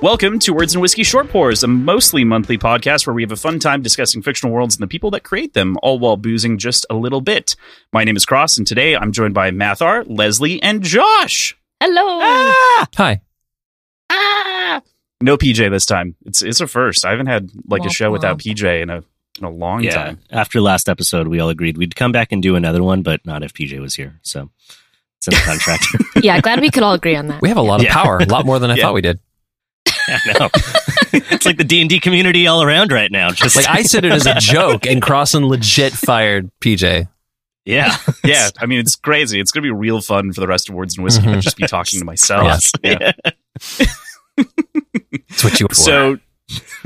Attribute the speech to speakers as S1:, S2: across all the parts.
S1: Welcome to Words and Whiskey Short Pours, a mostly monthly podcast where we have a fun time discussing fictional worlds and the people that create them, all while boozing just a little bit. My name is Kross, and today I'm joined by Mathar, Leslie, and Josh.
S2: Hello.
S3: Hi.
S1: Ah! No PJ this time. It's it's a first. I haven't had like a
S2: Womp
S1: show without. PJ in a in a long
S4: Yeah.
S1: time.
S4: After last episode, we all agreed we'd come back and do another one, but not if PJ was here. So it's in the contract.
S2: yeah, glad we could all agree on that.
S3: We have a lot of
S4: Yeah.
S3: power, a lot more than I
S1: Yeah.
S3: thought we did.
S4: I know. it's like the D and D community all around right now. Just
S3: Like I said it as a joke, and Crossan legit fired PJ.
S4: yeah,
S1: Yeah, I mean it's crazy. It's gonna be real fun for the rest of Words and Whiskey.
S3: Mhm.
S1: to just be talking to myself.
S3: Yes.
S1: Yeah.
S3: That's what you were.
S1: So,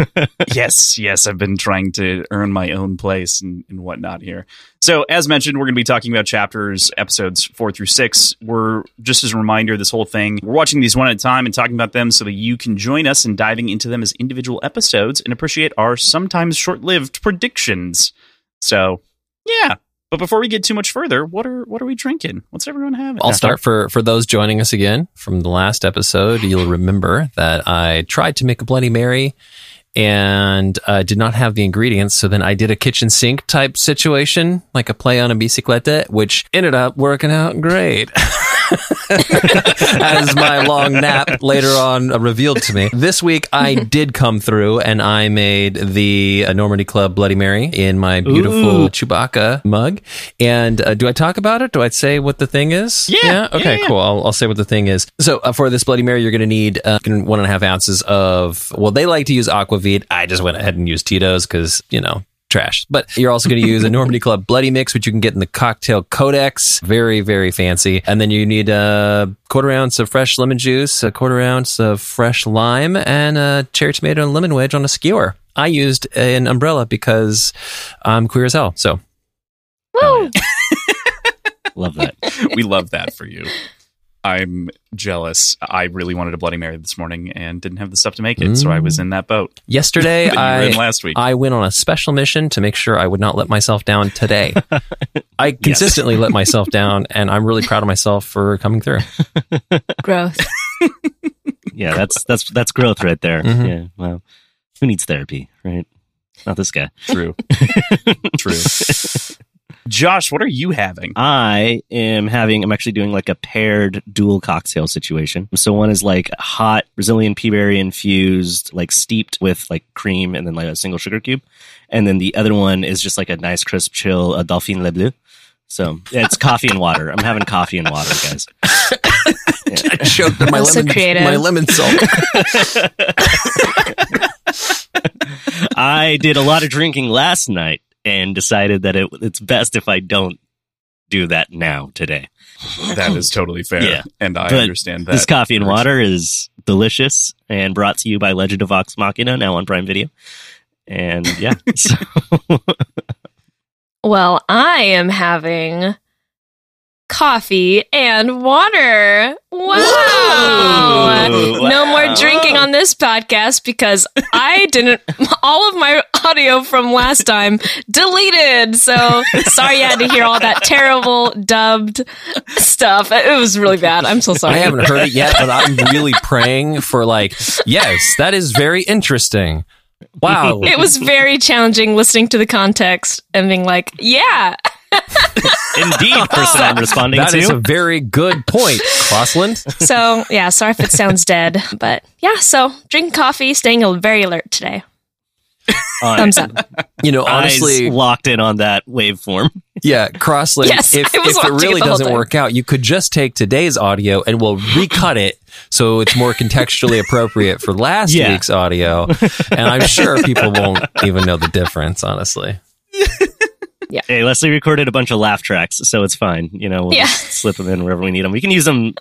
S1: yes, yes, I've been trying to earn my own place and, and whatnot here. So, as mentioned, we're going to be talking about chapters, episodes four through six. We're just as a reminder, this whole thing, we're watching these one at a time and talking about them so that you can join us in diving into them as individual episodes and appreciate our sometimes short lived predictions. So, yeah. But before we get too much further, what are what are we drinking? What's everyone having?
S3: I'll start for for those joining us again from the last episode. You'll remember that I tried to make a Bloody Mary and uh, did not have the ingredients. So then I did a kitchen sink type situation, like a play on a bicicleta, which ended up working out great. As my long nap later on revealed to me. This week I did come through and I made the uh, Normandie Club Bloody Mary in my beautiful
S4: Ooh.
S3: Chewbacca mug. And uh, do I talk about it? Do I say what the thing is?
S1: Yeah,
S3: Okay,
S1: yeah, yeah.
S3: cool. I'll, I'll say what the thing is. So uh, for this Bloody Mary, you're going to need uh, one and a half ounces of, well, they like to use Aquavit. I just went ahead and used Tito's because, you know, trash. But you're also going to use a Normandie Club Bloody Mix, which you can get in the Cocktail Codex. Very, very fancy. And then you need a quarter ounce of fresh lemon juice, a quarter ounce of fresh lime, and a cherry tomato and lemon wedge on a skewer. I used an umbrella because I'm queer as hell. So
S2: Woo!
S4: love that.
S1: we love that for you. I'm jealous. I really wanted a Bloody Mary this morning and didn't have the stuff to make it, so I was in that boat
S3: yesterday
S1: that you were in
S3: I
S1: last week.
S3: I went on a special mission to make sure I would not let myself down today. I consistently let myself down, and I'm really proud of myself for coming through.
S2: Growth.
S4: Yeah, that's that's that's growth right there.
S3: Mhm.
S4: Yeah. Well, who needs therapy, right? Not this guy.
S1: True. True. Josh, what are you having?
S4: I am having, I'm actually doing like a paired dual cocktail situation. So one is like hot Brazilian peaberry infused, like steeped with like cream and then like a single sugar cube. And then the other one is just like a nice crisp chill, a Dauphine Le Bleu. So yeah, it's coffee and water. I'm having coffee and water, guys.
S3: I choked on my
S2: That's so
S3: lemon,
S2: creative.
S3: my lemon salt.
S4: I did a lot of drinking last night and decided that it, it's best if I don't do that now today.
S1: That is totally fair.
S4: Yeah.
S1: And I
S4: But
S1: understand that.
S4: this coffee and water is delicious and brought to you by Legend of Vox Machina, now on Prime Video. And yeah, so,
S2: Well, I am having coffee and water. Wow.
S4: Whoa.
S2: No more drinking on this podcast because I didn't, all of my audio from last time deleted. So sorry you had to hear all that terrible dubbed stuff. It was really bad. I'm so sorry.
S3: I haven't heard it yet, but I'm really praying for like, yes, that is very interesting. Wow.
S2: It was very challenging listening to the context and being like, yeah.
S4: indeed, person I'm responding
S3: That
S4: to.
S3: is a very good point, Crossland.
S2: So, yeah, sorry if it sounds dead, but yeah, so drinking coffee, staying very alert today.
S4: On-
S2: Thumbs up.
S3: You know,
S4: Eyes
S3: honestly,
S4: locked in on that waveform.
S3: Yeah, Crossland.
S2: Yes,
S3: if if it
S2: watching it
S3: really doesn't work out, you could just take today's audio and we'll recut it so it's more contextually appropriate for last
S4: Yeah.
S3: week's audio. And I'm sure people won't even know the difference, honestly.
S4: Hey, Leslie recorded a bunch of laugh tracks, so it's fine. You know, we'll
S2: Yeah.
S4: just slip them in wherever we need them. We can use them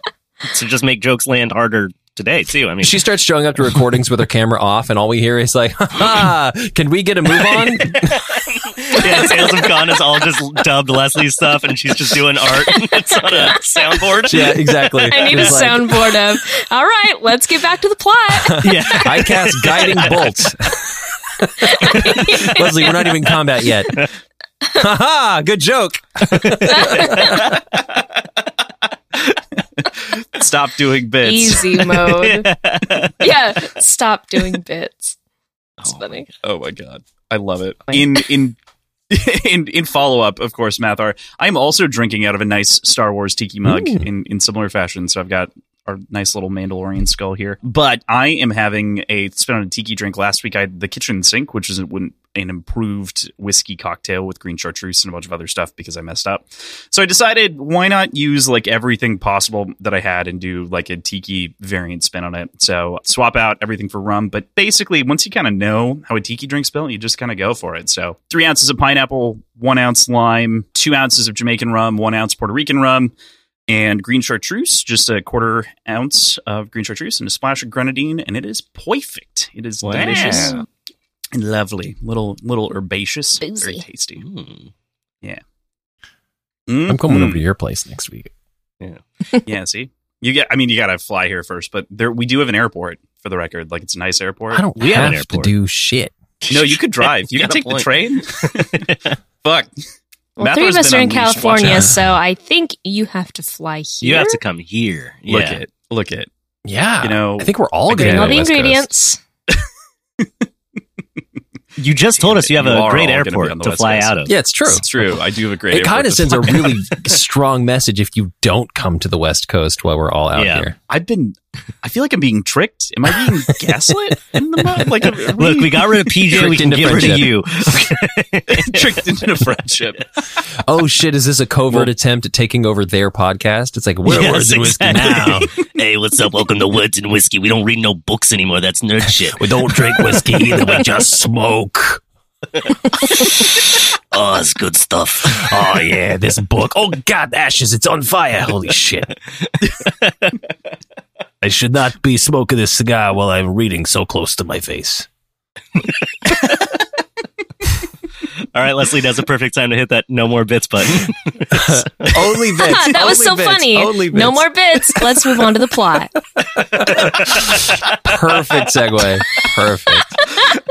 S4: to just make jokes land harder today, too. I mean,
S3: She starts showing up to recordings with her camera off, and all we hear is like, ha, can we get a move on?
S4: yeah, Sales of Gone is all just dubbed Leslie stuff, and she's just doing art. it's on a soundboard.
S3: yeah, exactly.
S2: I need a
S3: like,
S2: soundboard of, all right, let's get back to the plot.
S4: Yeah.
S3: I cast guiding bolts. Leslie, we're not even in combat yet. Haha, good joke.
S1: Stop doing bits.
S2: Easy mode. yeah, stop doing bits. It's
S4: Oh,
S2: funny.
S1: Oh my god, I love it. In in in in follow up, of course, Mathar. I'm also drinking out of a nice Star Wars tiki mug
S3: Ooh.
S1: in in similar fashion. So I've got our nice little Mandalorian skull here. But I am having a spin on a tiki drink. Last week I had the kitchen sink, which is an, an improved whiskey cocktail with green chartreuse and a bunch of other stuff because I messed up. So I decided why not use like everything possible that I had and do like a tiki variant spin on it. So swap out everything for rum. But basically, once you kind of know how a tiki drink's built, you just kind of go for it. So three ounces of pineapple, one ounce lime, two ounces of Jamaican rum, one ounce Puerto Rican rum, and green chartreuse, just a quarter ounce of green chartreuse and a splash of grenadine, and it is perfect. It is
S4: Wow.
S1: delicious and lovely. Little little herbaceous, very tasty.
S4: Mm.
S3: I'm coming over to your place next week.
S1: Yeah, yeah. see, you get. I mean, you got to fly here first, but there we do have an airport for the record. Like it's a nice airport.
S3: I don't
S4: We have
S3: have,
S4: an
S3: to
S4: airport.
S3: To do shit.
S1: No, you could drive. You
S4: You
S1: can
S4: got a
S1: take the train. Fuck.
S2: Well, three of us are in California,
S1: out.
S2: so I think you have to fly here.
S4: You have to come here. Yeah.
S1: Look it. Look it.
S3: Yeah.
S1: You know,
S3: I think we're all
S1: I
S3: going to
S2: all the
S3: West Coast.
S2: ingredients.
S4: You just told us you have
S1: you
S4: a great
S1: all gonna be on
S4: airport to fly
S1: Coast.
S4: out of.
S3: Yeah, it's true.
S1: It's true. I do have a great.
S3: It kind of sends a really strong message if you don't come to the West Coast while we're all out
S4: Yeah.
S3: here.
S1: I've been. I feel like I'm being tricked. Am I being gaslit in the mind? Like, are
S4: Look, we got rid of PJ. We can
S3: into
S4: get rid of
S3: friendship.
S4: you.
S1: tricked into a friendship.
S3: Oh shit! Is this a covert
S1: Well-
S3: attempt at taking over their podcast? It's like we're
S4: Yes,
S3: words and whiskey
S4: exactly.
S3: now.
S4: hey, what's up? Welcome to Words and Whiskey. We don't read no books anymore. That's nerd shit.
S3: We don't drink whiskey either. We just smoke.
S4: Oh, it's good stuff.
S3: Oh yeah, this book. Oh god, ashes! It's on fire. Holy shit! I should not be smoking this cigar while I'm reading so close to my face.
S4: All right, Leslie, now's a perfect time to hit that no more bits button.
S3: Only bits.
S2: that was so
S3: bits.
S2: funny.
S3: Only bits.
S2: No more bits. Let's move on to the plot.
S3: Perfect segue. Perfect.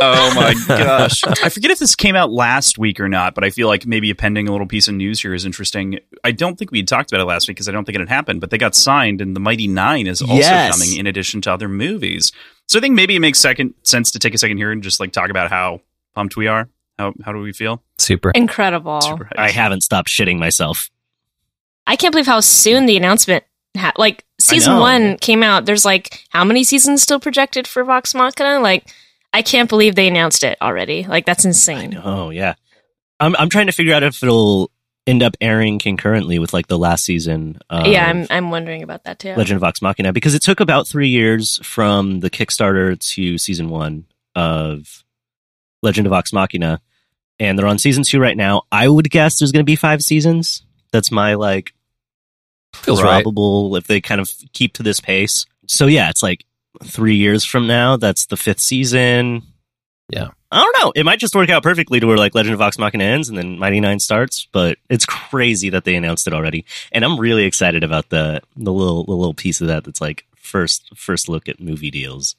S1: Oh my gosh. I forget if this came out last week or not, but I feel like maybe appending a little piece of news here is interesting. I don't think we had talked about it last week because I don't think it had happened, but they got signed and The Mighty Nein is also
S4: Yes.
S1: coming in addition to other movies. So I think maybe it makes second sense to take a second here and just like talk about how pumped we are. How how do we feel?
S3: Super.
S2: Incredible.
S1: Super.
S4: I haven't stopped shitting myself.
S2: I can't believe how soon the announcement ha- like season one came out. There's like how many seasons still projected for Vox Machina? Like I can't believe they announced it already. Like that's insane.
S4: Oh yeah, I'm I'm trying to figure out if it'll end up airing concurrently with like the last season. Of
S2: yeah, I'm I'm wondering about that too.
S4: Legend of Vox Machina because it took about three years from the Kickstarter to season one of Legend of Vox Machina, and they're on season two right now. I would guess there's going to be five seasons. That's my like
S3: Feels right.
S4: if they kind of keep to this pace. So yeah, it's like three years from now. That's the fifth season.
S3: Yeah.
S4: I don't know. It might just work out perfectly to where like Legend of Vox Machina ends and then Mighty Nein starts, but it's crazy that they announced it already. And I'm really excited about the the little the little piece of that that's like first first look at movie deals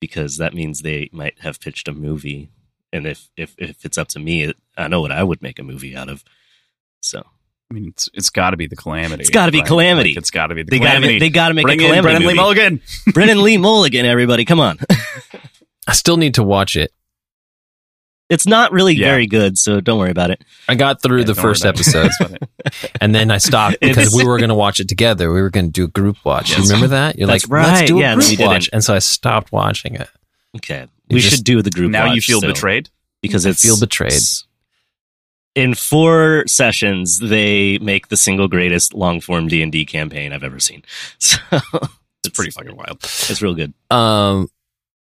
S4: because that means they might have pitched a movie. And if if if it's up to me, I know what I would make a movie out of. So
S1: I mean, it's it's got to be the calamity.
S4: It's gotta be Calamity.
S1: Like, it's got to be the
S4: they got
S1: calamity.
S4: to they got to make
S1: Bring
S4: a
S1: in
S4: calamity
S1: Brennan Lee. Mulligan.
S4: Brennan Lee Mulligan, everybody, come on.
S3: I still need to watch it.
S4: It's not really
S1: Yeah.
S4: very good, so don't worry about it.
S3: I got through
S1: Yeah,
S3: the first
S1: about
S3: episode,
S1: That's about it.
S3: and then I stopped because we were going to watch it together. We were going to do a group watch. You remember that? You're
S4: That's
S3: like, let's
S4: right.
S3: do a
S4: Yeah,
S3: group
S4: we didn't.
S3: watch, and so I stopped watching it.
S4: Okay,
S3: You
S4: we
S3: just-
S4: should do the group.
S1: now you feel
S4: so-
S1: betrayed.
S4: because
S3: I
S4: it's
S3: feel betrayed.
S4: In four sessions, they make the single greatest long form D and D campaign I've ever seen. So
S1: It's pretty fucking wild.
S4: It's real good.
S3: Um,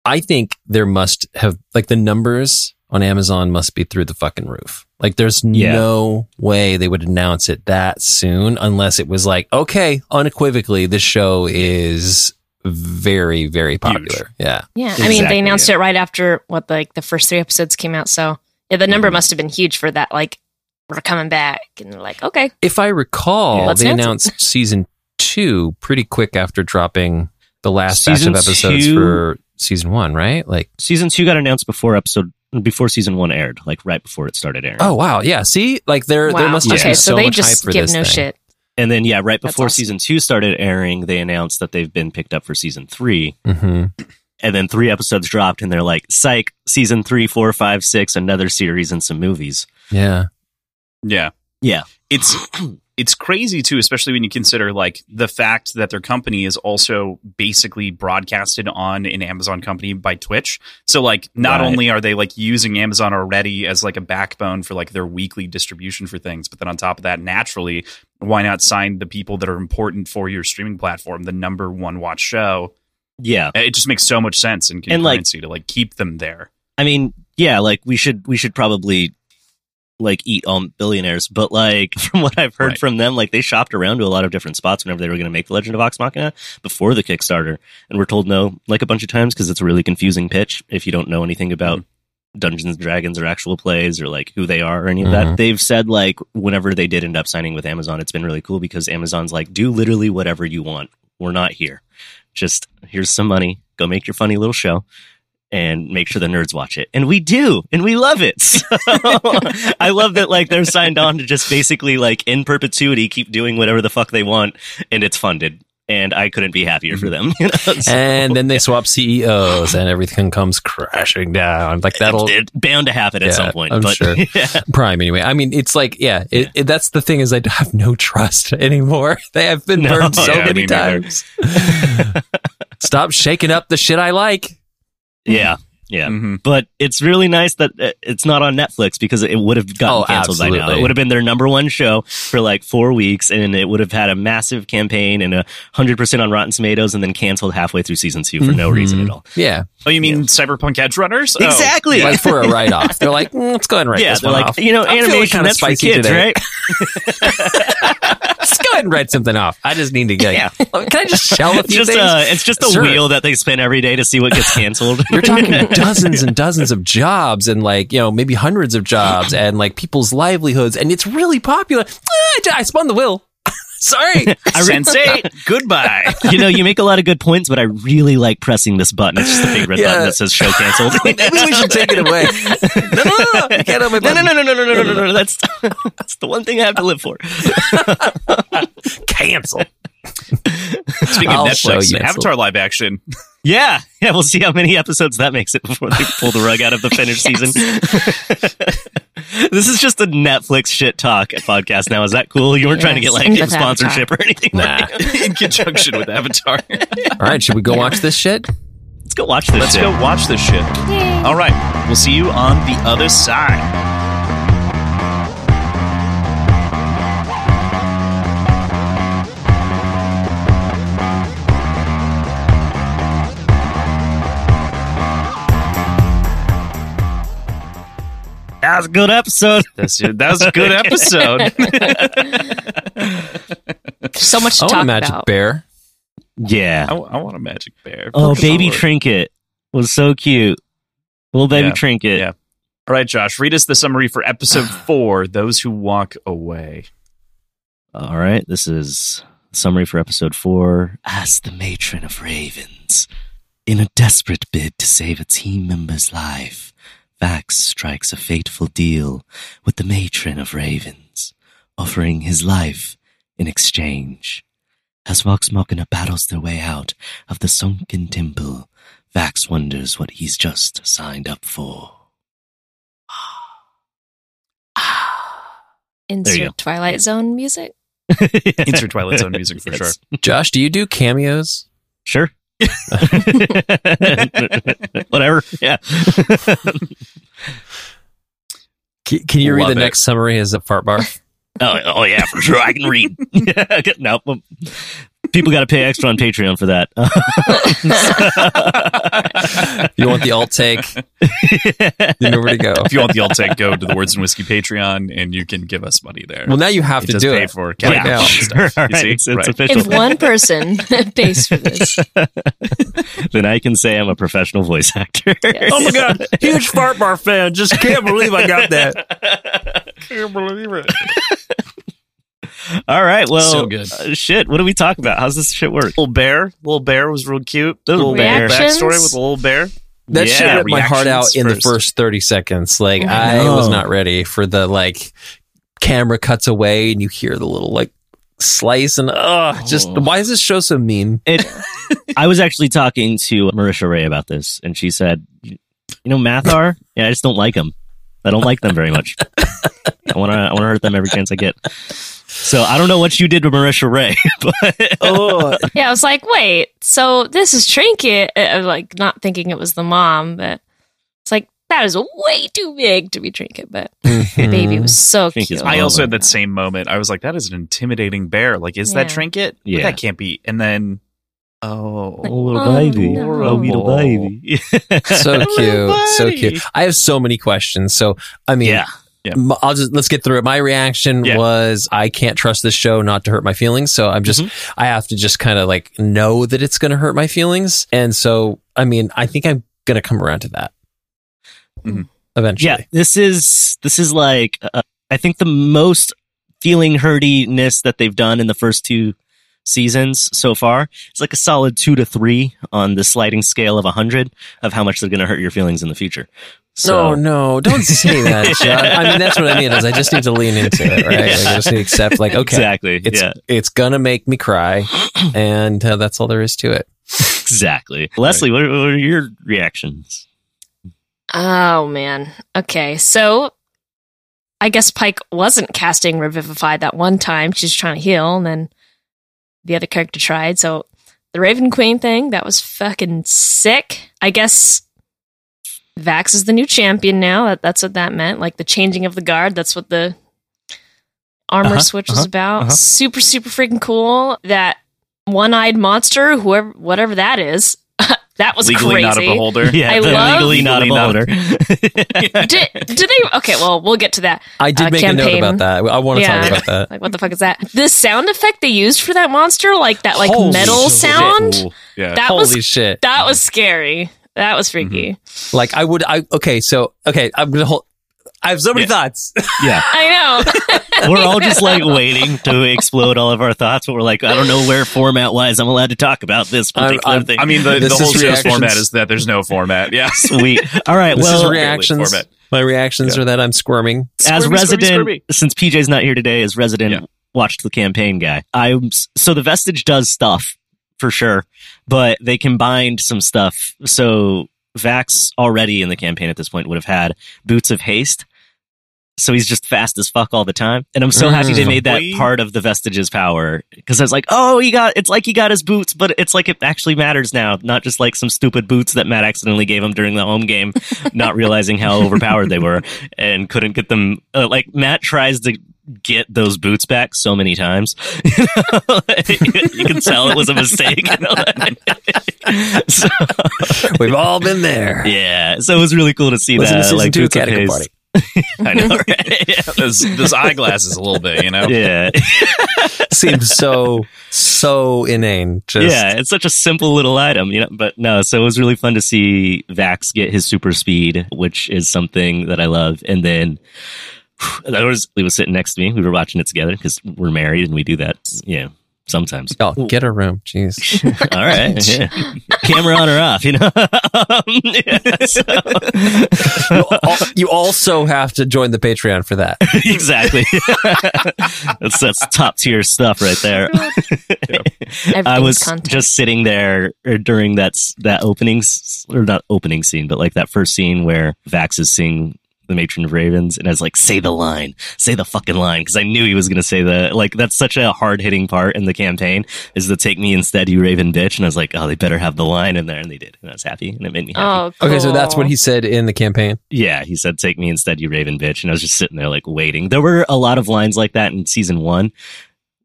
S3: I think there must have like the numbers on Amazon must be through the fucking roof. Like, there's
S4: Yeah.
S3: no way they would announce it that soon unless it was like, okay, unequivocally, this show is very, very popular. Yeah.
S2: Yeah, I mean they announced
S4: yeah.
S2: it right after what like the first three episodes came out. So yeah, the mm-hmm. number must have been huge for that. Like we're coming back, and like, okay,
S3: If I recall,
S2: Yeah.
S3: They announced season two pretty quick after dropping the last
S4: Season
S3: batch of episodes
S4: two-
S3: for season one, right? Like,
S4: Season two got announced before episode before season one aired, like right before it started airing.
S3: oh wow, yeah. See, like there, there
S2: wow,
S3: must just
S2: okay,
S3: be
S2: so,
S3: so
S2: they
S3: much
S2: just
S3: hype for
S2: give
S3: this
S2: no
S3: thing.
S2: shit.
S4: And then, yeah, right before
S2: awesome.
S4: season two started airing, they announced that they've been picked up for season three.
S3: hmm
S4: And then three episodes dropped, and they're like, psych, season three, four, five, six, another series and some movies.
S3: Yeah.
S1: Yeah.
S4: Yeah.
S1: It's it's crazy too, especially when you consider like the fact that their company is also basically broadcasted on an Amazon company by Twitch. So like not
S4: Right.
S1: only are they like using Amazon already as like a backbone for like their weekly distribution for things, but then on top of that, naturally, why not sign the people that are important for your streaming platform, the number one watch show?
S4: Yeah.
S1: It just makes so much sense in
S4: And, like-
S1: to like keep them there.
S4: I mean, yeah, like we should we should probably like eat all billionaires, but like from what I've heard
S1: Right.
S4: from them, like they shopped around to a lot of different spots whenever they were going to make the Legend of Vox Machina before the Kickstarter, and we're told no like a bunch of times because it's a really confusing pitch if you don't know anything about Dungeons and Dragons or actual plays or like who they are or any of
S3: Mhm.
S4: that. They've said like whenever they did end up signing with Amazon, it's been really cool because Amazon's like do literally whatever you want. We're not here. Just here's some money. Go make your funny little show and make sure the nerds watch it. And we do, and we love it. So I love that like they're signed on to just basically like in perpetuity keep doing whatever the fuck they want and it's funded. And I couldn't be happier for mm-hmm. them. You know? So-
S3: And then they swap CEOs and everything comes crashing down. Like that'll
S4: it's bound to happen at some point.
S3: I'm
S4: but
S3: sure.
S4: yeah.
S3: Prime anyway. I mean, it's like, yeah, it, it, that's the thing is I have no trust anymore. They have been
S4: No,
S3: burned so
S1: yeah,
S3: many times. Stop shaking up the shit I like.
S4: Yeah. Yeah.
S1: Mhm.
S4: But it's really nice that uh, it's not on Netflix because it would have gotten
S3: Oh,
S4: canceled by now.
S3: absolutely.
S4: It would have been their number one show for like four weeks and it would have had a massive campaign and a hundred percent on Rotten Tomatoes and then canceled halfway through season two for no
S3: Mhm.
S4: reason at all.
S3: Yeah.
S1: Oh, you mean Cyberpunk Edgerunners? Oh.
S4: Exactly.
S3: Like for a write off. They're like, mm, let's go ahead and write
S4: yeah,
S3: this
S4: they're
S3: one
S4: like,
S3: off.
S4: you know,
S3: I'm
S4: animation
S3: kinda
S4: that's for kids,
S3: today.
S4: right?
S3: Let's go ahead and write something off. I just need to get.
S4: Yeah.
S3: Can I just shell a
S4: It's
S3: few
S4: just
S3: things?
S4: uh, it's just a
S3: Sure.
S4: wheel that they spin every day to see what gets canceled.
S3: You're talking dozens and dozens of jobs and like, you know, maybe hundreds of jobs and like people's livelihoods. And it's really popular. I j- I spun the wheel. Sorry.
S1: Sensei, goodbye.
S4: you know, you make a lot of good points, but I really like pressing this button. It's just the big red
S3: Yeah.
S4: button that says show canceled.
S3: Maybe we should take it away. No, no, no, no. You can't have my
S4: No, no, no, no, no, no, no, no, no, no. That's that's the one thing I have to live for.
S3: Cancel.
S1: Speaking
S3: I'll
S1: of Netflix. Avatar live action.
S4: Yeah, yeah. We'll see how many episodes that makes it before they pull the rug out of the finished season. this is just a Netflix shit talk podcast now. Is that cool? You weren't trying to get like a
S2: with Avatar.
S4: sponsorship or anything.
S3: Nah.
S1: in conjunction with Avatar.
S3: All right. Should we go watch this shit?
S4: Let's go watch this.
S1: Let's
S4: shit.
S1: go watch this shit. All right. We'll see you on the other side.
S4: That was a good episode.
S1: That's, that was a good episode.
S2: So much to
S3: I want
S2: talk
S3: a magic
S2: about.
S3: bear.
S4: Yeah.
S1: I, I want a magic bear.
S4: Oh,
S1: Good
S4: baby
S1: lord.
S4: trinket was so cute. Little baby
S1: Yeah.
S4: trinket.
S1: Yeah. All right, Josh, read us the summary for episode four Those Who Walk Away.
S4: All right, this is summary for episode four. As the matron of ravens, in a desperate bid to save a team member's life, Vax strikes a fateful deal with the matron of ravens, offering his life in exchange. As Vox Machina battles their way out of the sunken temple, Vax wonders what he's just signed up for. Ah. There you.
S2: Insert Twilight Zone music.
S1: Insert Twilight Zone music for sure.
S3: Josh, do you do cameos?
S4: Sure. Whatever. Yeah.
S3: Can, can you read the
S1: it.
S3: next summary as a fart bar?
S4: oh, oh yeah, for sure. I can read. yeah, no, people got to pay extra on Patreon for that.
S3: You want the alt take? You know where to go.
S1: If you want the alt take, go to the Words and Whiskey Patreon and you can give us money there.
S3: Well, now you have
S1: it
S3: to do
S1: pay
S3: it.
S1: for
S3: Right now.
S4: Sure.
S1: stuff.
S4: Right. It's, it's
S1: Right.
S4: official.
S2: If one person pays for this,
S4: then I can say I'm a professional voice actor.
S2: Yes.
S3: Oh my god, huge fart bar fan. Just can't believe I got that.
S1: Can't believe it.
S4: All right. Well,
S1: So good.
S4: uh, shit. What do we talk about? How's this shit work?
S1: Little bear. Little bear was real cute. Little
S2: Reactions?
S1: backstory with a little bear.
S3: That
S1: Yeah,
S3: shit ripped my heart out
S1: reactions
S3: in the
S1: first.
S3: first 30 seconds. Like,
S2: I
S3: I was not ready for the, like, camera cuts away and you hear the little, like, slice and uh just
S4: Oh.
S3: why is this show so mean?
S4: It. I was actually talking to Marisha Ray about this, and she said, "You know, Mathar. Yeah, I just don't like them. I don't like them very much. I want to. I want to hurt them every chance I get. So I don't know what you did to Marisha Ray, but
S3: Oh,
S2: Yeah, I was like, wait, so this is Trinket. Uh, I was like, not thinking it was the mom, but it's like, that is way too big to be Trinket, but the baby was so
S4: Trinket's
S2: cute.
S1: I also had that same moment. I was like, that is an intimidating bear. Like, is that trinket?
S4: Yeah.
S1: That can't be. And then, oh,
S2: Like,
S4: little
S2: Oh,
S4: baby,
S2: no.
S4: oh little baby.
S3: so cute, so cute. I have so many questions. So I mean,
S4: yeah,
S3: Yeah. I'll just let's get through it. My reaction
S1: Yeah.
S3: was I can't trust this show not to hurt my feelings. So I'm just I have to just kind of like know that it's going to hurt my feelings. And so I mean, I think I'm going to come around to that
S1: Mhm.
S3: eventually.
S4: yeah. This is this is like uh, I think the most feeling hurtiness that they've done in the first two seasons so far. It's like a solid two to three on the sliding scale of a hundred of how much they're going to hurt your feelings in the future. So
S3: no, no, don't say that, Judd. I mean, that's what I mean is I just need to lean into it, right? Like, I just need to accept like, okay,
S4: exactly,
S3: it's
S4: yeah,
S3: it's gonna make me cry, and uh, that's all there is to it.
S4: exactly. Leslie, what are, what are your reactions?
S2: Oh man. Okay, so I guess Pike wasn't casting Revivify that one time. She's trying to heal, and then the other character tried. So the Raven Queen thing that was fucking sick. I guess Vax is the new champion now. That, that's what that meant. Like the changing of the guard. That's what the armor
S4: Uh-huh,
S2: switch was
S4: uh-huh,
S2: about.
S4: uh-huh.
S2: Super super freaking cool. That one-eyed monster, whoever whatever that is. That was
S1: legally
S2: crazy.
S1: not a beholder.
S4: Yeah,
S2: I love-
S4: legally not a
S1: Legally not-
S4: beholder.
S2: did, did they? Okay, well, we'll get to that.
S3: I did
S2: Uh,
S3: make a note about that. I want to
S2: Yeah.
S3: talk about that.
S2: Like, what the fuck is that? The sound effect they used for that monster, like that, like
S3: Holy
S2: metal
S3: shit.
S2: sound,
S1: Cool. Yeah.
S2: that
S3: Holy
S2: was
S3: shit!
S2: that was scary. That was freaky.
S3: Like I would. I okay. So okay. I'm gonna hold. I have so many
S1: Yeah.
S3: thoughts.
S4: yeah,
S2: I know.
S4: we're all just like waiting to explode all of our thoughts, but we're like, I don't know where format wise I'm allowed to talk about this
S3: I'm-
S4: particular
S3: I'm-
S4: thing.
S1: I mean, the, the whole
S3: is
S1: show's format is that there's no format. Yeah.
S4: sweet. All right,
S3: This
S4: well,
S3: is reactions.
S1: format.
S3: My reactions
S1: Yeah.
S3: are that I'm squirming.
S4: as
S1: Squirmy,
S4: resident,
S1: squirmy,
S4: since PJ's not here today, as resident
S1: Yeah.
S4: watched the campaign guy, I'm so the vestige does stuff for sure, but they combined some stuff. So Vax already in the campaign at this point would have had boots of haste. So he's just fast as fuck all the time. And I'm so happy they
S3: Mm.
S4: made that part of the vestige's power. Cause I was like, oh, he got, it's like he got his boots, but it's like it actually matters now. Not just like some stupid boots that Matt accidentally gave him during the home game, not realizing how overpowered they were and couldn't get them. Uh, like Matt tries to get those boots back so many times. you can tell it was a mistake. So,
S3: We've all been there.
S4: yeah. So it was really cool to see
S3: Listen
S4: that.
S3: season
S4: like
S3: two of
S4: boots of
S3: Catacomb
S4: haste.
S3: Party.
S4: I know, right? Yeah.
S1: those, those eyeglasses a little bit, you know?
S4: Yeah.
S3: Seems so so inane. Just
S4: yeah, it's such a simple little item, you know. But no, so it was really fun to see Vax get his super speed, which is something that I love. And then that was he was sitting next to me. We were watching it together because we're married and we do that, yeah, sometimes.
S3: Oh, get a room. Jeez.
S4: All right, yeah. camera on or off, you know. Yeah, so-
S3: you, al- you also have to join the Patreon for that.
S4: exactly. that's that's top tier stuff right there. I was
S2: content.
S4: just sitting there er, during that that opening or not opening scene, but like that first scene where Vax is seeing the matron of ravens, and I was like, "Say the line, say the fucking line," because I knew he was going to say the like. That's such a hard hitting part in the campaign is to take me instead, you raven bitch, and I was like, "Oh, they better have the line in there," and they did, and I was happy, and it made me happy.
S2: oh,
S3: Okay, so that's what he said in the campaign.
S4: Yeah, he said, "Take me instead, you raven bitch," and I was just sitting there like waiting. There were a lot of lines like that in season one,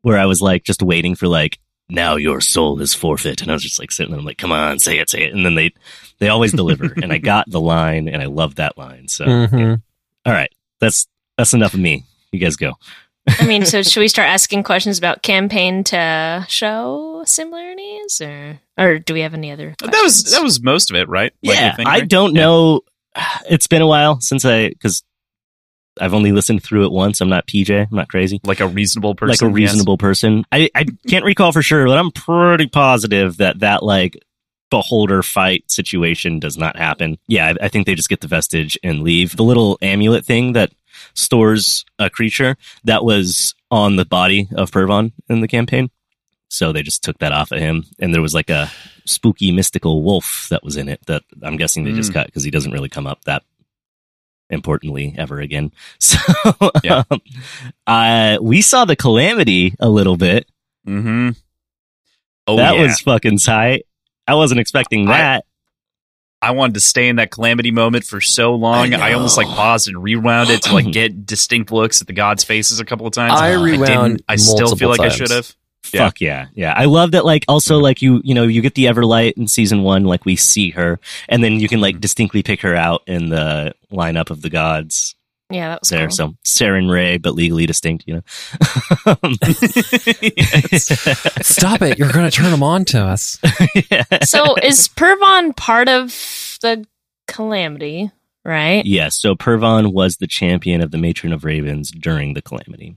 S4: where I was like just waiting for like, "Now your soul is forfeit," and I was just like sitting there, I'm like, "Come on, say it, say it," and then they they always deliver, and I got the line, and I love that line. So,
S3: Mhm.
S4: all right, that's that's enough of me. You guys go.
S2: I mean, so should we start asking questions about campaign to show similarities, or or do we have any other?
S1: That was that was most of it, right? Like,
S4: yeah,
S1: you think,
S4: I don't know. It's been a while since I because I've only listened through it once. I'm not PJ. I'm not crazy.
S1: like a reasonable person.
S4: like a
S1: yes.
S4: reasonable person. I, I can't recall for sure, but I'm pretty positive that that like beholder fight situation does not happen. Yeah, I, I think they just get the vestige and leave. The little amulet thing that stores a creature that was on the body of Purvan in the campaign. So they just took that off of him, and there was like a spooky mystical wolf that was in it that I'm guessing they just
S1: Mm.
S4: cut because he doesn't really come up that importantly ever again. So
S1: Yeah.
S4: um, uh, we saw the calamity a little bit.
S1: Mm-hmm. Oh,
S4: that
S1: yeah.
S4: was fucking tight. I wasn't expecting that.
S1: I wanted to stay in that calamity moment for so long.
S3: I
S1: I, almost like paused and rewound it to like get distinct looks at the gods' faces a couple of times.
S3: I rewound
S1: I still feel
S3: multiple
S1: like I should have. Yeah.
S4: Fuck yeah. Yeah. I love that like also like you you know, you get the Everlight in season one, like we see her, and then you can like mm-hmm. distinctly pick her out in the lineup of the gods
S2: Yeah, that was
S4: there.
S2: cool.
S4: So Sarenrae, but legally distinct, you know.
S3: Stop it! You're going to turn them on to us.
S2: so is Purvan part of the calamity, right?
S4: yes, so Purvan was the champion of the Matron of Ravens during the calamity.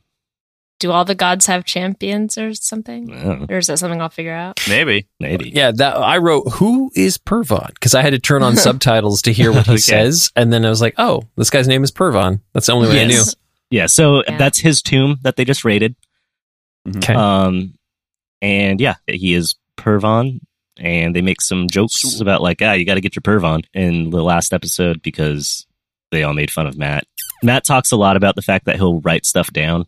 S2: Do all the gods have champions or something? Or is that something I'll figure out?
S1: Maybe.
S4: maybe.
S3: Yeah, that I wrote. Who is Purvan? Because I had to turn on subtitles to hear what he
S4: Okay.
S3: says, and then I was like, "Oh, this guy's name is Purvan." That's the only way I knew.
S4: Yeah, so
S2: Yeah.
S4: that's his tomb that they just raided.
S3: Okay.
S4: Um, and yeah, he is Purvan, and they make some jokes
S1: So-
S4: about like, ah, you got to get your Purvan in the last episode because they all made fun of Matt. Matt talks a lot about the fact that he'll write stuff down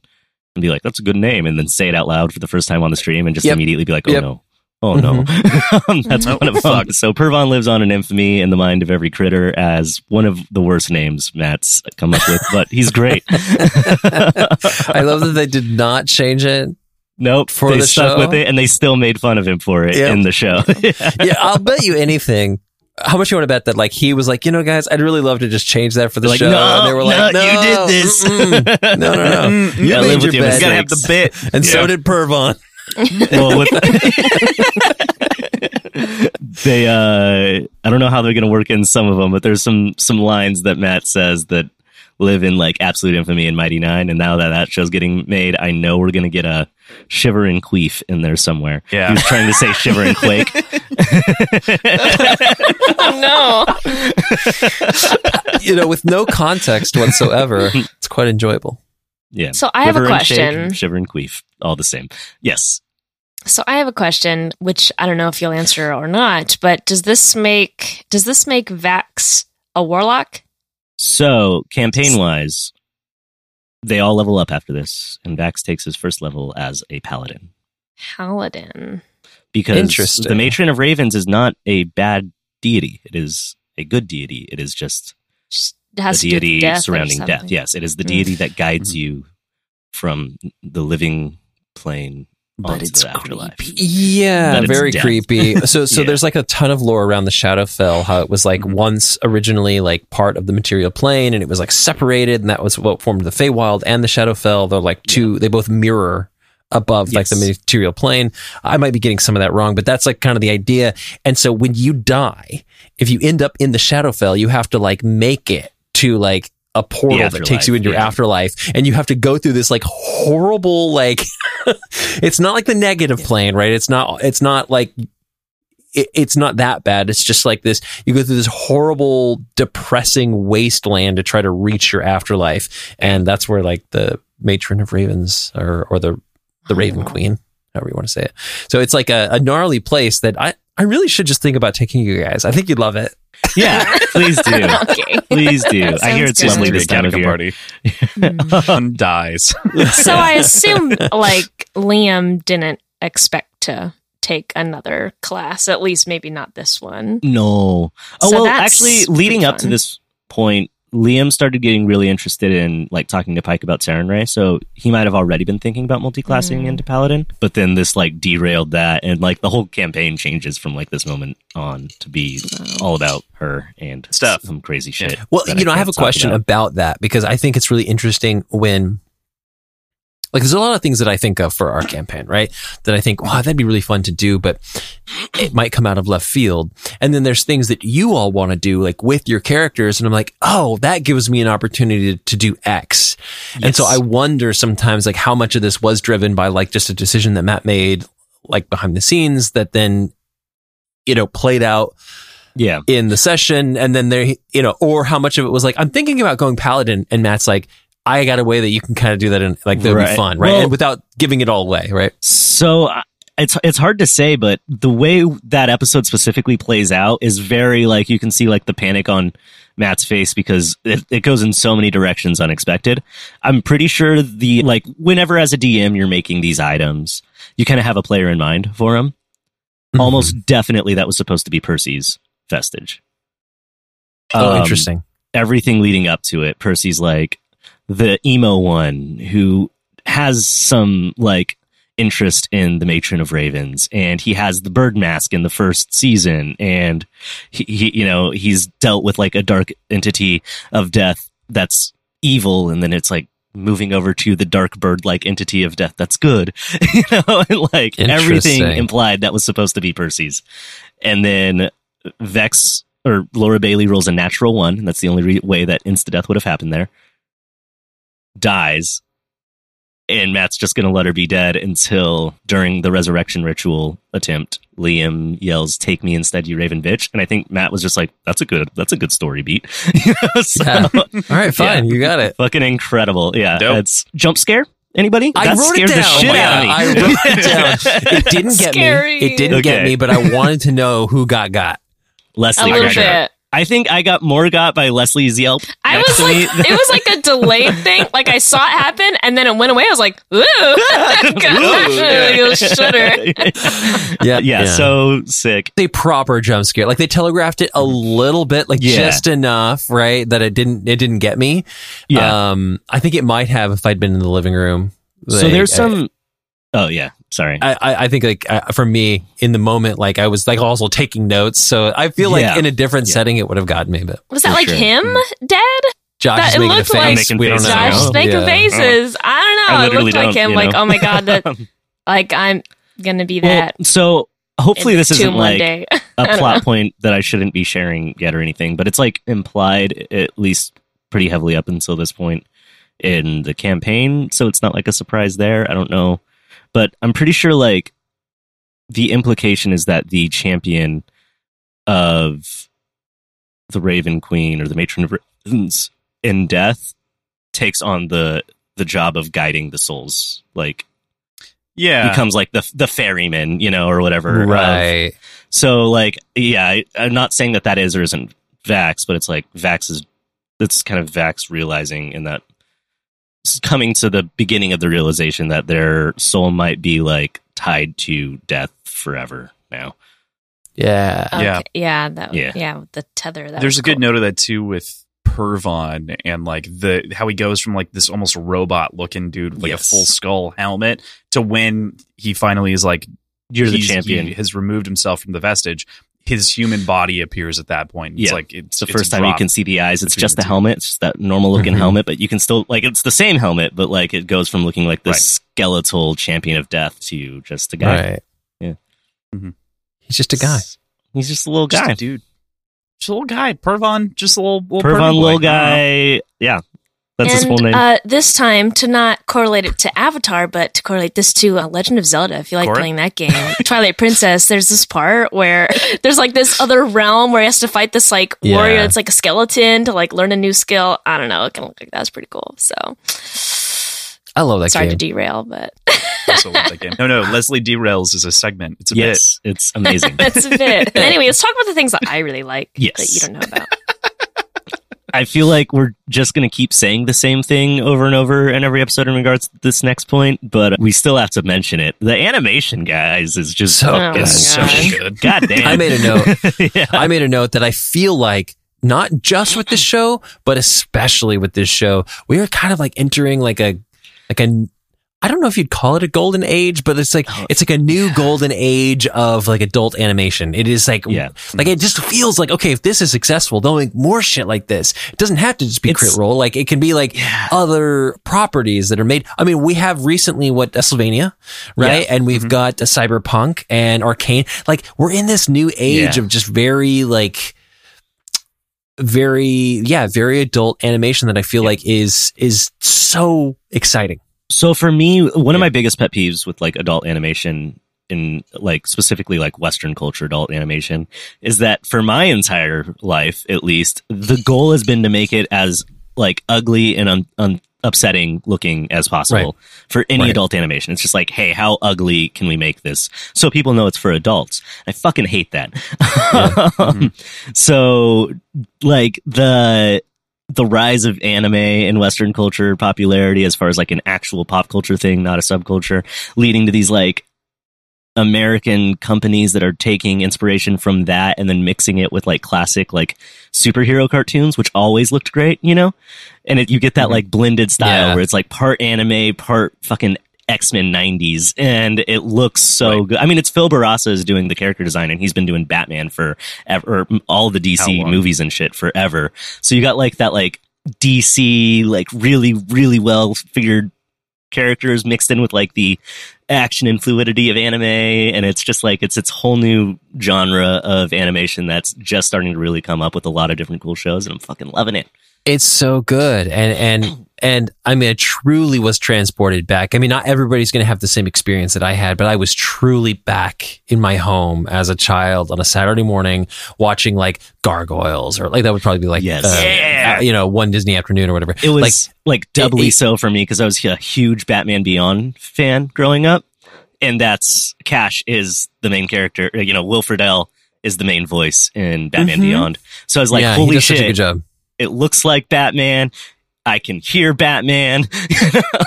S4: and be like, "That's a good name," and then say it out loud for the first time on the stream, and just
S3: Yep.
S4: immediately be like, "Oh
S3: Yep.
S4: no." Oh no, mm-hmm. um, that's
S1: Oh,
S4: one of them.
S1: fuck.
S4: So Purvan lives on in infamy in the mind of every critter as one of the worst names Matt's come up with, but he's great.
S3: I love that they did not change it.
S4: Nope,
S3: For
S4: they
S3: the
S4: stuck
S3: show?
S4: with it, and they still made fun of him for it
S3: Yep.
S4: in the show.
S3: Yeah, I'll bet you anything. How much you want to bet that? Like he was like, you know, guys, I'd really love to just change that for the
S4: like,
S3: show.
S4: no,
S3: and they were
S4: no,
S3: like, no,
S4: you did this.
S3: mm-mm. no, no, no. You
S4: Yeah,
S3: made
S4: live
S3: your
S4: with your
S3: bed,
S1: You gotta have the bit.
S3: and so did Purvan.
S4: well, with they, uh, I don't know how they're going to work in some of them, but there's some some lines that Matt says that live in like absolute infamy in Mighty Nein, and now that that show's getting made, I know we're going to get a Shiver and Queef in there somewhere.
S1: Yeah.
S4: he was trying to say Shiver and Quake.
S2: Oh no.
S3: You know, with no context whatsoever, it's quite enjoyable.
S4: yeah.
S2: So I have a
S4: Quiver and shake,
S2: question.
S4: Shiver and Queef, all the same. Yes.
S2: So I have a question, which I don't know if you'll answer or not, but does this make does this make Vax a warlock?
S4: So, campaign wise, they all level up after this, and Vax takes his first level as a paladin.
S2: Paladin.
S4: Because the Matron of Ravens is not a bad deity, it is a good deity. It is just
S2: Just
S4: a
S2: has to do with
S4: deity
S2: death
S4: surrounding death. Yes, it is the
S2: Mm.
S4: deity that guides
S3: Mm-hmm.
S4: you from the living plane
S1: But it's
S4: afterlife.
S3: Yeah,
S4: it's
S3: very
S4: death.
S3: creepy. So, so
S4: Yeah.
S3: there's like a ton of lore around the Shadowfell. How it was like
S4: Mhm.
S3: once originally like part of the material plane, and it was like separated, and that was what formed the Feywild and the Shadowfell. They're like two. They both mirror above like the material plane. I might be getting some of that wrong, but that's like kind of the idea. And so when you die, if you end up in the Shadowfell, you have to like make it to like a portal that takes you into your
S4: yeah.
S3: afterlife and you have to go through this like horrible like it's not like the negative plane right? It's not it's not like it, it's not that bad. It's just like this you go through this horrible depressing wasteland to try to reach your afterlife and that's where like the matron of ravens or or the the raven queen however you want to say it. So it's like a, a gnarly place that i i really should just think about taking you guys i think you'd love it
S4: Yeah, please do.
S2: okay.
S4: Please do. I hear it's
S2: good.
S4: lovely
S1: This
S4: this time of year.
S1: party. One dies.
S2: so I assume like Liam didn't expect to take another class, at least maybe not this one.
S4: No. Oh
S2: So
S4: well, actually,
S2: pretty
S4: leading up to this point, Liam started getting really interested in like talking to Pike about Sarenrae. So he might have already been thinking about multiclassing
S2: Mm.
S4: into Paladin, but then this like derailed that, and like the whole campaign changes from like this moment on to be all about her and
S1: Stuff.
S4: some crazy shit.
S3: Well,
S4: that
S3: you know, I
S4: can't
S3: have a question
S4: about.
S3: about. that because I think it's really interesting when, like, there's a lot of things that I think of for our campaign, right? That I think, wow, that'd be really fun to do, but it might come out of left field. And then there's things that you all want to do, like with your characters. And I'm like, oh, that gives me an opportunity to, to do X. And so I wonder sometimes, like, how much of this was driven by, like, just a decision that Matt made, like, behind the scenes that then, you know, played out
S4: yeah,
S3: in the session and then there you know or how much of it was like i'm thinking about going paladin and matt's like I got a way that you can kind of do that in like that would be fun, right?
S4: Well-
S3: and without giving it all away, right?
S4: So it's it's hard to say, but the way that episode specifically plays out is very like you can see like the panic on Matt's face because it, it goes in so many directions unexpected. I'm pretty sure the like whenever as a DM you're making these items, you kind of have a player in mind for them.
S3: Mm-hmm.
S4: Almost definitely that was supposed to be. Percy's vestige.
S3: Oh,
S4: Um,
S3: interesting.
S4: everything leading up to it. Percy's like the emo one who has some like interest in the matron of ravens and he has the bird mask in the first season and he, he you know he's dealt with like a dark entity of death that's evil and then it's like moving over to the dark bird like entity of death that's good. You know and like everything implied that was supposed to be percy's. And then vex or laura bailey rolls a natural one and that's the only re- way that insta death would have happened there dies and Matt's just going to let her be dead until during the resurrection ritual attempt, Liam yells, "Take me instead, you raven bitch!" And I think Matt was just like, "That's a good, that's a good story beat." So,
S3: Yeah. All right, fine, you got it.
S4: fucking incredible. Yeah,
S1: Dope.
S4: it's jump scare. Anybody?
S3: I
S4: That
S3: wrote
S4: scared
S3: it
S4: the
S3: down.
S4: shit oh
S3: Yeah,
S4: out of me.
S3: I wrote it down. It didn't get
S2: Scary.
S3: me. It didn't get me, but I wanted to know who got got.
S2: A
S4: Leslie,
S2: little
S4: got got.
S2: bit.
S4: I think I got more got by Leslie's yelp.
S2: I was like, it was like a delayed thing. Like I saw it happen, and then it went away. I was like, ooh, you shudder.
S3: Yeah,
S4: yeah, so sick.
S3: a proper jump scare. Like they telegraphed it a little bit, like
S4: Yeah.
S3: just enough, right? That it didn't it didn't get me.
S4: Yeah.
S3: Um, I think it might have if I'd been in the living room.
S4: so there's some. oh yeah, sorry.
S3: I, I, I think like uh, for me in the moment, like I was like also taking notes. So I feel like
S4: Yeah.
S3: in a different
S4: Yeah.
S3: setting, it would have gotten me. But
S2: Was that
S4: For
S2: like
S4: sure.
S2: him dead?
S3: Josh
S2: That-
S3: is
S2: it
S3: making a
S2: looked
S3: face.
S2: like-
S4: Making
S3: we don't know.
S4: faces.
S2: Josh
S4: know.
S2: is making
S3: Yeah.
S2: faces. I don't
S4: I
S2: know. It
S4: literally
S2: looked like
S4: don't,
S2: him.
S4: you
S2: Like,
S4: know?
S2: oh my god, that like I'm gonna be
S4: Well,
S2: that.
S4: so hopefully
S2: in
S4: this isn't
S2: tomb one
S4: like
S2: day.
S4: a plot point that I shouldn't be sharing yet or anything, but it's like implied at least pretty heavily up until this point in the campaign, so it's not like a surprise there. I don't know, but I'm pretty sure like the implication is that the champion of the Raven Queen or the Matron of Ravens in death takes on the the job of guiding the souls, like
S1: Yeah.
S4: becomes like the the ferryman, you know, or whatever. of-
S3: right.
S4: so like, yeah, I, I'm not saying that that is or isn't Vax, but it's like Vax is. It's kind of Vax realizing in that s- coming to the beginning of the realization that their soul might be like tied to death forever now.
S3: Yeah.
S1: Yeah.
S2: Okay, yeah, that
S4: Yeah.
S2: yeah, the tether. That
S1: There's
S2: was
S1: a good
S2: cool.
S1: note of that too with Purvan and like the how he goes from like this almost robot looking dude with like a full skull helmet to when he finally is like
S4: You're the champion.
S1: He has removed himself from the vestige. His human body appears at that point. It's
S4: Yeah.
S1: like it's,
S4: It's the
S1: it's
S4: first
S1: a
S4: time you can see the eyes. It's just
S1: the
S4: the
S1: two.
S4: helmet. It's just that normal looking
S3: Mhm.
S4: helmet, but you can still like it's the same helmet, but like it goes from looking like this
S1: Right.
S4: skeletal champion of death to just a guy.
S3: Right.
S4: Yeah.
S1: Mhm.
S3: He's just a guy.
S4: He's just a little
S1: Just a
S4: guy.
S1: dude. Just a little guy. Purvan, just a little, little Purvan,
S4: little
S1: I don't know.
S4: guy. Yeah, that's his
S2: and,
S4: full name.
S2: Uh, this time to not correlate it to Avatar, but to correlate this to uh, Legend of Zelda. If you like
S1: Correct.
S2: playing that game, Twilight Princess. There's this part where there's like this other realm where he has to fight this like warrior that's like a skeleton to like learn a new skill. I don't know. It can look like that was pretty cool. So
S3: I love that
S2: sorry
S3: game.
S2: Sorry to derail, but
S1: Also love that game. No, no. Leslie derails is a segment. It's a
S4: yes, it's amazing.
S2: that's a bit. anyway, let's talk about the things that I really like
S4: Yes.
S2: that you don't know about.
S4: I feel like we're just going to keep saying the same thing over and over in every episode in regards to this next point, but we still have to mention it. The animation, guys, is just
S3: So
S2: Oh my
S1: so good.
S4: God damn.
S3: I made a note.
S4: yeah.
S3: I made a note that I feel like not just with this show, but especially with this show, we are kind of like entering like a like a I don't know if you'd call it a golden age, but it's like it's like a new golden age of like adult animation. It is like
S4: Yeah.
S3: like it just feels like okay, if this is successful, they'll make more shit like this. It doesn't have to just be
S4: It's-
S3: Crit Role. Like it can be like
S4: Yeah.
S3: other properties that are made. I mean, we have recently what Sylvania, right?
S4: Yeah.
S3: And we've
S1: Mhm.
S3: got a cyberpunk and arcane. Like we're in this new age of just very like very yeah, very adult animation that I feel like is is so exciting.
S4: So for me, one of my biggest pet peeves with like adult animation in like specifically like Western culture adult animation is that for my entire life, at least, the goal has been to make it as like ugly and un- un- upsetting looking as possible for any
S3: Right.
S4: adult animation. It's just like, hey, how ugly can we make this so people know it's for adults? I fucking hate that.
S3: Mm-hmm.
S4: So, like the the rise of anime in Western culture popularity, as far as like an actual pop culture thing, not a subculture, leading to these like American companies that are taking inspiration from that and then mixing it with like classic like superhero cartoons, which always looked great, you know? And it, you get that mm-hmm. like blended style
S3: Yeah.
S4: where it's like part anime, part fucking X-Men 90s and it looks so
S1: Right.
S4: good. I mean, it's Phil Bourassa is doing the character design and he's been doing Batman for ever, or all the DC movies and shit forever. So you got like that like DC, like really, really well figured characters mixed in with like the action and fluidity of anime and it's just like it's its whole new genre of animation that's just starting to really come up with a lot of different cool shows and I'm fucking loving it.
S3: It's so good. And, and, and I mean, I truly was transported back. I mean, not everybody's going to have the same experience that I had, but I was truly back in my home as a child on a Saturday morning watching like Gargoyles or like that would probably be like,
S4: Yes.
S3: uh,
S1: Yeah.
S3: uh, you know, one Disney afternoon or whatever.
S4: It was like, doubly
S3: it-
S4: so for me because I was a huge Batman Beyond fan growing up and that's Cash is the main character, you know, Will Friedle is the main voice in Batman
S3: Mhm.
S4: Beyond. So I was like,
S3: yeah, he
S4: holy
S3: does such a
S4: shit,
S3: good job.
S4: It looks like Batman. I can hear Batman.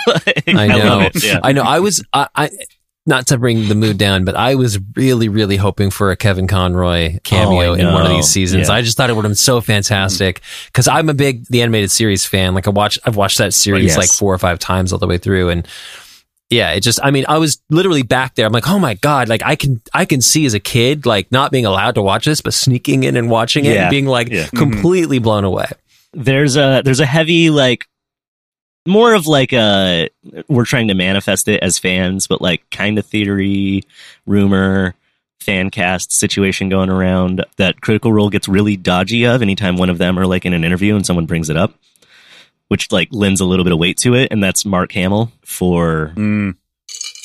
S4: Like,
S3: I know.
S4: it. Yeah.
S3: I know. I was, I, I, not to bring the mood down, but I was really, really hoping for a Kevin Conroy cameo
S4: Oh,
S3: in one of these seasons.
S4: Yeah.
S3: I just thought it would have been so fantastic mm. because I'm a big the animated series fan. Like I watch, I've watched that series
S4: Yes.
S3: like four or five times all the way through, and yeah, it just. I mean, I was literally back there. I'm like, oh my god! Like I can, I can see as a kid, like not being allowed to watch this, but sneaking in and watching it
S4: Yeah.
S3: and being like
S4: Yeah. Mm-hmm.
S3: completely blown away.
S4: There's a there's a heavy like more of like a we're trying to manifest it as fans, but like kind of theory, rumor, fan cast situation going around that Critical Role gets really dodgy of anytime one of them are like in an interview and someone brings it up, which like lends a little bit of weight to it, and that's Mark Hamill for
S1: Mm,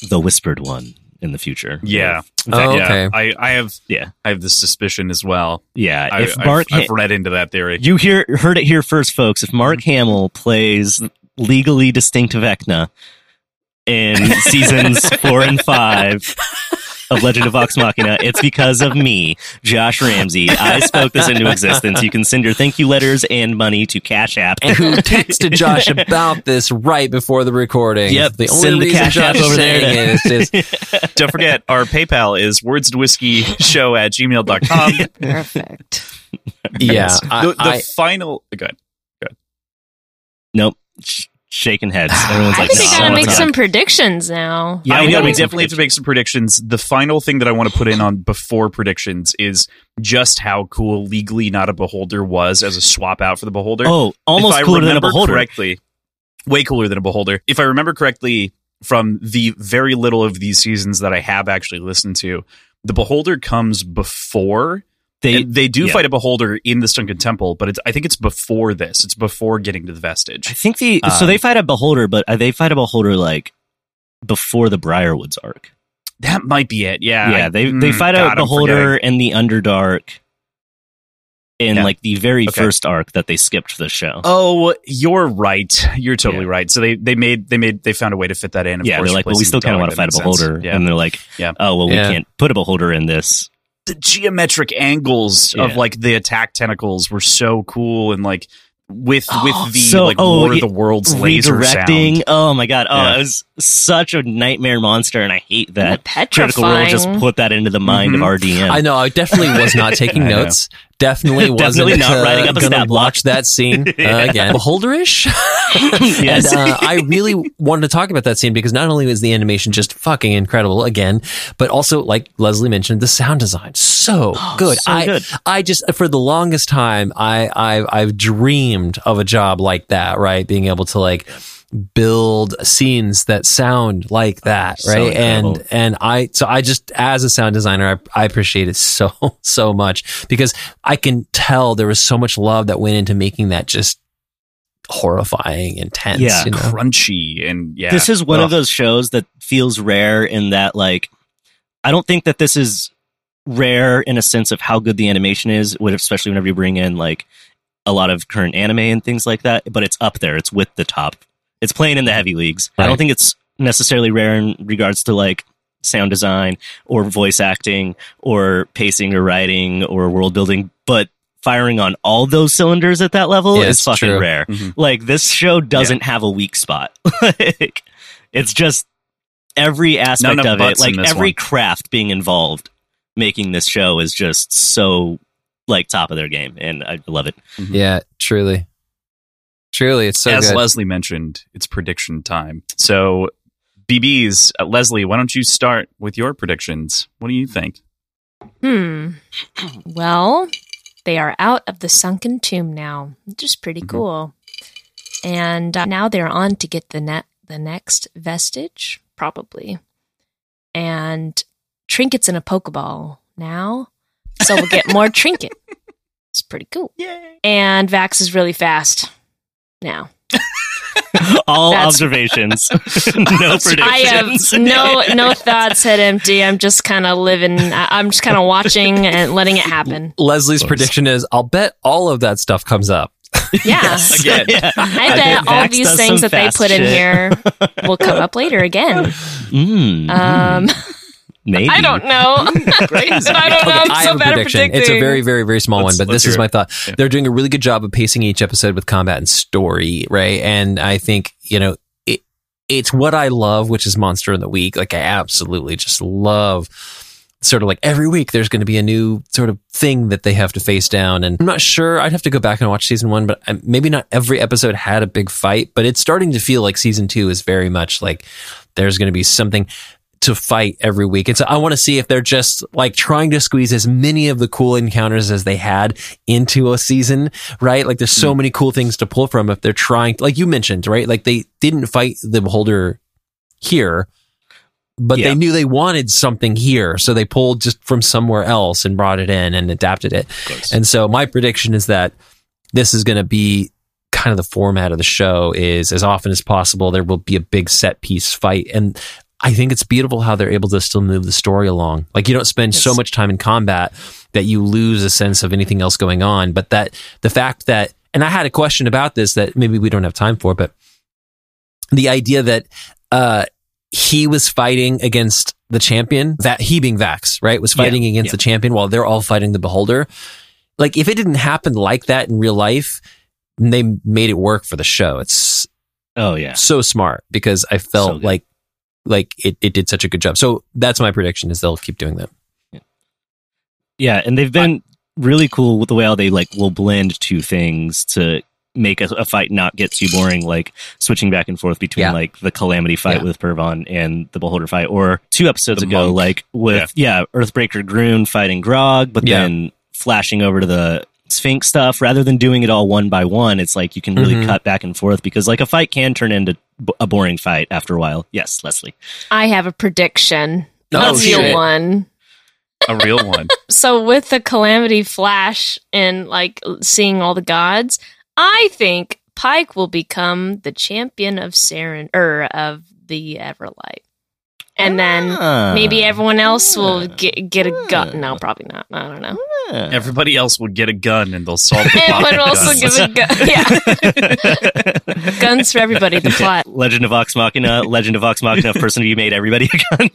S4: the Whispered One in the future.
S1: yeah.
S4: Fact,
S3: Oh,
S1: yeah.
S3: okay.
S1: I, I have
S4: yeah,
S1: I have this suspicion as well.
S4: yeah.
S1: I,
S4: if
S1: I've,
S4: Mark
S1: I've read into that theory.
S4: You hear heard it here first, folks. If Mark mm-hmm. Hamill plays legally distinctive Vecna in seasons four and five of Legend of Vox Machina, it's because of me, Josh Ramsey. I spoke this into existence. You can send your thank you letters and money to Cash App.
S3: And who texted Josh about this right before the recording?
S4: Yep,
S3: the only
S4: send the
S3: reason
S4: Cash App
S3: Josh is
S4: over there to-
S3: it is just
S1: Don't forget, our PayPal is words and whiskey show at gmail.com.
S2: Perfect.
S3: yeah.
S1: Yes.
S3: I,
S1: the, the
S3: I-
S1: final. Good.
S4: Nope. Sh- shaking heads. Everyone's
S2: I
S4: like,
S2: think we
S4: "No,
S2: gotta
S4: I
S2: make
S4: wanna
S2: some predictions now.
S4: Yeah,
S1: I
S4: we
S1: know
S4: gotta
S1: we definitely have to make some predictions. The final thing that I want to put in on before predictions is just how cool legally not a beholder was as a swap out for the beholder.
S4: Oh, almost
S1: if I
S4: cooler than a beholder.
S1: Correctly, way cooler than a beholder. If I remember correctly, from the very little of these seasons that I have actually listened to, the beholder comes before.
S4: They,
S1: and they do
S4: yeah.
S1: fight a beholder in the Sunken Temple, but it's, I think it's before this. It's before getting to the vestige.
S4: I think the so
S1: Um,
S4: they fight a beholder, but uh, they fight a beholder like before the Briarwoods arc.
S1: That might be it. Yeah,
S4: yeah,
S1: I-
S4: they
S1: mm,
S4: they fight
S1: God,
S4: a
S1: I'm
S4: beholder in the Underdark in
S1: Yeah.
S4: like the very
S1: Okay.
S4: first arc that they skipped for the show.
S1: Oh, you're right. You're totally
S4: Yeah.
S1: right. So they they made they made they found a way to fit that in. Of
S4: yeah,
S1: course,
S4: they're like, well, we still kind of want to fight a beholder.
S1: Yeah.
S4: and they're like,
S1: Yeah.
S4: oh well,
S3: Yeah.
S4: we can't put a beholder in this.
S1: The geometric angles of like the attack tentacles were so cool and like with with the
S4: So-
S1: like
S4: oh,
S1: War of the Worlds laser
S4: Redirecting.
S1: sound.
S4: Oh my god! Oh,
S1: Yeah.
S4: it was such a nightmare monster, and I hate that. Critical Role just put that into the mind
S1: Mhm.
S4: of RDM.
S3: I know. I definitely was not taking notes. Definitely wasn't
S4: Definitely not
S3: uh,
S4: writing up a
S3: gonna watch that scene uh,
S4: Yeah.
S3: again. Beholderish.
S4: yes.
S3: And uh, I really wanted to talk about that scene because not only was the animation just fucking incredible again, but also like Leslie mentioned, the sound design so good.
S4: so
S3: I
S4: good.
S3: I just for the longest time I I I've dreamed of a job like that, right? Being able to like build scenes that sound like oh, that,
S4: So
S3: right?
S4: incredible.
S3: and and I so I just as a sound designer, I, I appreciate it so so much because I can tell there was so much love that went into making that just horrifying, intense.
S4: Yeah.
S3: you know?
S1: Crunchy and yeah.
S4: This is one
S1: Ugh.
S4: of those shows that feels rare in that, like, I don't think that this is rare in a sense of how good the animation is, especially whenever you bring in like a lot of current anime and things like that. But it's up there. It's with the top. It's playing in the heavy leagues. I don't think it's necessarily rare in regards to like sound design or voice acting or pacing or writing or world building, but firing on all those cylinders at that level
S3: Yeah,
S4: is fucking
S3: true.
S4: rare.
S1: Mhm.
S4: Like this show doesn't have a weak spot. like it's just every aspect
S1: enough
S4: of it, like every
S1: one.
S4: craft being involved making this show is just so like top of their game and I love it.
S3: Yeah, truly. Truly, it's so
S1: As
S3: good.
S1: Leslie mentioned, it's prediction time. So, BBs, uh, Leslie, why don't you start with your predictions? What do you think?
S2: Hmm. Well, they are out of the sunken tomb now, which is pretty
S1: Mhm.
S2: cool. And uh, now they're on to get the net the next vestige, probably. And trinkets in a pokeball now, so we'll get more trinket. It's pretty cool.
S1: Yay!
S2: And Vax is really fast now.
S4: All
S2: That's-
S4: observations, no predictions.
S2: I have no no thoughts head empty. I'm just kind of living. I- I'm just kind of watching and letting it happen.
S3: Leslie's prediction is I'll bet all of that stuff comes up.
S2: Yeah.
S1: Again.
S4: Yeah.
S2: I
S4: bet
S2: bet all
S4: Vax
S2: these things that they
S4: fast
S2: put in here will come up later again.
S4: Mm,
S2: Um,
S4: maybe.
S2: I don't know.
S1: Crazy.
S2: I don't know.
S3: Okay,
S2: I'm
S3: I
S2: so
S3: have a
S2: bad at
S3: prediction.
S2: predicting.
S3: It's a very, very, very small
S1: Let's-
S3: one, but this is my
S1: it.
S3: thought.
S1: Yeah.
S3: They're doing a really good job of pacing each episode with combat and story, right? And I think, you know, it, it's what I love, which is Monster of the Week. Like, I absolutely just love sort of like every week there's going to be a new sort of thing that they have to face down. And I'm not sure. I'd have to go back and watch season one, but um, maybe not every episode had a big fight, but it's starting to feel like season two is very much like there's going to be something to fight every week. And so I want to see if they're just like trying to squeeze as many of the cool encounters as they had into a season, right? Like there's so mm. many cool things to pull from if they're trying like you mentioned, right? Like they didn't fight the beholder here, but
S4: Yeah.
S3: they knew they wanted something here, so they pulled just from somewhere else and brought it in and adapted it. And so my prediction is that this is going to be kind of the format of the show is as often as possible there will be a big set piece fight and I think it's beautiful how they're able to still move the story along. Like you don't spend so much time in combat that you lose a sense of anything else going on, but that the fact that and I had a question about this that maybe we don't have time for, but the idea that uh he was fighting against the champion, that he being Vax, right, was fighting
S4: Yeah,
S3: against
S4: yeah.
S3: the champion while they're all fighting the beholder. Like if it didn't happen like that in real life, they made it work for the show. It's
S4: oh yeah.
S3: so smart because I felt
S4: good.
S3: like like it, it did such a good job. So that's my prediction is they'll keep doing that.
S4: Yeah, and they've been really cool with the way how they like will blend two things to make a, a fight not get too boring, like switching back and forth between
S3: Yeah.
S4: like the calamity fight
S3: Yeah.
S4: with Purvan and the beholder fight, or two episodes
S1: The
S4: ago,
S1: monk.
S4: like with yeah. Earthbreaker Groon fighting Grog, but
S3: Yeah.
S4: then flashing over to the Sphinx stuff rather than doing it all one by one. It's like you can really
S3: Mhm.
S4: cut back and forth because like a fight can turn into b- a boring fight after a while. Yes, Leslie.
S2: I have a prediction.
S3: Oh,
S2: a real
S3: shit.
S2: one.
S1: A real one.
S2: So with the calamity flash and like seeing all the gods, I think Pike will become the champion of Saren or of the Everlight. And then
S4: Ah.
S2: maybe everyone else will get get a gun. No, probably not. I don't know.
S4: Ah.
S1: Everybody else will get a gun and they'll solve the
S2: Everyone
S1: plot.
S2: else will give a gun. Yeah, guns for everybody. The plot.
S4: Legend of Vox Machina, Legend of Vox Machina, person you made everybody a gun.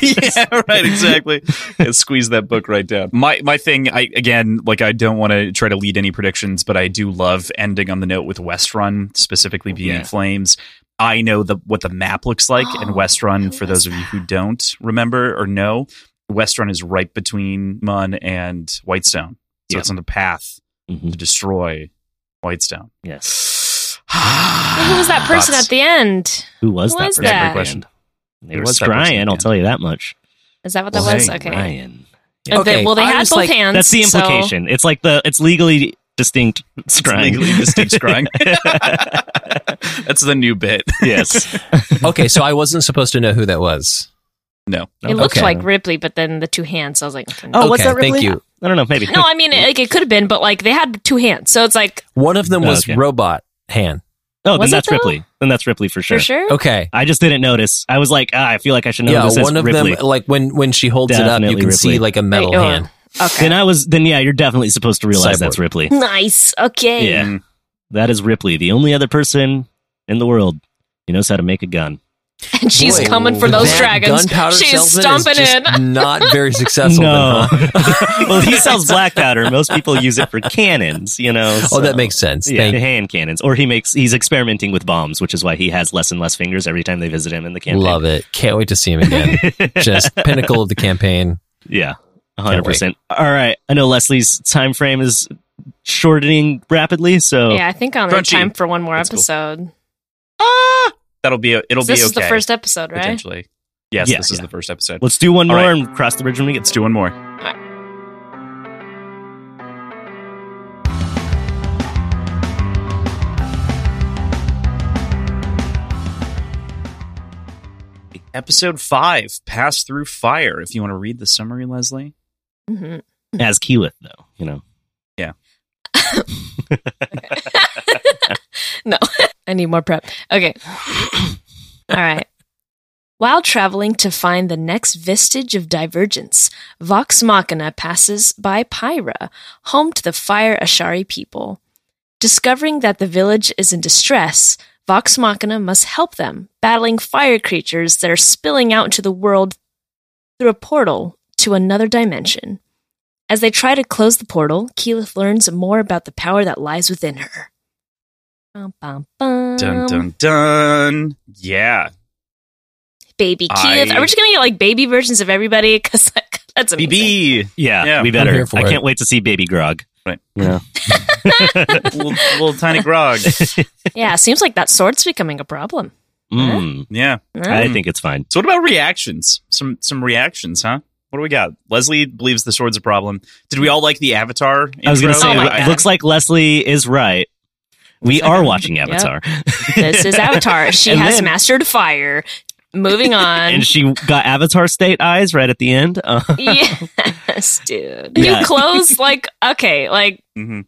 S1: yeah, right, exactly. Yeah, squeeze that book right down. My my thing, I again, like I don't want to try to lead any predictions, but I do love ending on the note with Westruun, specifically being
S4: Yeah.
S1: flames. I know the what the map looks like, and Westruun, for those of you who don't remember or know, Westruun is right between Emon and Whitestone. So
S4: Yeah.
S1: it's on the path
S4: Mhm.
S1: to destroy Whitestone.
S4: Yes.
S2: Who was that person
S1: Thoughts?
S2: at the end?
S4: Who was
S2: Who
S4: that?
S2: was
S4: person?
S2: that?
S1: Great question.
S4: They were
S1: was that
S4: I'll tell you that much.
S2: Is that what that
S1: Well,
S2: was?
S1: hey,
S2: Okay.
S4: Ryan.
S2: Uh, they-
S3: Okay,
S2: well, they
S3: I
S2: had both
S3: like-
S2: hands.
S4: That's the
S2: so-
S4: implication. It's like the it's legally distinct
S1: It's
S4: scrying.
S1: legally distinct scrying. That's the new bit.
S4: yes.
S3: Okay, so I wasn't supposed to know who that was.
S1: No.
S2: It looked
S3: Okay.
S2: like Ripley, but then the two hands. I was like, okay,
S4: Oh,
S2: no.
S4: was
S3: okay,
S4: that
S3: thank
S4: Ripley?
S3: you.
S4: I don't know. Maybe.
S2: no, I mean, like it could have been, but like they had two hands, so it's like
S3: One of them was
S4: Okay.
S3: robot hand.
S4: Oh, then
S2: Was it
S4: that's
S2: though?
S4: Ripley. Then that's Ripley for sure.
S2: for sure.
S3: Okay.
S4: I just didn't notice. I was like, ah, I feel like I should know
S3: yeah,
S4: this as
S3: one of
S4: Ripley.
S3: them like when when she holds it up, you
S4: Definitely
S3: can see like a metal
S2: Wait, oh,
S3: hand.
S2: Okay.
S4: Then I was. Then yeah, you're definitely supposed to realize
S3: Cyborg.
S4: that's Ripley.
S2: nice. Okay.
S4: Yeah. That is Ripley, the only other person in the world who knows how to make a gun.
S2: And she's
S3: Boy,
S2: coming for those dragons.
S3: Gunpowder
S2: She's
S3: salesman is
S2: stomping
S3: just
S2: in.
S3: Not very successful.
S4: no.
S3: then, huh?
S4: well, he sells black powder. Most people use it for cannons, you know.
S3: Oh, that makes sense.
S4: Yeah,
S3: Thank
S4: hand cannons. Or he makes he's experimenting with bombs, which is why he has less and less fingers every time they visit him in the campaign.
S3: Love it. Can't wait to see him again. Just pinnacle of the campaign.
S4: Yeah,
S3: Can't
S4: hundred percent. All right, I know Leslie's time frame is shortening rapidly, so
S2: Yeah, I think on the
S1: Crunchy.
S2: time for one more
S1: That's cool.
S2: episode.
S1: Ah, that'll be a, it'll
S2: this
S1: be
S2: is
S1: okay.
S2: the first episode, right?
S1: potentially. Yes,
S4: Yeah,
S1: this is the first episode.
S4: let's do one
S1: All
S4: more
S1: right.
S4: and cross the bridge when we get
S1: Let's do one more. Episode five, Pass Through Fire. If you want to read the summary, Leslie.
S2: Hmm
S4: as Keyleth, though. You know, Yeah.
S2: No, I need more prep. Okay. All right. While traveling to find the next vestige of divergence, Vox Machina passes by Pyrah, home to the Fire Ashari people. Discovering that the village is in distress, Vox Machina must help them, battling fire creatures that are spilling out into the world through a portal to another dimension. As they try to close the portal, Keyleth learns more about the power that lies within her. Bum, bum, bum.
S1: Dun dun dun. Yeah.
S2: Baby
S1: I-
S2: Keyleth. Are we just gonna get like baby versions of everybody? Because that's amazing.
S1: BB.
S4: yeah,
S1: Yeah,
S4: we better. I
S3: it.
S4: can't wait to see Baby Grog.
S1: Right.
S4: Yeah,
S1: little, little tiny grog.
S2: Yeah, seems like that sword's becoming a problem.
S4: mm,
S1: Yeah.
S4: I think it's fine.
S1: So what about reactions? Some some reactions, huh? What do we got? Leslie believes the sword's a problem. Did we all like the Avatar?
S4: I was going to say,
S2: Oh
S4: it looks like Leslie is right. We are watching Avatar.
S2: This is Avatar. She
S4: And
S2: has
S4: then-
S2: mastered fire. Moving on.
S4: and she got Avatar state eyes right at the end. Uh,
S2: yes, dude.
S4: Yeah.
S2: New clothes, like okay, like
S1: Mhm.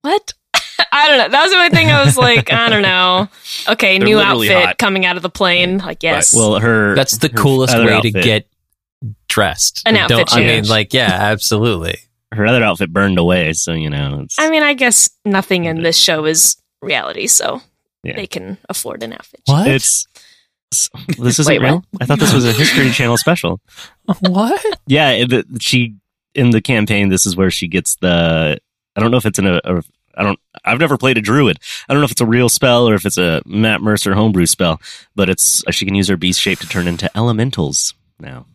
S2: what? I don't know. That was the only thing I was like, I don't know. Okay,
S1: They're
S2: new outfit
S1: hot.
S2: coming out of the plane. Like yes.
S4: well, her
S3: That's the
S4: her
S3: coolest
S4: other
S3: way to get dressed.
S2: An outfit
S3: Don't- I mean, like, yeah, absolutely.
S4: her other outfit burned away. So you know, it's,
S2: I mean, I guess nothing in this show is reality, so
S4: Yeah.
S2: they can afford an outfit.
S3: What?
S4: it's it's- this isn't
S2: Wait, what?
S4: real. I thought this was a History Channel special.
S3: what?
S4: Yeah, it, she in the campaign. This is where she gets the. I don't know if it's in a, a. I don't. I've never played a druid. I don't know if it's a real spell or if it's a Matt Mercer homebrew spell. But it's she can use her beast shape to turn into elementals now.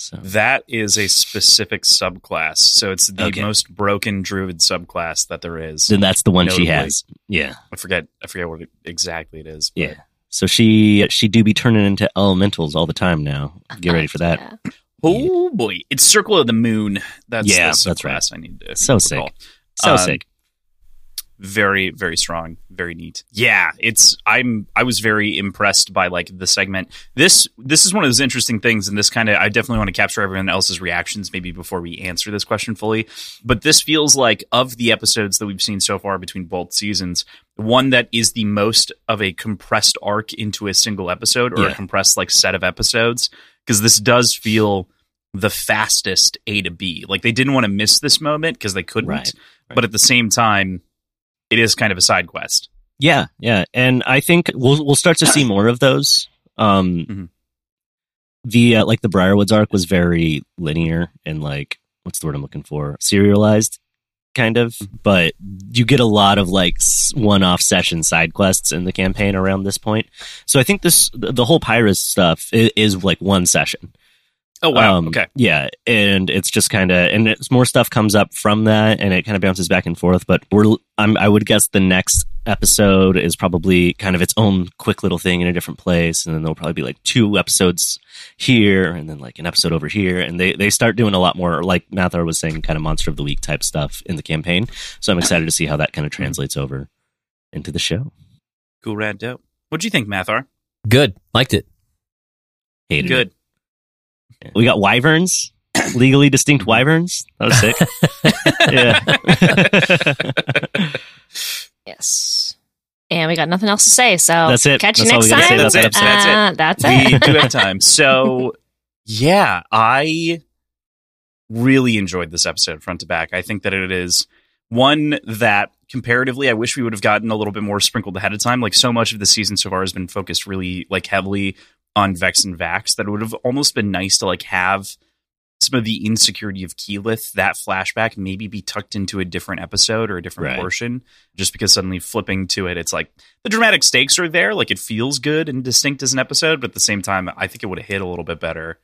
S4: So
S1: That is a specific subclass. So it's the
S4: Okay.
S1: most broken druid subclass that there is.
S4: then that's the one she has. Yeah,
S1: I forget I forget what it, exactly it is. but-
S4: yeah. So she she do be turning into elementals all the time now. Get ready for that.
S2: Yeah.
S1: Oh boy. It's Circle of the Moon. That's
S4: Yeah,
S1: the
S4: that's right.
S1: I need to
S4: So
S1: recall.
S4: sick. So
S1: Um,
S4: sick.
S1: Very very strong very neat. Yeah it's i'm i was very impressed by like the segment. This this is one of those interesting things and this kind of i definitely want to capture everyone else's reactions maybe before we answer this question fully. But this feels like of the episodes that we've seen so far between both seasons one that is the most of a compressed arc into a single episode or a compressed like set of episodes because this does feel the fastest a to b. Like they didn't want to miss this moment because they couldn't.
S4: Right, right.
S1: but at the same time it is kind of a side quest.
S4: Yeah, yeah, and I think we'll we'll start to see more of those. Um,
S1: Mhm.
S4: the uh, like the Briarwoods arc was very linear and like what's the word I'm looking for? Serialized, kind of. But you get a lot of like one-off session side quests in the campaign around this point. So I think this the the whole Pyrus stuff is, is like one session.
S1: Oh wow!
S4: Um,
S1: okay,
S4: Yeah, and it's just kind of and it's more stuff comes up from that, and it kind of bounces back and forth. But we're I'm, I would guess the next episode is probably kind of its own quick little thing in a different place, and then there'll probably be like two episodes here, and then like an episode over here, and they they start doing a lot more like Mathar was saying, kind of monster of the week type stuff in the campaign. So I'm excited to see how that kind of translates over into the show.
S1: cool, rad, dope. What'd you think, Mathar?
S3: Good. Liked it.
S4: Hated it.
S1: Good.
S4: We got wyverns, legally distinct wyverns. That was sick. yeah.
S2: Yes. And we got nothing else to say, so
S4: That's it.
S2: Catch you
S4: That's all
S2: next
S4: we say
S2: time.
S4: about that
S1: episode. That's it.
S2: Uh, that's
S1: we do have time. So, yeah, I really enjoyed this episode front to back. I think that it is One that comparatively, I wish we would have gotten a little bit more sprinkled ahead of time. Like so much of the season so far has been focused really like heavily on Vex and Vax that it would have almost been nice to like have some of the insecurity of Keyleth, that flashback maybe be tucked into a different episode or a different
S4: Right.
S1: portion, just because suddenly flipping to it, it's like the dramatic stakes are there. Like it feels good and distinct as an episode, but at the same time, I think it would have hit a little bit better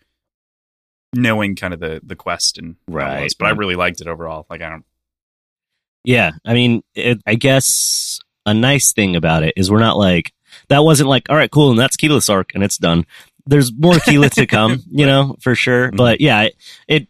S1: knowing kind of the the quest and
S4: Right.
S1: was. But I really liked it overall. Like I don't
S4: Yeah, I mean, it, I guess a nice thing about it is we're not like that wasn't like all right, cool, and that's Keyleth's arc and it's done. There's more Keyleth to come, you know, for sure.
S1: Mhm.
S4: But yeah, it, it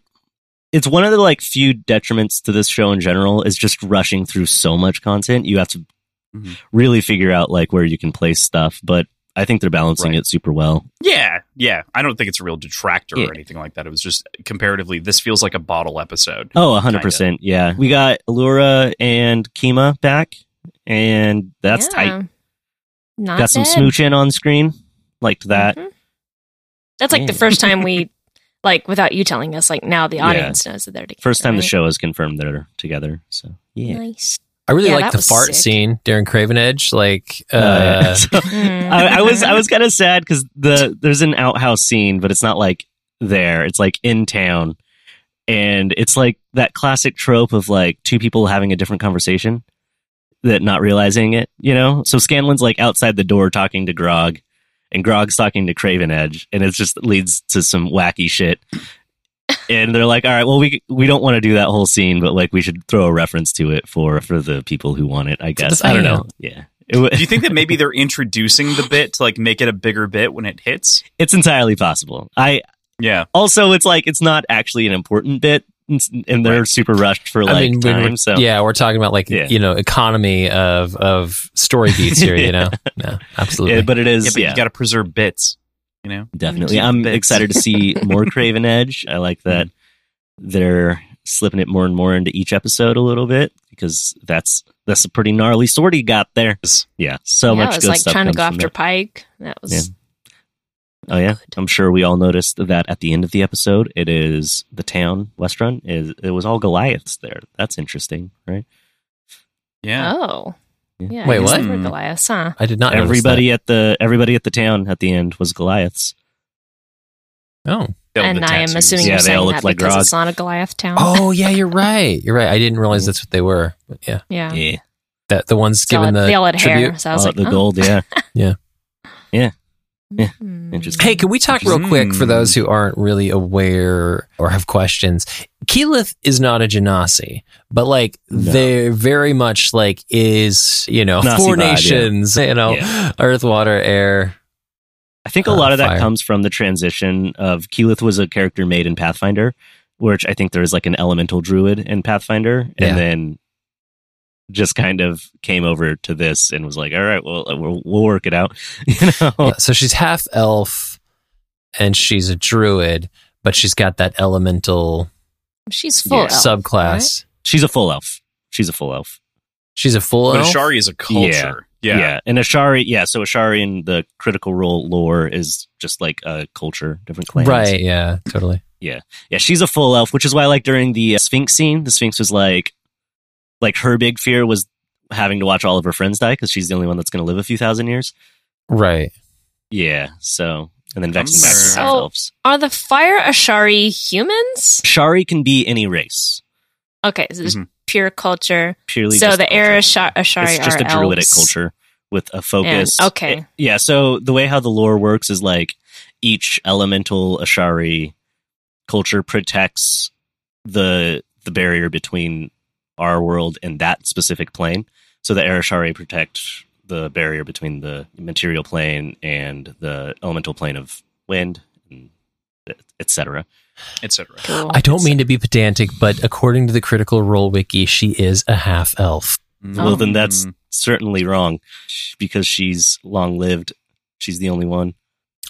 S4: it's one of the like few detriments to this show in general is just rushing through so much content. You have to
S1: Mhm.
S4: really figure out like where you can place stuff, but I think they're balancing
S1: Right.
S4: it super well.
S1: Yeah, yeah. I don't think it's a real detractor
S4: Yeah.
S1: or anything like that. It was just comparatively, this feels like a bottle episode.
S4: Oh, 100%. Yeah. We got Allura and Kima back, and that's
S2: Yeah.
S4: tight.
S2: Not
S4: Got some
S2: dead.
S4: smooching on screen. Liked that.
S2: Mhm. That's like the first time we, like, without you telling us, like, now the
S4: Yeah.
S2: audience knows that they're together.
S4: First time the show is confirmed they're together. So, yeah.
S2: Nice.
S3: I really
S2: Yeah,
S3: like the fart
S2: sick.
S3: scene during Craven Edge. Like, uh,
S4: Uh, yeah. So,
S2: Mm.
S4: I, I was I was kind of sad because the there's an outhouse scene, but it's not like there. It's like in town, and it's like that classic trope of like two people having a different conversation that not realizing it. You know, so Scanlan's like outside the door talking to Grog, and Grog's talking to Craven Edge, and it just leads to some wacky shit. And they're like, "All right, well, we we don't want to do that whole scene, but like we should throw a reference to it for for the people who want it. I guess I don't know.
S3: know.
S4: Yeah,
S1: Do you think that maybe they're introducing the bit to like make it a bigger bit when it hits?
S4: it's entirely possible. I
S1: Yeah.
S4: also it's like it's not actually an important bit and they're
S1: Right.
S4: super rushed for like
S3: I mean,
S4: time
S3: we're-
S4: so
S3: yeah, we're talking about like
S4: Yeah.
S3: you know economy of of story beats here. You know, no, absolutely.
S4: Yeah, but it is.
S1: Yeah, but
S4: yeah,
S1: you got to preserve bits, you know?
S4: definitely i'm
S1: bits.
S4: excited to see more craven edge i like mm-hmm. that they're slipping it more and more into each episode a little bit because that's that's a pretty gnarly sword he got there yeah so
S2: yeah,
S4: much
S2: it was
S4: good
S2: like
S4: stuff
S2: trying to go after
S4: there.
S2: Pike. That was
S4: oh yeah i'm sure we all noticed that at the end of the episode it is the town Westruun is it was all goliaths there that's interesting right
S1: Yeah.
S2: oh
S4: Yeah.
S2: yeah.
S3: Wait, what?
S2: they Goliaths, huh?
S3: I did not. notice
S4: everybody at the everybody at the town at the end was goliaths.
S3: Oh,
S1: Build
S2: and I am assuming
S4: Yeah,
S2: you're saying that
S4: like
S2: because
S4: Grog.
S2: it's not a Goliath town.
S3: oh yeah, you're right. You're right. I didn't realize that's what they were. But yeah,
S2: yeah.
S4: yeah
S3: that the ones
S2: They
S3: given
S2: had-
S3: the
S2: they all had
S3: tribute.
S2: hair, so I was
S4: Oh,
S2: like,
S4: the
S2: oh.
S4: gold Yeah. yeah Yeah.
S2: Hmm.
S4: Interesting.
S3: Hey, can we talk real quick for
S1: Hmm.
S3: those who aren't really aware or have questions? Keyleth is not a Genasi, but like
S4: No.
S3: they're very much like is you know
S4: Genasi
S3: four
S4: vibe, yeah.
S3: nations, you know,
S4: Yeah.
S3: earth, water, air.
S4: I think a
S3: Uh,
S4: lot of that
S3: fire.
S4: comes from the transition of Keyleth was a character made in Pathfinder, which I think there is like an elemental druid in Pathfinder,
S3: Yeah.
S4: and then just kind of came over to this and was like, "All right, well, we'll, we'll work it out," you know.
S3: Yeah, so she's half elf, and she's a druid, but she's got that elemental
S2: She's full
S4: Yeah.
S2: elf,
S3: subclass.
S4: She's a full elf. She's a full elf.
S3: She's a full
S1: But
S3: elf.
S1: Ashari is a culture. Yeah.
S4: and Ashari, yeah. So Ashari in the Critical Role lore is just like a culture, different clans,
S3: right? Yeah, totally.
S4: Yeah. Yeah, she's a full elf, which is why, like, during the uh, Sphinx scene, the Sphinx was like, like her big fear was having to watch all of her friends die because she's the only one that's going to live a few thousand years.
S3: Right.
S4: Yeah, so and then Vex and Vax are
S2: So-
S4: elves.
S2: Are the fire Ashari humans?
S4: Shari can be any race,
S2: Okay, so it's
S1: Mhm.
S2: pure culture.
S4: purely.
S2: so the air
S4: culture.
S2: Ashari, Ashari
S4: It's just
S2: are
S4: a druidic
S2: elves.
S4: culture with a focus.
S2: And- okay.
S4: It- yeah. So the way how the lore works is like each elemental Ashari culture protects the the barrier between our world and that specific plane. So the Air Ashari protect the barrier between the material plane and the elemental plane of wind, and etc.
S1: Etc.
S2: Cool.
S3: I don't mean to be pedantic, but according to the Critical Role wiki, she is a half elf.
S4: Well, then that's
S1: Mm.
S4: certainly wrong because she's long lived. She's the only one.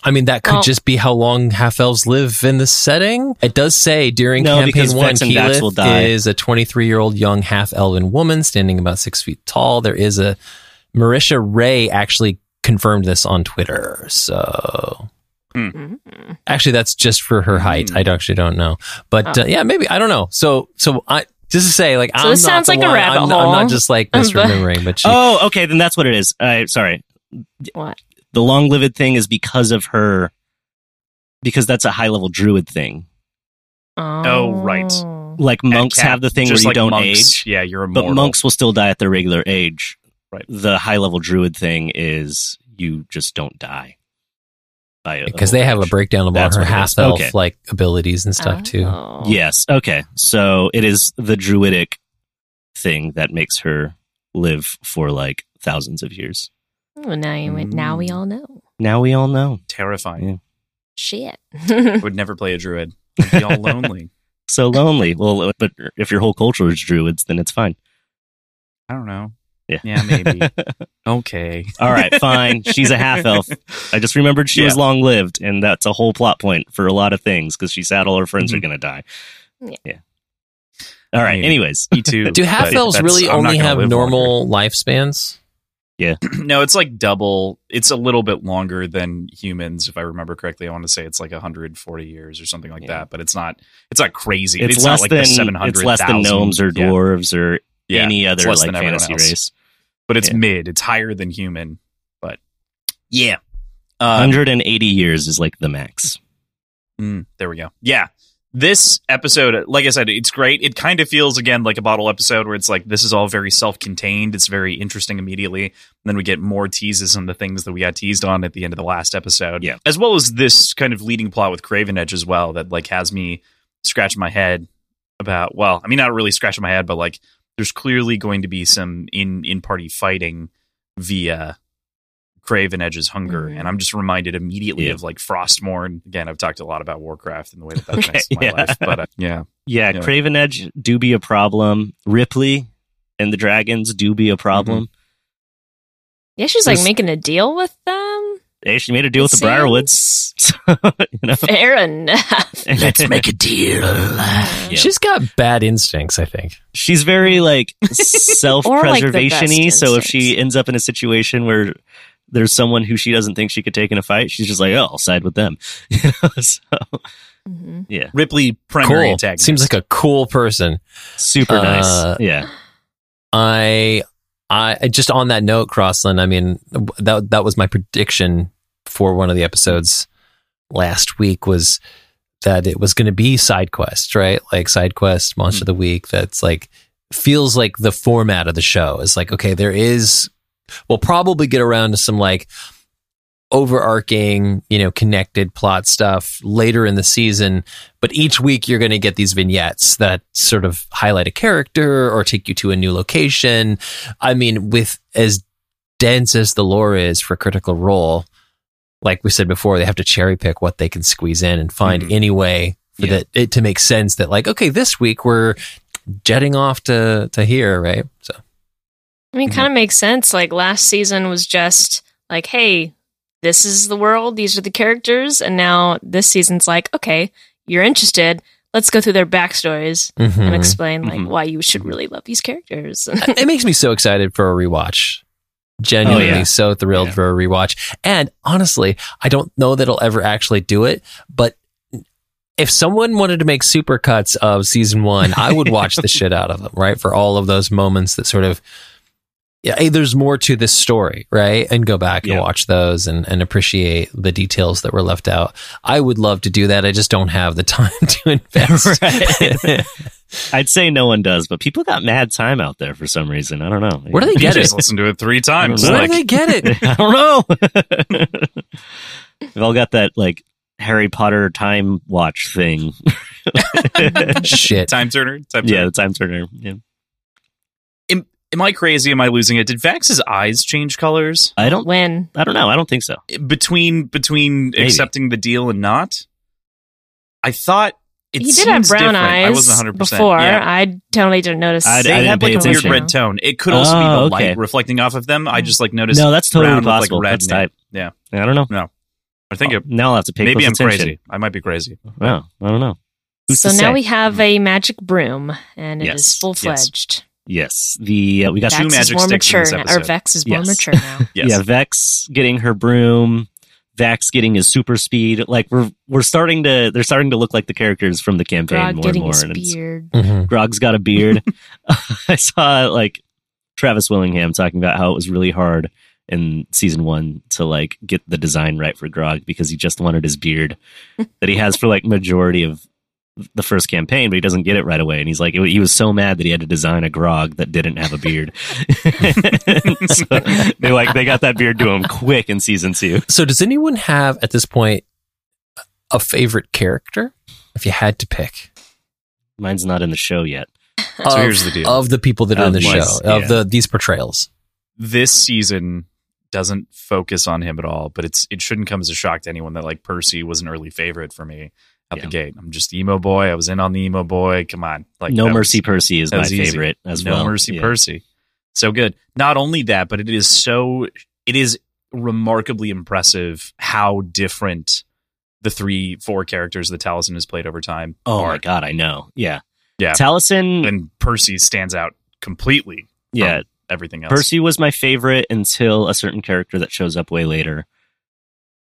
S3: I mean, that could
S2: Well-
S3: just be how long half elves live in this setting. It does say during
S4: No,
S3: campaign one,
S4: Vex and Vax will
S3: Keyleth is a 23 year old young half elven woman standing about six feet tall. There is a Marisha Ray actually confirmed this on Twitter. So
S2: Mhm.
S3: actually, that's just for her height.
S1: Hmm.
S3: I actually don't know, but
S2: Oh.
S3: uh, yeah, maybe I don't know. So so I Just to say, like,
S2: So
S3: I'm
S2: this
S3: not
S2: sounds
S3: the
S2: like a
S3: one-
S2: rabbit
S3: I'm, not- I'm not just like misremembering, but she,
S4: Oh, okay, then that's what it is. I sorry.
S2: What?
S4: The long lived thing is because of her because that's a high level druid thing.
S1: Oh, right.
S4: Like monks
S1: Cat-
S4: have the thing where you
S1: like
S4: don't
S1: monks,
S4: age,
S1: Yeah, you're
S4: a
S1: monk.
S4: but monks will still die at their regular age.
S1: Right.
S4: The high level druid thing is you just don't die.
S3: Because they have a breakdown of all her
S4: what it is.
S3: half elf
S4: Okay.
S3: like abilities and stuff too.
S2: Oh.
S4: Yes. Okay. So it is the druidic thing that makes her live for like thousands of years.
S2: Oh, now you now we
S1: Mm.
S2: all know.
S4: Now we all know.
S1: Terrifying.
S4: Yeah.
S2: Shit.
S1: I would never play a druid. I'd be all lonely.
S4: So lonely. Well, but if your whole culture is druids, then it's fine.
S1: I don't know.
S4: Yeah.
S1: Yeah, maybe. okay.
S4: All right, fine. She's a half elf. I just remembered she was long lived, and that's a whole plot point for a lot of things because she said all her friends are
S1: Mhm.
S4: going to die.
S2: Yeah.
S4: All right.
S1: Maybe.
S4: Anyways,
S1: Me too.
S3: Do half elves really only have
S1: live
S3: normal lifespans?
S1: Longer. no, it's like double. It's a little bit longer than humans, if I remember correctly. I want to say it's like 140 years or something like
S4: Yeah.
S1: that. But it's not. It's not crazy.
S4: it's,
S1: It's,
S4: less
S1: not like
S4: than
S1: the 700.
S4: it's less than gnomes or
S1: yeah.
S4: dwarves or
S1: Yeah,
S4: any other like fantasy
S1: else.
S4: race.
S1: But it's
S4: Yeah.
S1: mid. It's higher than human. But yeah. Um,
S4: 180 years is like the max.
S1: Mm, there we go. Yeah. This episode, like I said, it's great. It kind of feels again like a bottle episode where it's like this is all very self-contained. It's very interesting immediately. And then we get more teases on the things that we got teased on at the end of the last episode.
S4: Yeah.
S1: As well as this kind of leading plot with Craven Edge as well that like has me scratching my head about well, I mean not really scratching my head, but like there's clearly going to be some in in party fighting via Craven Edge's hunger,
S2: Mhm.
S1: and I'm just reminded immediately
S4: Yeah.
S1: of like Frostmourne. Again, I've talked a lot about Warcraft and the way that that
S4: Okay,
S1: to my
S4: yeah.
S1: life, but uh, yeah,
S4: Yeah,
S1: Yeah.
S4: Craven Edge do be a problem. Ripley and the dragons do be a problem.
S2: Yeah, she's like
S4: There's-
S2: making a deal with them.
S4: Hey, she made a deal with the Briarwoods. you know?
S2: Fair enough.
S4: Let's make a deal. Yeah.
S3: She's got bad instincts, I think.
S4: She's very like self-preservation-y.
S2: Like,
S4: so if she ends up in a situation where there's someone who she doesn't think she could take in a fight, she's just like, "Oh, I'll side with them." You know? So
S2: hmm
S4: yeah,
S1: Ripley primary
S3: Cool.
S1: antagonist.
S3: Seems like a cool person.
S4: super
S3: Uh,
S4: nice. Yeah,
S3: I, I just on that note, Crossland. I mean, that that was my prediction for one of the episodes last week was that it was going to be side quest, right? Like side quest, monster of the week. That's like feels like the format of the show is like okay, there is. We'll probably get around to some like overarching, you know, connected plot stuff later in the season. But each week you're going to get these vignettes that sort of highlight a character or take you to a new location. I mean, with as dense as the lore is for Critical Role, like we said before, they have to cherry pick what they can squeeze in and find
S1: Mhm.
S3: any way for
S1: Yeah.
S3: that it to make sense that like, okay, this week we're jetting off to to here, right? So
S2: I mean, kind of makes sense. Like last season was just like, hey, this is the world, these are the characters, and now this season's like, okay, you're interested. Let's go through their backstories
S3: mhm.
S2: and explain like
S1: Mhm.
S2: why you should really love these characters.
S3: it makes me so excited for a rewatch. Genuinely
S4: Oh, yeah.
S3: so thrilled
S4: Yeah.
S3: for a rewatch. And honestly, I don't know that I'll ever actually do it, but if someone wanted to make supercuts of season one, I would watch the shit out of them, right? For all of those moments that sort of, yeah, there's more to this story, right? And go back and watch those and, and appreciate the details that were left out. I would love to do that. I just don't have the time to invest.
S4: Right. I'd say no one does, but people got mad time out there for some reason. I don't know.
S3: Where do they get it?
S1: just listen to it three times.
S4: Where
S1: Like,
S3: do they get it?
S4: I don't know. We've all got that like Harry Potter time watch thing.
S3: Shit.
S1: time turner. Time
S4: yeah, the time turner. Yeah.
S1: Am I crazy? Am I losing it? Did Vax's eyes change colors
S4: I don't.
S2: when
S4: I don't know. I don't think so.
S1: between between
S4: Maybe.
S1: accepting the deal and not? I thought it
S2: he did have brown
S1: different.
S2: eyes
S1: I wasn't 100 percent
S2: before,
S1: Yeah.
S2: I totally didn't notice.
S4: I- I didn't
S1: had
S4: pay
S1: like a weird red tone. It could also
S4: Oh,
S1: be the oh,
S4: okay.
S1: light reflecting off of them. I mm. just like noticed.
S4: No, that's totally
S1: brown with, like,
S4: possible.
S1: red
S4: that's
S1: in
S4: type.
S1: Yeah.
S4: I don't know.
S1: No, I think
S4: Oh,
S1: it,
S4: now I'll have to pay
S1: maybe I'm
S4: attention.
S1: crazy. I might be crazy.
S4: Wow, I don't know. Who's
S2: so now
S4: say?
S2: we have a magic broom, and it is
S4: Yes,
S2: full fledged.
S4: yes, the uh, we got
S1: Two
S2: Vex is
S1: magic
S2: more
S1: sticks in
S2: mature
S1: this
S2: now, or. Vex is more
S4: Yes.
S2: mature now.
S1: Yes.
S4: yeah Vex getting her broom. Vax getting his super speed. Like we're we're starting to they're starting to look like the characters from the campaign
S2: Grog
S4: more and more.
S2: his
S4: and it's-
S2: beard.
S3: Mhm.
S4: Grog's got a beard. I saw like Travis Willingham talking about how it was really hard in season one to like get the design right for Grog because he just wanted his beard that he has for like majority of the first campaign, but he doesn't get it right away. And he's like, he was so mad that he had to design a Grog that didn't have a beard. so they like they got that beard to him quick in season two.
S3: So, does anyone have at this point a favorite character? If you had to pick,
S4: Mine's not in the show yet.
S1: So
S3: of,
S1: here's the deal.
S3: of the people that are in the show
S4: these,
S3: of the these portrayals.
S1: This season doesn't focus on him at all, but it's it shouldn't come as a shock to anyone that like Percy was an early favorite for me out the
S4: Yeah.
S1: gate. I'm just emo boy. I was in on the emo boy. Come on, like
S4: no
S1: that was-
S4: Mercy Percy is my
S1: was easy.
S4: favorite as
S1: no
S4: well.
S1: mercy
S4: Yeah.
S1: Percy. So good. Not only that, but it is so it is remarkably impressive how different the three four characters that Taliesin has played over time
S4: Oh
S1: are.
S4: my god, I know. Yeah.
S1: Yeah.
S4: Taliesin
S1: and Percy stands out completely.
S4: yeah,
S1: from everything else.
S4: Percy was my favorite until a certain character that shows up way later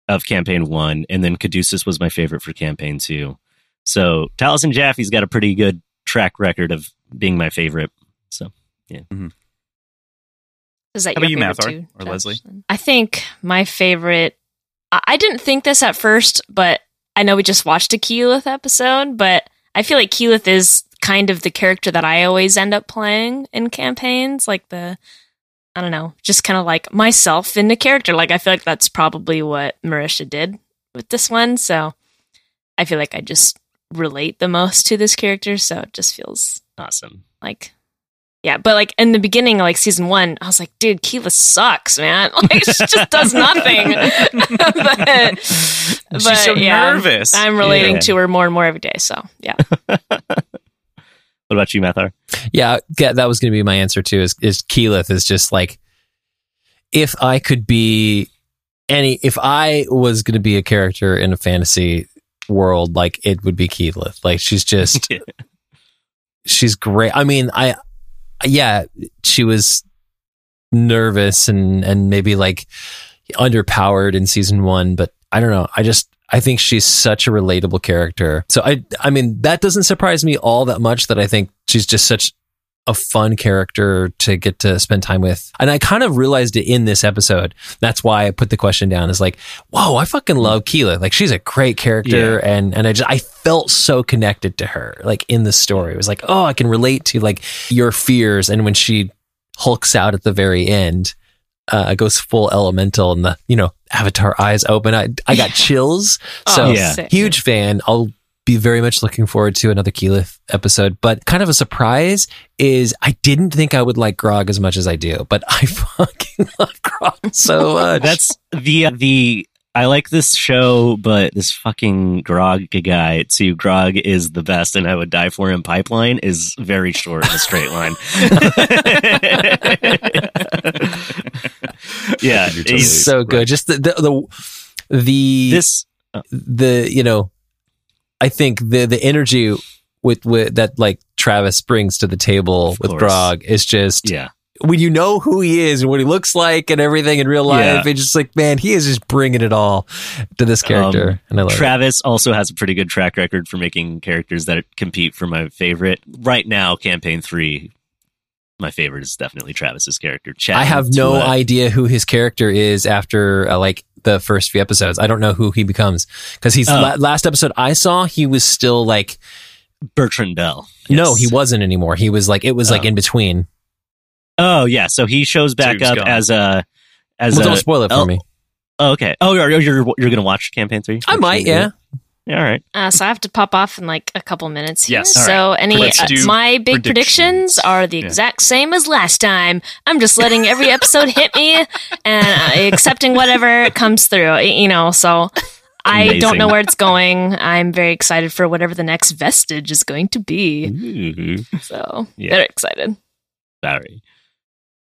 S4: of campaign one, and then Caduceus was my favorite for campaign two. So Taliesin Jaffe's got a pretty good track record of being my favorite. So yeah. Mm-hmm.
S2: Is that
S1: How
S2: your
S1: about you,
S2: favorite
S1: Mathar
S2: too,
S1: or
S2: Josh?
S1: Leslie?
S2: I think my favorite. I I didn't think this at first, but I know we just watched a Keyleth episode, but I feel like Keyleth is kind of the character that I always end up playing in campaigns, like the. I don't know, just kind of like myself in the character. Like I feel like that's probably what Marisha did with this one. So I feel like I just relate the most to this character. So it just feels
S4: awesome.
S2: like yeah but like in the beginning like season one i was like dude Keyleth sucks man like she just does nothing but,
S1: She's
S2: but,
S1: so
S2: yeah,
S1: nervous.
S2: i'm relating
S4: Yeah.
S2: to her more and more every day so yeah
S4: What about you, Mathar?
S3: Yeah, that was going to be my answer too. Is is Keyleth is just like if I could be any, if I was going to be a character in a fantasy world, like it would be Keyleth. Like she's just, she's great. I mean, I, yeah, she was nervous and and maybe like underpowered in season one, but I don't know. I just I think she's such a relatable character. So I I mean that doesn't surprise me all that much that I think she's just such a fun character to get to spend time with. And I kind of realized it in this episode. That's why I put the question down is like, whoa, I fucking love Keyleth. Like she's a great character and and I just I felt so connected to her like in the story. It was like, oh, I can relate to like your fears and when she hulks out at the very end uh, goes full elemental and the you know avatar eyes open. I, I got chills. So
S2: Oh,
S4: Yeah.
S3: huge fan. I'll be very much looking forward to another keyleth episode. But kind of a surprise is i didn't think i would like grog as much as i do but i fucking love grog so much.
S4: That's the the. I like this show, but this fucking Grog guy to Grog is the best, and I would die for him. Pipeline is very short in a straight line. yeah,
S1: You're totally
S4: he's-
S3: so good just the the the, the
S4: this uh.
S3: the you know i think the the energy with, with that like travis brings to the table
S4: Of
S3: with
S4: course.
S3: grog is just
S4: yeah
S3: when you know who he is and what he looks like and everything in real life
S4: Yeah.
S3: it's just like man he is just bringing it all to this character
S4: Um,
S3: and i love it
S4: Travis also has a pretty good track record for making characters that compete for my favorite. Right now, campaign three, my favorite is definitely Travis's character. Chad
S3: i have no
S4: Tua.
S3: idea who his character is after uh, like the first few episodes i don't know who he becomes because he's
S4: Oh.
S3: la- last episode i saw he was still like
S4: Bertrand Bell.
S3: no he wasn't anymore he was like it was like
S4: Oh.
S3: in between
S4: Oh yeah, so he shows back
S1: he was
S4: up
S1: gone.
S4: as a as
S3: well,
S4: a.
S3: don't spoil it for
S4: oh,
S3: me
S4: Oh, okay. Oh, you're you're, you're gonna watch campaign three?
S3: i might yeah
S4: Yeah, all right.
S2: Uh, so I have to pop off in like a couple minutes here.
S1: Yes. All
S2: So any uh, my big
S1: predictions.
S2: predictions are the
S1: Yeah.
S2: exact same as last time. I'm just letting every episode hit me and uh, accepting whatever comes through. You know, so I don't know where it's going. I'm very excited for whatever the next vestige is going to be.
S4: Ooh,
S2: So
S4: Yeah.
S2: very excited.
S4: sorry.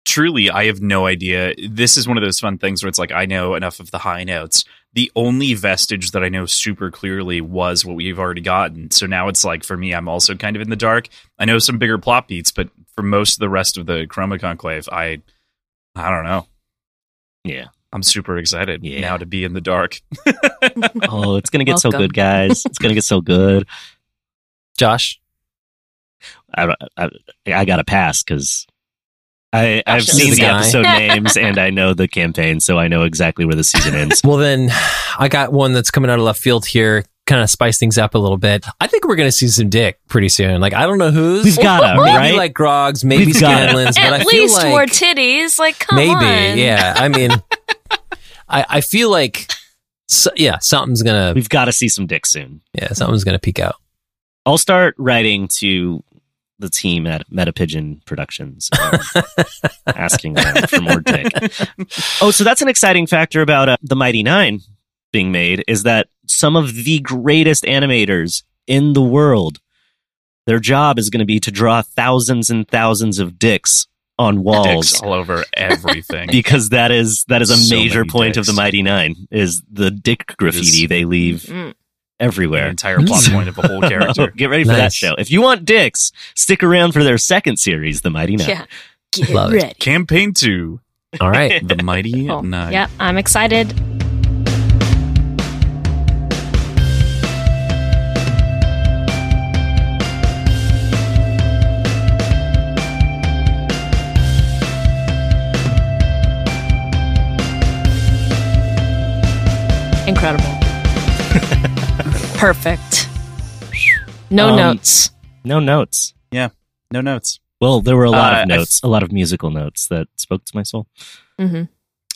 S1: Truly i have no idea this is one of those fun things where it's like i know enough of the high notes the only vestige that i know super clearly was what we've already gotten so now it's like for me i'm also kind of in the dark i know some bigger plot beats but for most of the rest of the chroma conclave i i don't know
S4: Yeah.
S1: I'm super excited
S4: Yeah.
S1: now to be in the dark.
S4: Oh, it's gonna get so good, guys. It's gonna get so good.
S3: Josh,
S4: I I, I got to pass because I I've
S2: Josh
S4: seen the
S3: the
S4: episode names and I know the campaign, so I know exactly where the season ends.
S3: well then, I got one that's coming out of left field here. Kind of spice things up a little bit. I think we're going to see some dick pretty soon. Like I don't know who's.
S4: We've gotta,
S3: maybe
S4: right?
S3: like Grogs, maybe
S4: We've gotta.
S3: Scanlan's, but I
S2: At
S3: feel
S2: least
S3: like
S2: more titties. Like, come
S3: maybe,
S2: on.
S3: yeah. I mean, I I feel like, so, yeah, something's gonna,
S4: We've got to see some dick soon.
S3: yeah, something's gonna peek out.
S4: I'll start writing to the team at Metapigeon Productions, um, asking them for more dick. Oh, so that's an exciting factor about uh, the Mighty Nein being made is that some of the greatest animators in the world, their job is going to be to draw thousands and thousands of dicks on walls.
S1: Dicks all over everything.
S4: Because that is that is a
S1: So
S4: major
S1: many
S4: point of the. Mighty Nein is the dick graffiti
S1: is-
S4: they leave
S2: Mm.
S1: The
S4: everywhere.
S1: entire plot point of a whole character.
S4: Get ready for that show. If you want dicks, stick around for their second series, The Mighty Nein.
S2: Yeah. Get
S3: Love it.
S2: ready.
S1: Campaign two,
S3: All right.
S1: the mighty
S2: Cool.
S1: nine.
S2: Yeah, I'm excited. Incredible. Perfect. No
S4: Um,
S2: notes.
S4: No notes.
S1: Yeah, no notes.
S4: Well, there were a lot
S1: Uh,
S4: of notes, a lot of musical notes that spoke to my soul.
S2: Mm-hmm.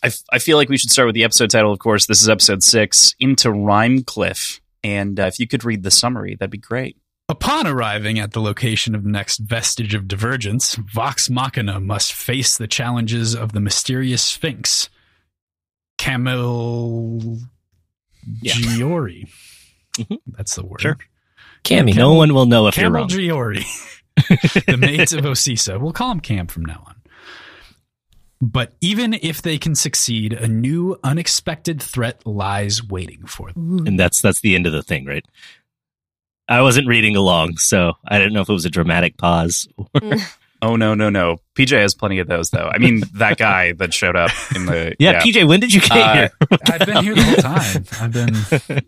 S1: I, f- I feel like we should start with the episode title, of course. This is episode six, Into Rhyme Cliff. And uh, if you could read the summary, that'd be great.
S5: Upon arriving at the location of the next vestige of divergence, Vox Machina must face the challenges of the mysterious Sphinx, Camel
S4: Yeah.
S5: Giori.
S4: Mhm.
S5: That's the word.
S4: Sure.
S3: Cammy.
S4: no one will know if you're
S5: Camel
S4: wrong.
S5: Giori, the mates of Osysa. We'll call him Cam from now on. But even if they can succeed, a new unexpected threat lies waiting for them.
S4: and that's that's the end of the thing, right? I wasn't reading along, so I didn't know if it was a dramatic pause.
S1: Oh, no, no, no. PJ has plenty of those, though. I mean, that guy that showed up in the.
S4: Yeah, PJ, when did you get
S1: Uh,
S4: here?
S5: I've been here the whole time. I've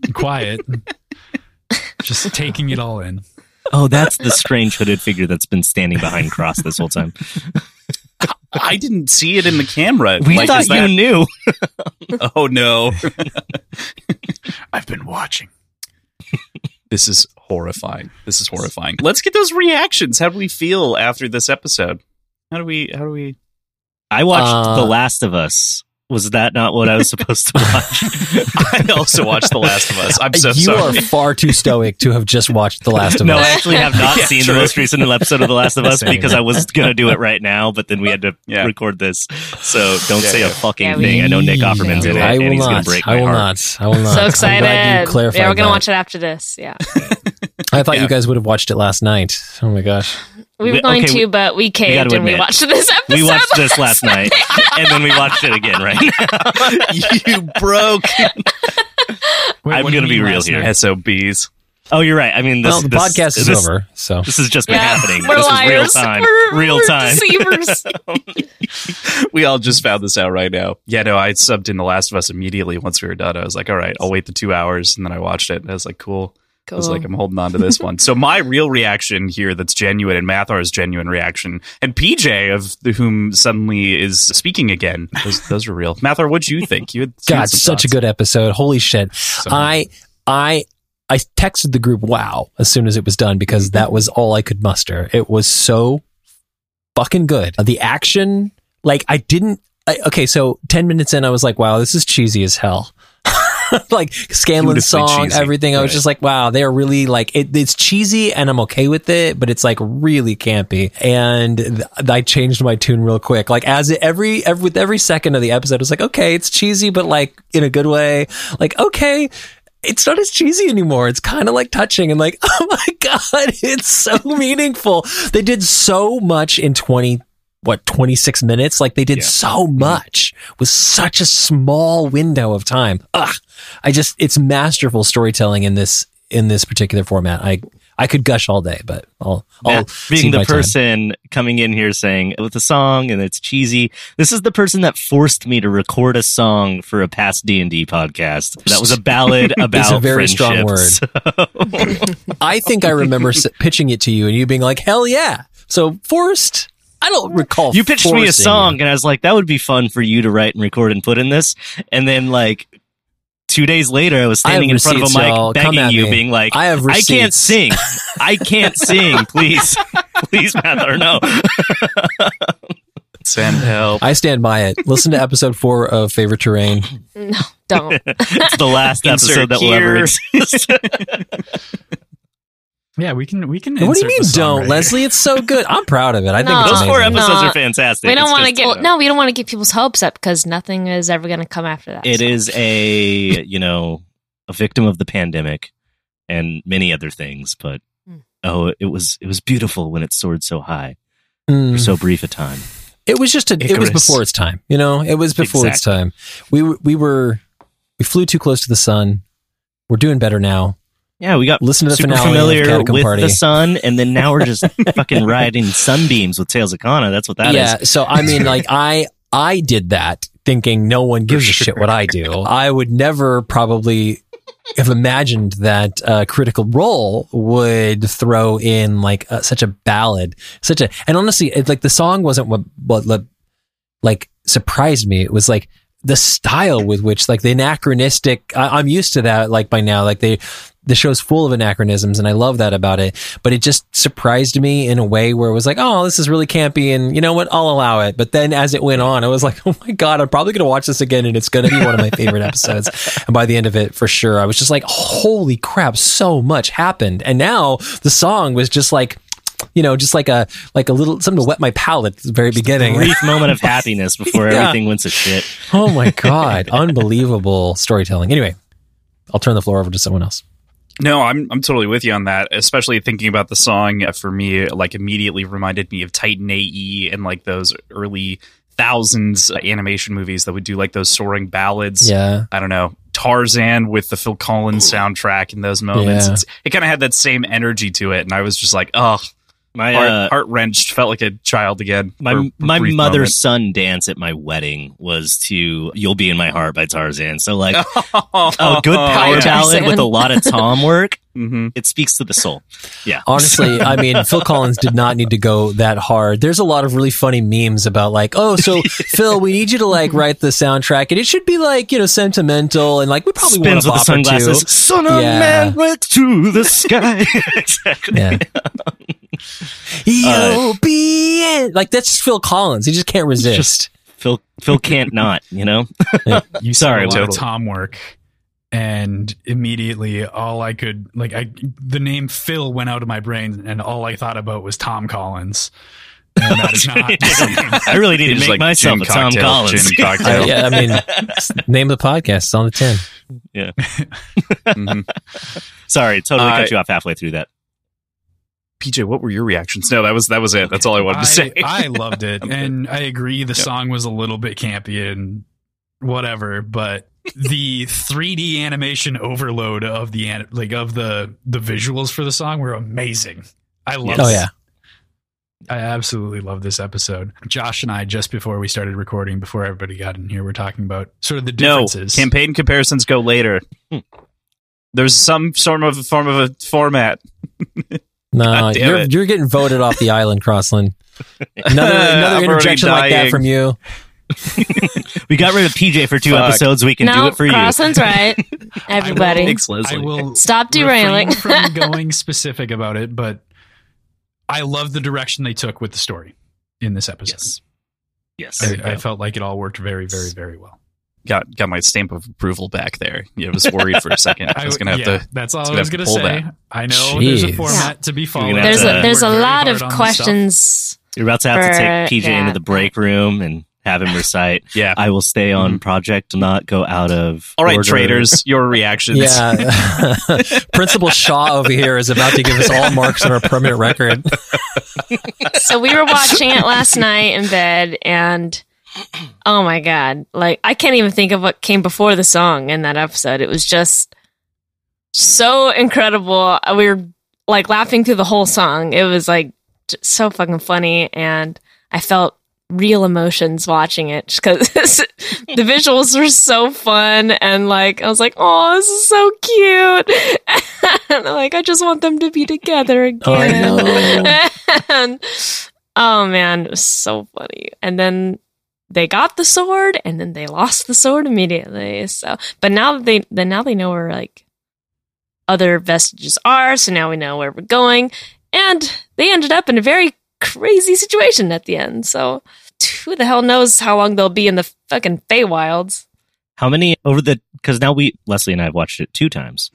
S5: been quiet, just taking it all in.
S4: Oh, that's the strange hooded figure that's been standing behind Kross this whole time.
S1: I didn't see it in the camera.
S4: We
S1: Like,
S4: thought
S1: is
S4: you
S1: that-
S4: knew.
S1: Oh, no.
S5: I've been watching.
S1: This is horrifying. This is horrifying. Let's get those reactions. How do we feel after this episode? How do we, how do we.
S4: I watched
S3: Uh,
S4: The Last of Us. Was that not what I was supposed to watch?
S1: I also watched The Last of Us. I'm so sorry.
S3: you
S1: sorry.
S3: are far too stoic to have just watched The Last of Us.
S4: no, I actually have not
S1: Yeah,
S4: seen
S1: true.
S4: the most recent episode of The Last of Us
S3: Same.
S4: because I was going to do it right now, but then we had to
S1: Yeah.
S4: record this. So don't
S1: Yeah,
S4: say
S1: yeah.
S4: a fucking
S2: Yeah,
S4: thing. I know Nick Offerman's in it,
S3: I
S4: and
S3: will
S4: he's going
S3: not.
S4: to break
S3: I
S4: my
S3: will
S4: heart.
S3: not. I will not.
S2: so
S3: I'm
S2: excited.
S3: glad you clarified
S2: yeah, we're gonna
S3: that.
S2: watch it after this. Yeah,
S3: I thought
S1: Yeah.
S3: you guys would have watched it last night. Oh my gosh.
S2: we were going
S4: okay,
S2: to,
S4: we-
S2: but we caved
S4: gotta
S2: and we watched this episode.
S4: We watched this last night, and then we watched it again right now.
S1: you broke.
S5: Wait,
S4: I'm
S5: what do you
S4: gonna be real here.
S5: night?
S1: SOBs.
S4: Oh, you're right. I mean, this,
S3: well, the
S4: this-
S3: podcast is
S4: this-
S3: over, so
S4: This has just been
S2: Yeah,
S4: happening.
S2: We're
S4: this
S2: liars.
S4: is real time.
S2: We're,
S4: real
S2: we're
S4: time.
S2: Deceivers.
S1: We all just found this out right now. Yeah, no, I subbed in The Last of Us immediately once we were done. I was like, all right, I'll wait the two hours. And then I watched it. And I was like, cool. I was like, I'm holding on to this one. So my real reaction here that's genuine and Mathar's genuine reaction and PJ of the, whom suddenly is speaking again. Those, those are real. Mathar, what'd you think? You had
S3: God, such a good episode. Holy shit.
S1: So-
S3: I I I texted the group wow as soon as it was done because mm-hmm. that was all I could muster. It was so fucking good. The action, like I didn't I, okay, so 10 minutes in I was like, wow, this is cheesy as hell. like Scanlan's song,
S1: cheesy.
S3: everything. I was
S1: Right.
S3: just like, wow, they're really like it, it's cheesy and I'm okay with it, but it's like really campy. And th- I changed my tune real quick. Like as it, every, every with every second of the episode, I was like, okay, it's cheesy, but like in a good way. Like okay. It's not as cheesy anymore. It's kind of like touching and like, oh my God, it's so meaningful. They did so much in 20, what, 26 minutes? Like they did
S1: Yeah.
S3: so mm-hmm. much with such a small window of time. Ugh. I just, it's masterful storytelling in this, in this particular format. I, I could gush all day, but I'll, I'll
S4: being the
S3: my time.
S4: person coming in here saying with a song and it's cheesy. This is the person that forced me to record a song for a past D and D podcast. That was a ballad about a
S3: very strong
S4: friendships.
S3: I think I remember pitching it to you and you being like, hell yeah. So forced, I don't recall.
S4: you pitched me a song
S3: you.
S4: and I was like, that would be fun for you to write and record and put in this. And then like two days later, I was
S3: I have
S4: standing in front of a mic
S3: y'all.
S4: Begging you,
S3: me.
S4: being like,
S3: I have
S4: I can't sing. I can't sing. Please, please, Matt, or no.
S1: Send help.
S3: I stand by it. Listen to episode four of Favorite Terrain.
S2: No, don't.
S4: It's the last episode that will ever
S1: here.
S4: exist.
S5: Yeah, we can we can.
S3: What do you mean don't,
S5: right
S3: Leslie? It's so good. I'm proud of it. I think
S2: No.
S3: it's
S4: Those four episodes
S2: No.
S4: are fantastic.
S2: we don't want to
S4: just,
S2: get no. We don't want to get people's hopes up because nothing is ever going to come after that.
S4: It
S2: so.
S4: is a you know a victim of the pandemic and many other things, but
S2: Hmm.
S4: oh, it was it was beautiful when it soared so high
S3: Mm.
S4: for so brief a time.
S3: It was just a, it was before its time. You know, it was before its time. We were, we were we flew too close to the sun. We're doing better now.
S4: Yeah, we got
S3: Listen to the
S4: super familiar with
S3: Party.
S4: the sun, and then now we're just fucking riding sunbeams with Tales of Kana. That's what that is.
S3: yeah. So I mean, like I I did that thinking no one gives a shit what I do. I would never probably have imagined that uh, Critical Role would throw in like uh, such a ballad, such a and honestly, it, like the song wasn't what what like, like surprised me. It was like the style with which like the anachronistic. I, I'm used to that like by now. Like they the show's full of anachronisms and I love that about it. But it just surprised me in a way where it was like, oh, this is really campy and you know what? I'll allow it. But then as it went on, I was like, oh my God, I'm probably going to watch this again and it's going to be one of my favorite episodes. And by the end of it, for sure, I was just like, holy crap, so much happened. And now the song was just like, you know, just like a like a little something to wet my palate at the very beginning.
S4: brief moment of happiness before
S3: Yeah.
S4: everything went to shit.
S3: Oh my god, unbelievable storytelling. Anyway, I'll turn the floor over to someone else.
S1: No, I'm I'm totally with you on that. Especially thinking about the song uh, for me, like immediately reminded me of Titan AE and like those early thousands uh, animation movies that would do like those soaring ballads.
S3: Yeah.
S1: I don't know Tarzan with the Phil Collins soundtrack in those moments.
S3: Yeah.
S1: It's, it kind of had that same energy to it, and I was just like, oh,
S4: My
S1: heart,
S4: uh,
S1: heart wrenched. Felt like a child again.
S4: my my mother's
S1: moment.
S4: son dance at my wedding was to "You'll Be in My Heart" by Tarzan. So like
S1: oh,
S4: a good power
S2: yeah.
S4: ballad
S2: Tarzan.
S4: with a lot of tom work.
S1: Hmm
S4: It speaks to the soul. Yeah,
S3: Honestly, I mean, Phil Collins did not need to go that hard. There's a lot of really funny memes about like, oh, so Phil, we need you to like write the soundtrack, and it should be like you know sentimental and like we probably want
S4: spins
S3: a
S4: with the
S3: bop or two.
S4: Son of
S3: Yeah.
S4: man, right to the sky. exactly.
S3: Yeah. You'll be in. Like that's Phil Collins. He just can't resist.
S4: Phil Phil can't not. You know.
S5: You
S4: Sorry,
S5: saw a lot
S1: totally.
S5: of Tom work, and immediately all I could like, I the name Phil went out of my brain, and all I thought about was Tom Collins. And that is not.
S4: I really need to make
S1: like
S4: myself a Tom
S1: cocktail,
S4: Collins.
S3: I, yeah, I mean, name of the podcast is on the tin.
S1: Mhm.
S4: Sorry, totally
S1: Uh,
S4: cut you off halfway through that.
S1: PJ, what were your reactions? No, that was that was it. That's all I wanted to say.
S5: I, I loved it, and I agree. The
S1: Yep.
S5: song was a little bit campy and whatever, but the 3D animation overload of the like of the the visuals for the song were amazing. I love.
S3: Oh yeah.
S5: I absolutely love this episode. Josh and I, just before we started recording, before everybody got in here, we're talking about sort of the
S1: no,
S5: differences.
S1: campaign comparisons go later.
S4: Hmm.
S1: There's some sort of a form of a format.
S3: No, you're you're getting voted off the island, Crossland. Another another
S1: already
S3: interjection like that from you.
S4: We got rid of PJ for two
S1: Fuck.
S4: episodes. We can do it for you.
S2: Crossland's right. Everybody,
S1: Thanks,
S5: I
S1: Leslie.
S5: will
S2: stop derailing.
S5: from going specific about it, but I love the direction they took with the story in this episode.
S4: Yes. Yes.
S5: I, I felt like it all worked very, very, very well.
S1: got got my stamp of approval back there. Yeah, I was worried for a second. I was gonna have
S5: yeah,
S1: to.
S5: That's all
S1: was
S5: I
S1: gonna
S5: was going
S1: to
S5: to say.
S1: that.
S5: I know there's a
S3: Jeez.
S5: format to be followed.
S2: there's a, there's a lot of questions.
S4: You're about to have to take PJ into the break room and have him recite.
S1: Yeah.
S4: I will stay on mm-hmm. project, not go out of.
S1: All right,
S4: order.
S1: traders, your reactions.
S3: Yeah. Principal Shaw over here is about to give us all marks on our permanent record.
S2: so we were watching it last night in bed and oh my god like i can't even think of what came before the song in that episode it was just so incredible we were like laughing through the whole song. It was like so fucking funny, and I felt real emotions watching it because the visuals were so fun, and like I was like, oh, this is so cute, and like I just want them to be together oh, again. and oh man, it was so funny. And then they got the sword, and then they lost the sword immediately. So, but now that they then now they know where like other vestiges are. So now we know where we're going, and they ended up in a very crazy situation at the end. So who the hell knows how long they'll be in the fucking Feywilds?
S4: How many over the? Because now we Leslie and I have watched it two times.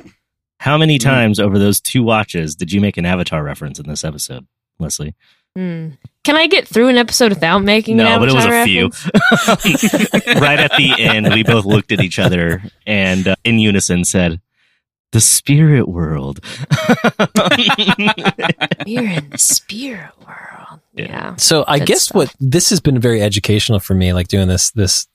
S4: How many
S1: Mm.
S4: times over those two watches did you make an Avatar reference in this episode, Leslie?
S2: Hmm. Can I get through an episode without making an
S4: No, but it was
S2: Avatar
S4: a few. right at the end, we both looked at each other and uh, in unison said, "The spirit world."
S2: We're in the spirit world.
S4: Yeah.
S2: Yeah.
S3: So I
S2: Good
S3: guess
S2: stuff.
S3: what this has been very educational for me, like doing this this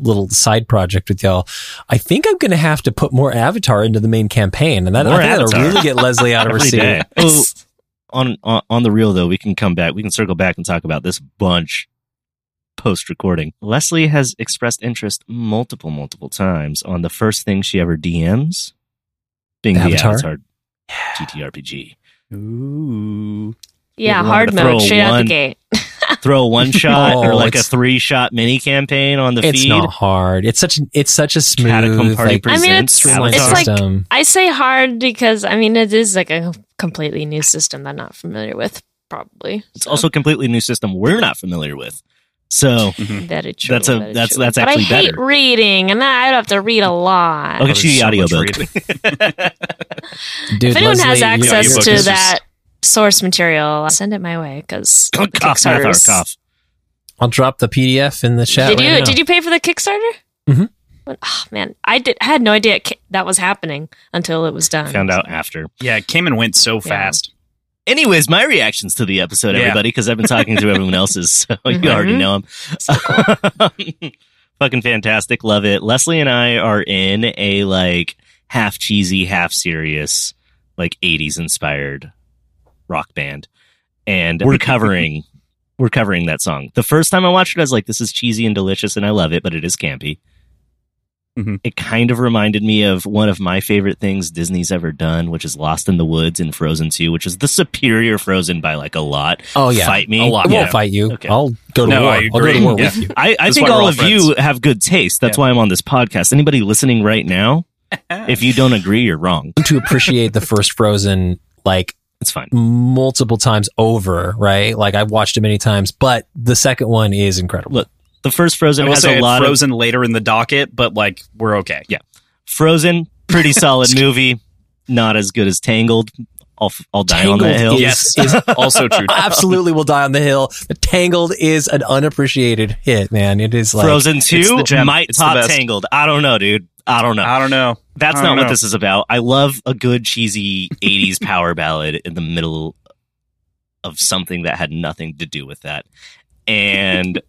S3: little side project with y'all. I think I'm going to have to put more Avatar into the main campaign, and that
S4: More
S3: I think that'll really get Leslie out of her seat.
S4: day. Oh, on, on on the real though, we can come back. We can circle back and talk about this bunch post recording. Leslie has expressed interest multiple multiple times on the first thing she ever DMs being
S3: Avatar?
S4: the Avatar TTRPG.
S1: Ooh.
S2: Yeah,
S4: wanted to
S2: hard mode straight out the gate.
S4: Throw a one shot
S3: Oh,
S4: or like a three shot mini campaign on the
S3: It's
S4: feed.
S3: It's not hard. It's such an it's such a
S4: Catacomb
S3: smooth
S4: Party
S3: like
S2: I mean, it's- it's like- I say hard because I mean it is like a completely new system that I'm not familiar with. Probably.
S4: It's
S2: So,
S4: also a completely new system we're not familiar with. So
S2: very true.
S4: that's a-
S2: very
S4: that's-
S2: true.
S4: that's
S2: but
S4: actually
S2: I hate
S4: better.
S2: reading, and I'd have to read a lot.
S4: I'll get you the
S1: there's so
S4: audiobook.
S3: Dude,
S2: if anyone
S3: Leslie,
S2: has access to
S1: is
S2: that source material, send it my way because
S4: cough, Mathar, cough.
S3: I'll drop the PDF in the chat.
S2: Did
S3: right
S2: you
S3: now.
S2: did you pay for the Kickstarter?
S3: Mhm.
S2: Oh man, I did. I had no idea ca- that was happening until it was done.
S4: Found out after.
S1: Yeah, it came and went so fast.
S4: Anyways, my reactions to the episode,
S1: Yeah.
S4: everybody, because I've been talking through everyone else's, so you mm-hmm.
S2: already
S4: know them. Fucking fantastic, love it. Leslie and I are in a like half cheesy, half serious, like '80s inspired rock band, and we're covering we're covering that song. The first time I watched it, I was like, "This is cheesy and delicious," and I love it, but it is campy.
S1: Mhm.
S4: It kind of reminded me of one of my favorite things Disney's ever done, which is Lost in the Woods in Frozen 2, which is the superior Frozen by like a lot.
S3: Oh yeah,
S4: Fight me.
S1: A lot.
S3: I won't
S4: Yeah.
S3: fight you.
S4: Okay.
S3: I'll go to
S1: No,
S3: war.
S1: I
S3: I'll go to war
S1: Yeah.
S3: with you.
S4: I, I think all
S1: all
S4: of you have good taste. That's
S1: Yeah.
S4: why I'm on this podcast. Anybody listening right now, if you don't agree, you're wrong.
S3: to appreciate the first Frozen like
S4: It's fine.
S3: multiple times over, right? Like I've watched it many times, but the second one is incredible.
S4: Look, The first Frozen
S1: I
S4: has
S1: say
S4: a
S1: it's
S4: lot of
S1: Frozen later in the docket, but like we're okay.
S4: Yeah. Frozen, pretty solid movie. Not as good as Tangled. I'll, I'll die on that hill.
S3: is,
S1: Yes.
S3: is
S1: Also true.
S3: absolutely will die on the hill. The Tangled is an unappreciated hit, man. It is like
S4: Frozen
S1: it's
S4: 2
S1: the gem.
S4: might
S1: It's
S4: top
S1: best.
S4: Tangled. I don't know, dude. I don't know.
S1: I don't know.
S4: That's
S1: I
S4: not
S1: don't
S4: what this is about. I love a good cheesy 80s power ballad in the middle of something that had nothing to do with that. And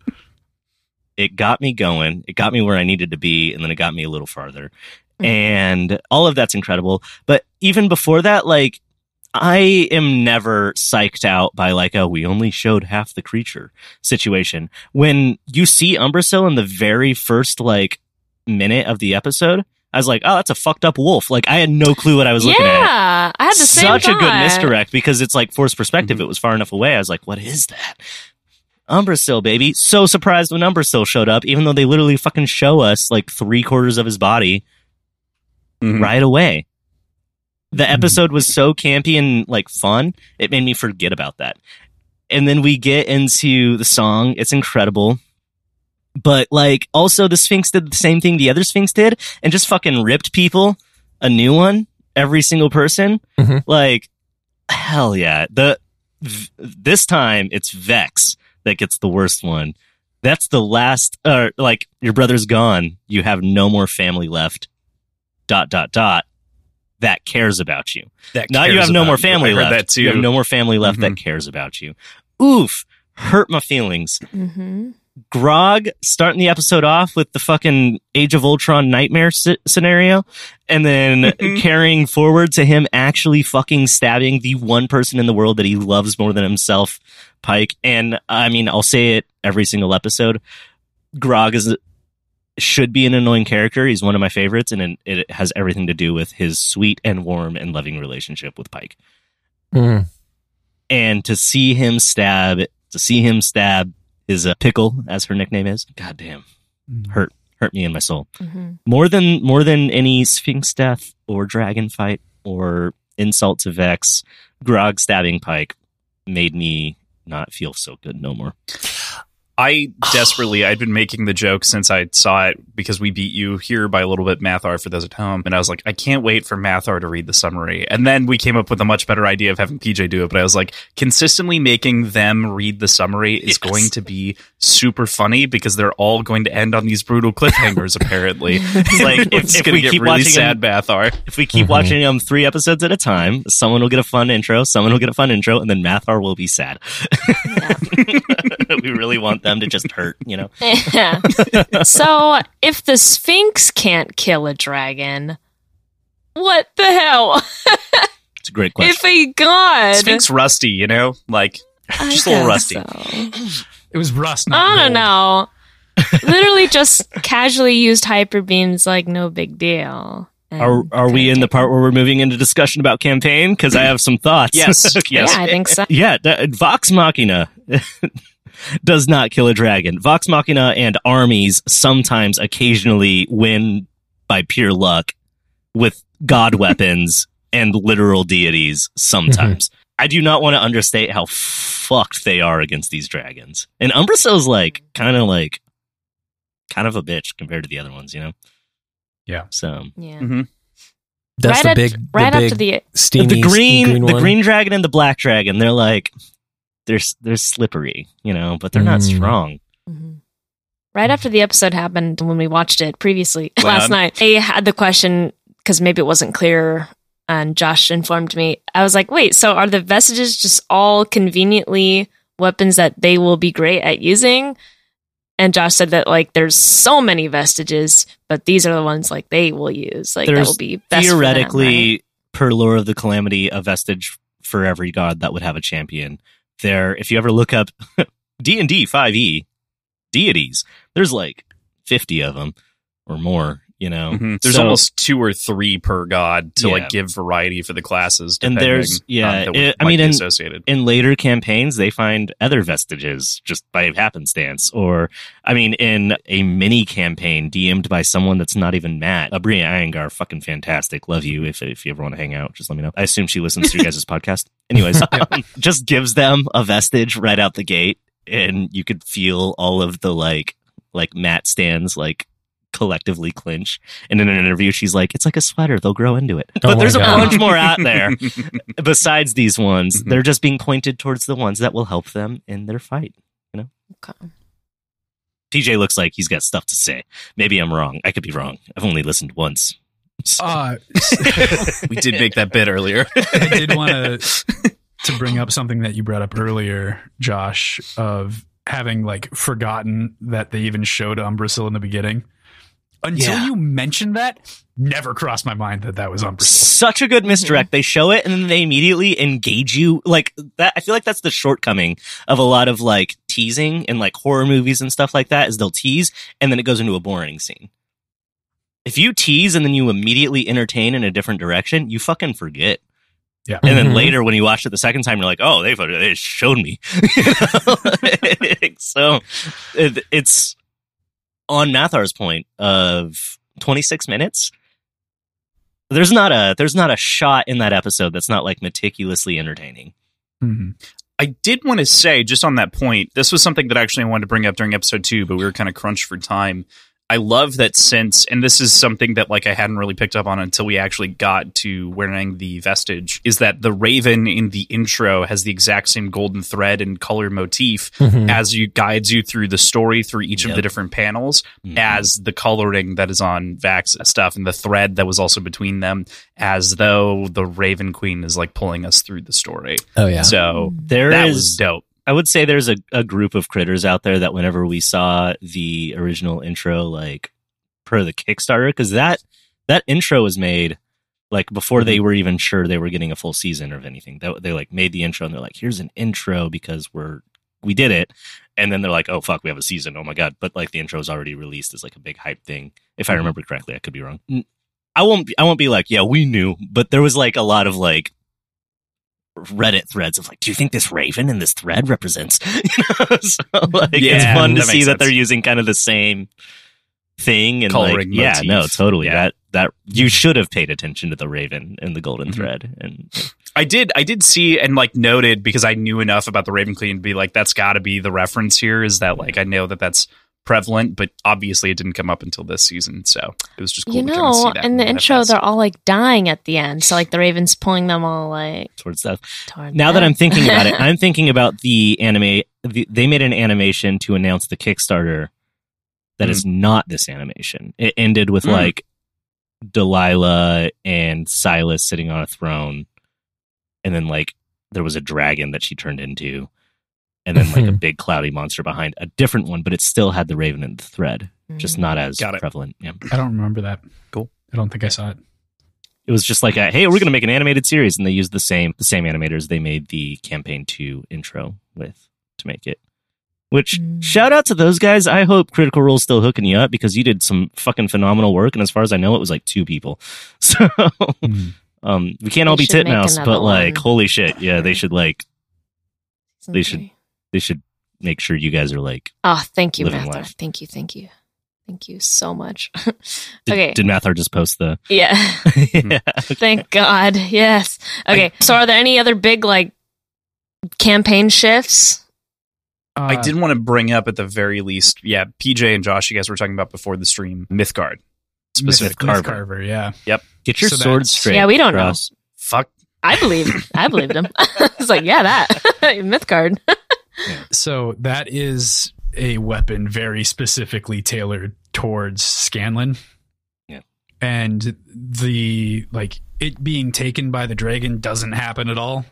S4: it got me going. It got me where I needed to be and then it got me a little farther. And all of that's incredible. But even before that, like I am never psyched out by like a we only showed half the creature situation. When you see Umbrasyl in the very first like minute of the episode, I was like, oh, that's a fucked up wolf. Like I had no clue what I was looking at.
S2: yeah, I had the same
S4: Such a good misdirect because it's like forced perspective.
S1: Mhm.
S4: It was far enough away. I was like, what is that? Umbrasyl, baby. So surprised when Umbrasyl showed up, even though they literally fucking show us like three quarters of his body
S1: Mhm.
S4: right away. The episode was so campy and like fun, it made me forget about that. And then we get into the song. It's incredible. But like also the Sphinx did the same thing the other Sphinx did and just fucking ripped people a new one, every single person.
S3: Mhm.
S4: Like hell yeah. The this time it's Vex that gets the worst one. That's the last uh like your brother's gone. You have no more family left. Dot dot dot. That cares about you.
S1: That
S4: Now you
S1: cares
S4: have no
S1: about
S4: more
S1: you.
S4: family
S1: I heard
S4: left.
S1: That too.
S4: You have no more family left that cares about you. Oof. Hurt my feelings.
S2: Mm-hmm.
S4: Grog starting the episode off with the fucking Age of Ultron nightmare s- scenario, and then
S1: Mhm.
S4: carrying forward to him actually fucking stabbing the one person in the world that he loves more than himself, Pike. And I mean, I'll say it every single episode. Grog is should be an annoying character. He's one of my favorites, and it- it has everything to do with his sweet and warm and loving relationship with Pike.
S3: Mm.
S4: And to see him stab, to see him stab his uh, pickle, as her nickname is, goddamn, hurt hurt me in my soul
S2: Mhm.
S4: more than more than any Sphinx death or dragon fight or insult to Vex. Grog stabbing Pike made me not feel so good no more.
S1: I desperately, I'd been making the joke since I saw it because we beat you here by a little bit, Mathar, for those at home. And I was like, I can't wait for Mathar to read the summary. And then we came up with a much better idea of having PJ do it. But I was like, consistently making them read the summary is
S4: Yes.
S1: going to be super funny because they're all going to end on these brutal cliffhangers, apparently. It's
S4: like, if-
S1: it's
S4: if
S1: going
S4: we
S1: to get
S4: keep
S1: really
S4: watching
S1: sad, Mathar.
S4: If we keep
S3: Mhm.
S4: watching them three episodes at a time, someone will get a fun intro, someone will get a fun intro, and then Mathar will be sad. we really want them to just hurt, you know?
S2: Yeah. so if the Sphinx can't kill a dragon, what the hell?
S4: It's a great question.
S2: if a god,
S1: Sphinx rusty, you know? Like,
S2: I
S1: just a little rusty.
S2: so.
S5: It was rust. Not
S2: I don't
S5: gold.
S2: know. Literally just casually used hyper beams like no big deal. And
S4: are are we in the part where we're moving into discussion about campaign? Because I have some thoughts.
S1: Yes,
S4: Okay.
S1: yes.
S2: Yeah, I think so.
S4: Yeah, th- Vox Machina does not kill a dragon. Vox Machina and armies sometimes occasionally win by pure luck with god weapons and literal deities sometimes. I do not want to understate how fucked they are against these dragons. And Umbrasyl's like kind of like kind of a bitch compared to the other ones, you know?
S5: Yeah.
S4: So
S2: Yeah.
S1: Mhm.
S3: That's
S2: right
S3: the
S2: at-
S3: big, the
S2: right
S3: big
S2: to the
S3: steamy
S4: the green,
S3: green
S4: the green dragon and the black dragon, they're like they're they're slippery, you know, but they're not
S3: Mm.
S4: strong.
S2: Mhm. Right after the episode happened, when we watched it previously
S1: Wow.
S2: last night, I had the question because maybe it wasn't clear, and Josh informed me. I was like, "Wait, so are the vestiges just all conveniently weapons that they will be great at using?" And Josh said that like there's so many vestiges, but these are the ones like they will use. Like that will be best for them,
S4: Theoretically,
S2: right?
S4: per lore of the calamity, a vestige for every god that would have a champion. There, if you ever look up D and D five E deities, there's like fifty of them or more. You know,
S1: Mhm. There's
S4: So-
S1: almost two or three per god to
S4: Yeah.
S1: like give variety for the classes.
S4: And there's- yeah, it- I mean, in-
S1: associated.
S4: in later campaigns they find other vestiges just by happenstance or i mean in a mini campaign dm'd by someone that's not even matt aabria iyengar fucking fantastic love you if, if you ever want to hang out just let me know i assume she listens to you guys' podcast anyways um, just gives them a vestige right out the gate and you could feel all of the like like matt stands like collectively clinch and in an interview she's like it's like a sweater they'll grow into it
S3: Oh
S4: but
S3: my
S4: there's a bunch more out there besides these ones,
S1: Mhm.
S4: they're just being pointed towards the ones that will help them in their fight. You know.
S2: Okay.
S4: PJ looks like he's got stuff to say. Maybe I'm wrong. I could be wrong. I've only listened once.
S5: Uh,
S1: we did make that bit earlier.
S5: I did want to to bring up something that you brought up earlier, Josh, of having like forgotten that they even showed Umbrasyl in the beginning. Until
S4: Yeah.
S5: you mentioned that, never crossed my mind that that was Umbrasyl.
S4: Such a good misdirect. They show it and then they immediately engage you. Like that, I feel like that's the shortcoming of a lot of like teasing and like horror movies and stuff like that is they'll tease and then it goes into a boring scene. If you tease and then you immediately entertain in a different direction, you fucking forget.
S5: Yeah.
S4: And then
S3: Mhm.
S4: later, when you watch it the second time, you're like, "Oh, they they showed me." You know? so it, it's on Mathar's point of 26 minutes. There's not a there's not a shot in that episode that's not like meticulously entertaining.
S5: Mhm.
S1: I did want to say, just on that point, this was something that actually I wanted to bring up during episode two, but we were kind of crunched for time. I love that since, and this is something that like I hadn't really picked up on until we actually got to wearing the vestige, is that the raven in the intro has the exact same golden thread and color motif
S3: Mhm.
S1: as you guides you through the story through each of the different panels
S4: Mhm.
S1: as the coloring that is on Vax stuff and the thread that was also between them as though the Raven Queen is like pulling us through the story.
S3: Oh yeah.
S1: So
S4: there
S1: that
S4: is
S1: was dope.
S4: I would say there's a, a group of critters out there that whenever we saw the original intro, like per the Kickstarter, because that that intro was made like before they mm-hmm. were even sure they were getting a full season of anything. They, they like made the intro and they're like, here's an intro because we're we did it, and then they're like, oh fuck, we have a season. Oh my god! But like the intro is already released as like a big hype thing. If I mm-hmm. remember correctly, I could be wrong. I won't. Be, I won't be like, yeah, we knew, but there was like a lot of like Reddit threads of like, do you think this raven in this thread represents? You know? so like, it's fun to see
S1: makes
S4: that they're using kind of the same thing and like,
S1: Coloring
S4: yeah, no, totally.
S1: Yeah.
S4: That that you should have paid attention to the raven in the golden
S1: Mhm.
S4: thread, and
S1: I did. I did see and like noted because I knew enough about the Raven Queen to be like, that's got to be the reference here. Is that like I know that that's prevalent, but obviously it didn't come up until this season, so it was just cool
S2: you
S1: to kind of see
S2: know,
S1: that.
S2: in the
S1: that
S2: intro,
S1: fast.
S2: they're all like dying at the end. So like the Raven's pulling them all like
S4: towards death.
S2: toward
S4: Now that. I'm thinking about it, I'm thinking about the anime. The, they made an animation to announce the Kickstarter that is not this animation. It ended with
S1: Mm.
S4: like Delilah and Sylas sitting on a throne, and then like there was a dragon that she turned into, and then like a big cloudy monster behind a different one, but it still had the raven and the thread, just
S2: Mm.
S4: not as
S1: Got it.
S4: prevalent. Yeah.
S5: I don't remember that.
S1: Cool.
S5: I don't think I saw it.
S4: it was just like a, hey we're going to make an animated series and they used the same the same animators they made the campaign 2 intro with to make it which
S2: Mm.
S4: shout out to those guys i hope critical role's still hooking you up because you did some fucking phenomenal work and as far as i know it was like two people so
S5: Mm.
S4: um we can't all
S2: They
S4: be
S2: should make
S4: titmouse
S2: another
S4: but like
S2: one.
S4: holy shit yeah they should like they should-
S2: three.
S4: They should make sure you guys are like
S2: Oh, thank you,
S4: living
S2: Mather.
S4: life.
S2: Thank you, thank you, thank you so much.
S4: did,
S2: okay,
S4: did Mathar just post the
S2: yeah.
S4: yeah.
S2: Thank God. Yes. Okay. so, are there any other big like campaign shifts?
S1: I
S5: Uh,
S1: did want to bring up at the very least, yeah, PJ and Josh, you guys were talking about before the stream, Mythgard.
S5: Myth,
S1: Specific
S5: Myth
S1: Carver.
S5: Carver. Yeah.
S4: Yep get your
S5: So
S4: sword straight
S2: Yeah, we don't know.
S1: Fuck.
S2: I believe. I believed him. It's like, yeah, that Mythgard.
S5: So that is a weapon very specifically tailored towards Scanlan.
S4: Yeah.
S5: And the like it being taken by the dragon doesn't happen at all.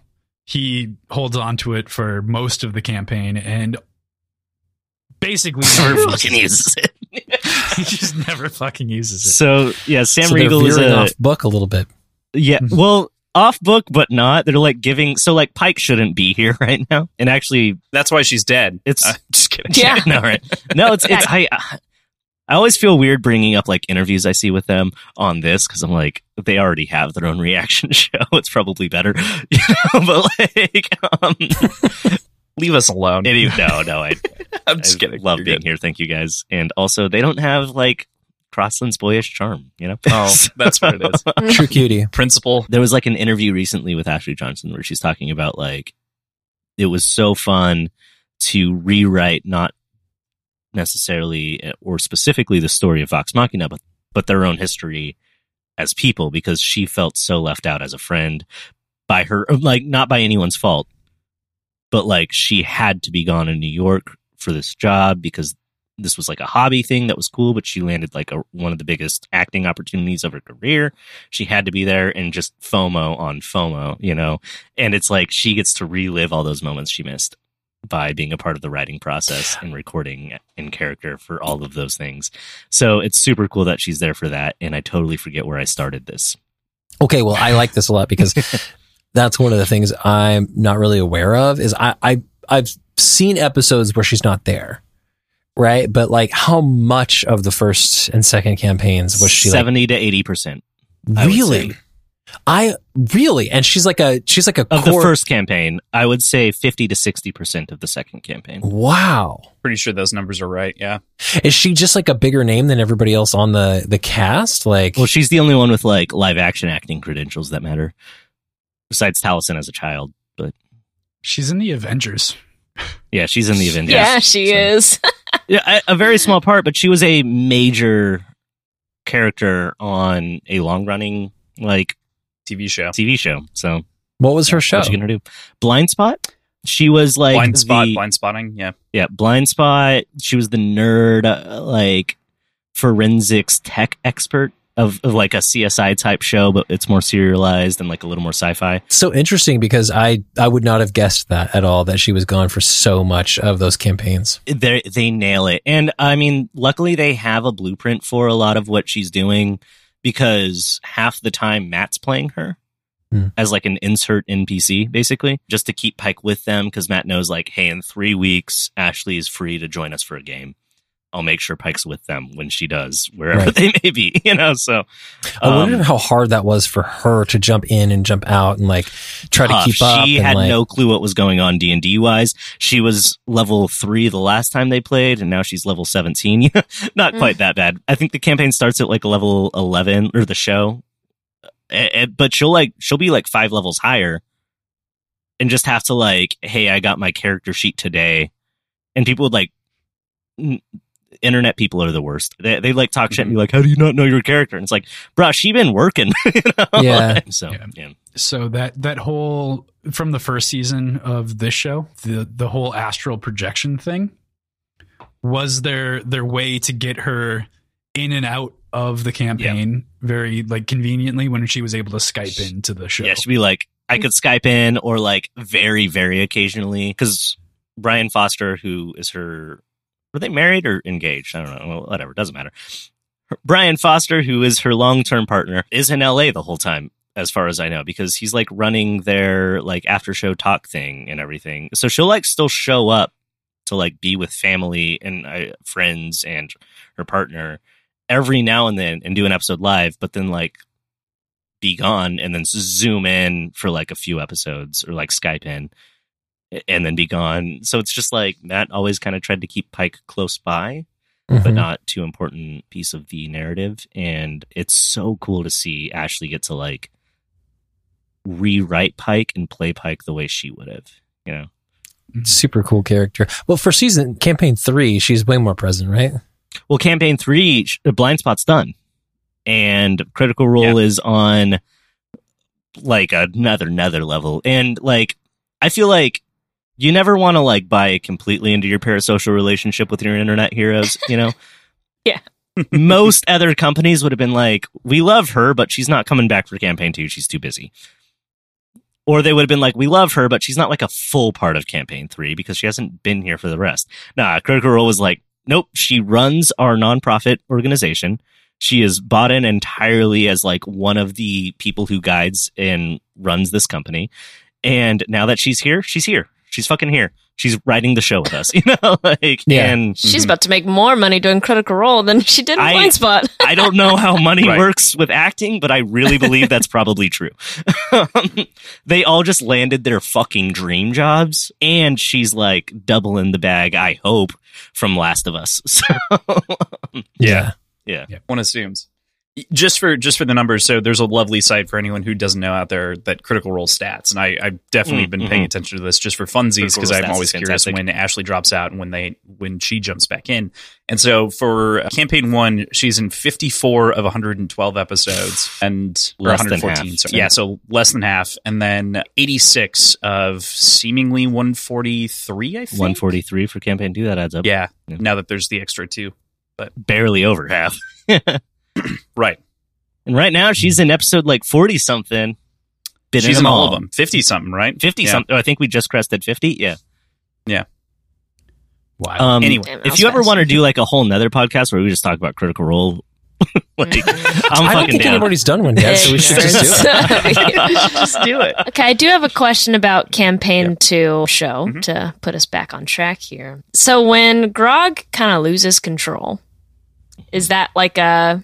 S5: He holds on to it for most of the campaign and basically never
S4: fucking uses it
S5: he just never fucking uses it.
S4: so yeah sam
S3: so they're
S4: regal is a
S3: off book a little bit.
S4: Yeah,
S5: Mhm.
S4: well, off book, but not. They're like giving. So like Pike shouldn't be here right now, and actually,
S1: That's why she's dead.
S4: It's-
S1: Uh, just kidding.
S2: Yeah.
S4: no, right? No, it's it's I. I always feel weird bringing up like interviews I see with them on this because I'm like they already have their own reaction show. It's probably better, you know. But like, um,
S1: Leave us alone.
S4: any, no, no, I,
S1: I'm just
S4: I
S1: kidding.
S4: love
S1: You're
S4: being
S1: good.
S4: here. Thank you guys, and also they don't have like Crossland's boyish charm, you know.
S1: Oh, that's what it is.
S3: True cutie.
S1: Principal.
S4: there was like an interview recently with Ashley Johnson where she's talking about like it was so fun to rewrite not necessarily eh, or specifically the story of Vox Machina, but but their own history as people because she felt so left out as a friend by her like not by anyone's fault, but like she had to be gone in New York for this job because this was like a hobby thing that was cool, but she landed like a, one of the biggest acting opportunities of her career. She had to be there and just FOMO on FOMO, you know? And it's like she gets to relive all those moments she missed by being a part of the writing process and recording in character for all of those things. So it's super cool that she's there for that. And I totally forget where I started this.
S3: Okay, well, I like this a lot because that's one of the things I'm not really aware of. Is I, I I've seen episodes where she's not there, right? But like, how much of the first and second campaigns was she like
S4: 70 to 80%
S3: really?
S4: say.
S3: I really, and she's like a she's like a
S4: of
S3: core,
S4: the first campaign. I would say 50 to 60% of the second campaign.
S3: Wow,
S1: Pretty sure those numbers are right. Yeah.
S3: is she just like a bigger name than everybody else on the the cast? Like,
S4: Well, she's the only one with like live action acting credentials that matter, besides Taliesin as a child. But
S5: She's in the Avengers.
S4: yeah, she's in the Avengers.
S2: Yeah, she
S4: So-
S2: is.
S4: Yeah, a, a very small part, but she was a major character on a long running like
S1: TV show.
S4: TV show. So
S3: what was her show?
S4: what you gonna do? Blind Spot. She was like
S1: blind spot,
S4: the-
S1: blind spotting. Yeah.
S4: Yeah, blind spot. She was the nerd, uh, like forensics tech expert of, of like a CSI type show, but it's more serialized and like a little more sci-fi.
S3: So interesting because I I would not have guessed that at all that she was gone for so much of those campaigns.
S4: They they nail it, and I mean, luckily they have a blueprint for a lot of what she's doing because half the time Matt's playing her.
S3: Hmm.
S4: As like an insert NPC, basically, just to keep Pike with them, because Matt knows, like, hey, in three weeks, Ashley is free to join us for a game. I'll make sure Pike's with them when she does, wherever
S3: Right.
S4: they may be, you know. So,
S3: I wonder
S4: um,
S3: how hard that was for her to jump in and jump out and like try to
S4: tough.
S3: keep up.
S4: She had
S3: like,
S4: no clue what was going on D and D wise. She was level three the last time they played, and now she's level seventeen. Not
S2: Mm.
S4: quite that bad. I think the campaign starts at like level eleven, or the show. But she'll like she'll be like five levels higher, and just have to like, hey, I got my character sheet today, and people would like. N- Internet people are the worst. They they like talk shit and be mm-hmm. like, "How do you not know your character?" And it's like, "Bro, she been working." you know?
S3: Yeah.
S4: so
S5: Yeah.
S4: yeah.
S5: so that that whole from the first season of this show the the whole astral projection thing was their their way to get her in and out of the campaign very like conveniently when she was able to skype into the show
S4: Yeah, she'd be like, I could Skype in or like very, very occasionally. Cause Brian Foster, who is her, were they married or engaged? I don't know. Well, whatever. Doesn't matter. Brian Foster, who is her long term partner, is in LA the whole time, as far as I know, because he's like running their like after show talk thing and everything. So she'll like still show up to like be with family and uh, friends and her partner every now and then and do an episode live, but then like be gone and then zoom in for like a few episodes or like Skype in and then be gone. So it's just like Matt always kind of tried to keep Pike close by, but
S3: Mhm.
S4: not too important piece of the narrative. And it's so cool to see Ashley get to like rewrite Pike and play Pike the way she would have, you know?
S3: super cool character. Well, for season campaign three, she's way more present, right?
S4: Well, campaign three, the blind spot's done, and Critical Role is on like another another level. And like, I feel like you never want to like buy completely into your parasocial relationship with your internet heroes. You know,
S2: Yeah.
S4: Most other companies would have been like, "We love her, but she's not coming back for campaign two. She's too busy." Or they would have been like, "We love her, but she's not like a full part of campaign three because she hasn't been here for the rest." Nah, Critical Role was like, nope, she runs our nonprofit organization. She is bought in entirely as like one of the people who guides and runs this company. And now that she's here, she's here. She's fucking here. She's writing the show with us, you know, like,
S3: Yeah.
S4: and
S2: She's mhm. about to make more money doing Critical Role than she did in
S4: I-
S2: Blind Spot.
S4: I don't know how money
S1: Right.
S4: works with acting, but I really believe that's probably true. they all just landed their fucking dream jobs, and she's like doubling the bag, I hope, from Last of Us. So,
S3: Yeah.
S4: yeah.
S1: one assumes just for just for the numbers so there's a lovely site for anyone who doesn't know out there that critical role stats and i i've definitely
S4: Mm,
S1: been paying
S4: mhm.
S1: attention to this just for funsies because i'm always curious when ashley drops out and when they when she jumps back in and so for uh, campaign one she's in 54 of 112 episodes and or
S4: Less than
S1: 114
S4: half.
S1: so, yeah so less than half and then 86 of seemingly 143 i think
S4: 143 for campaign two, that adds up.
S1: yeah
S4: Yeah.
S1: now that there's the extra two but
S4: Barely over half.
S1: right
S4: And right now she's in episode like 40 something. Bidding
S1: she's
S4: them
S1: in all of them 50 something right
S4: 50
S1: Yeah.
S4: something. I think we just crested 50. Yeah. Yeah.
S5: Wow.
S4: Um,
S1: Anyway.
S2: Damn,
S4: if you ever want to do like a whole nother podcast where we just talk about Critical Role, like, I'm
S3: I don't think
S4: down.
S3: anybody's done one yet, so we should just do it.
S1: just do it
S2: Okay, I do have a question about campaign two show
S1: Mhm.
S2: to put us back on track here. So when Grog kind of loses control, is that like a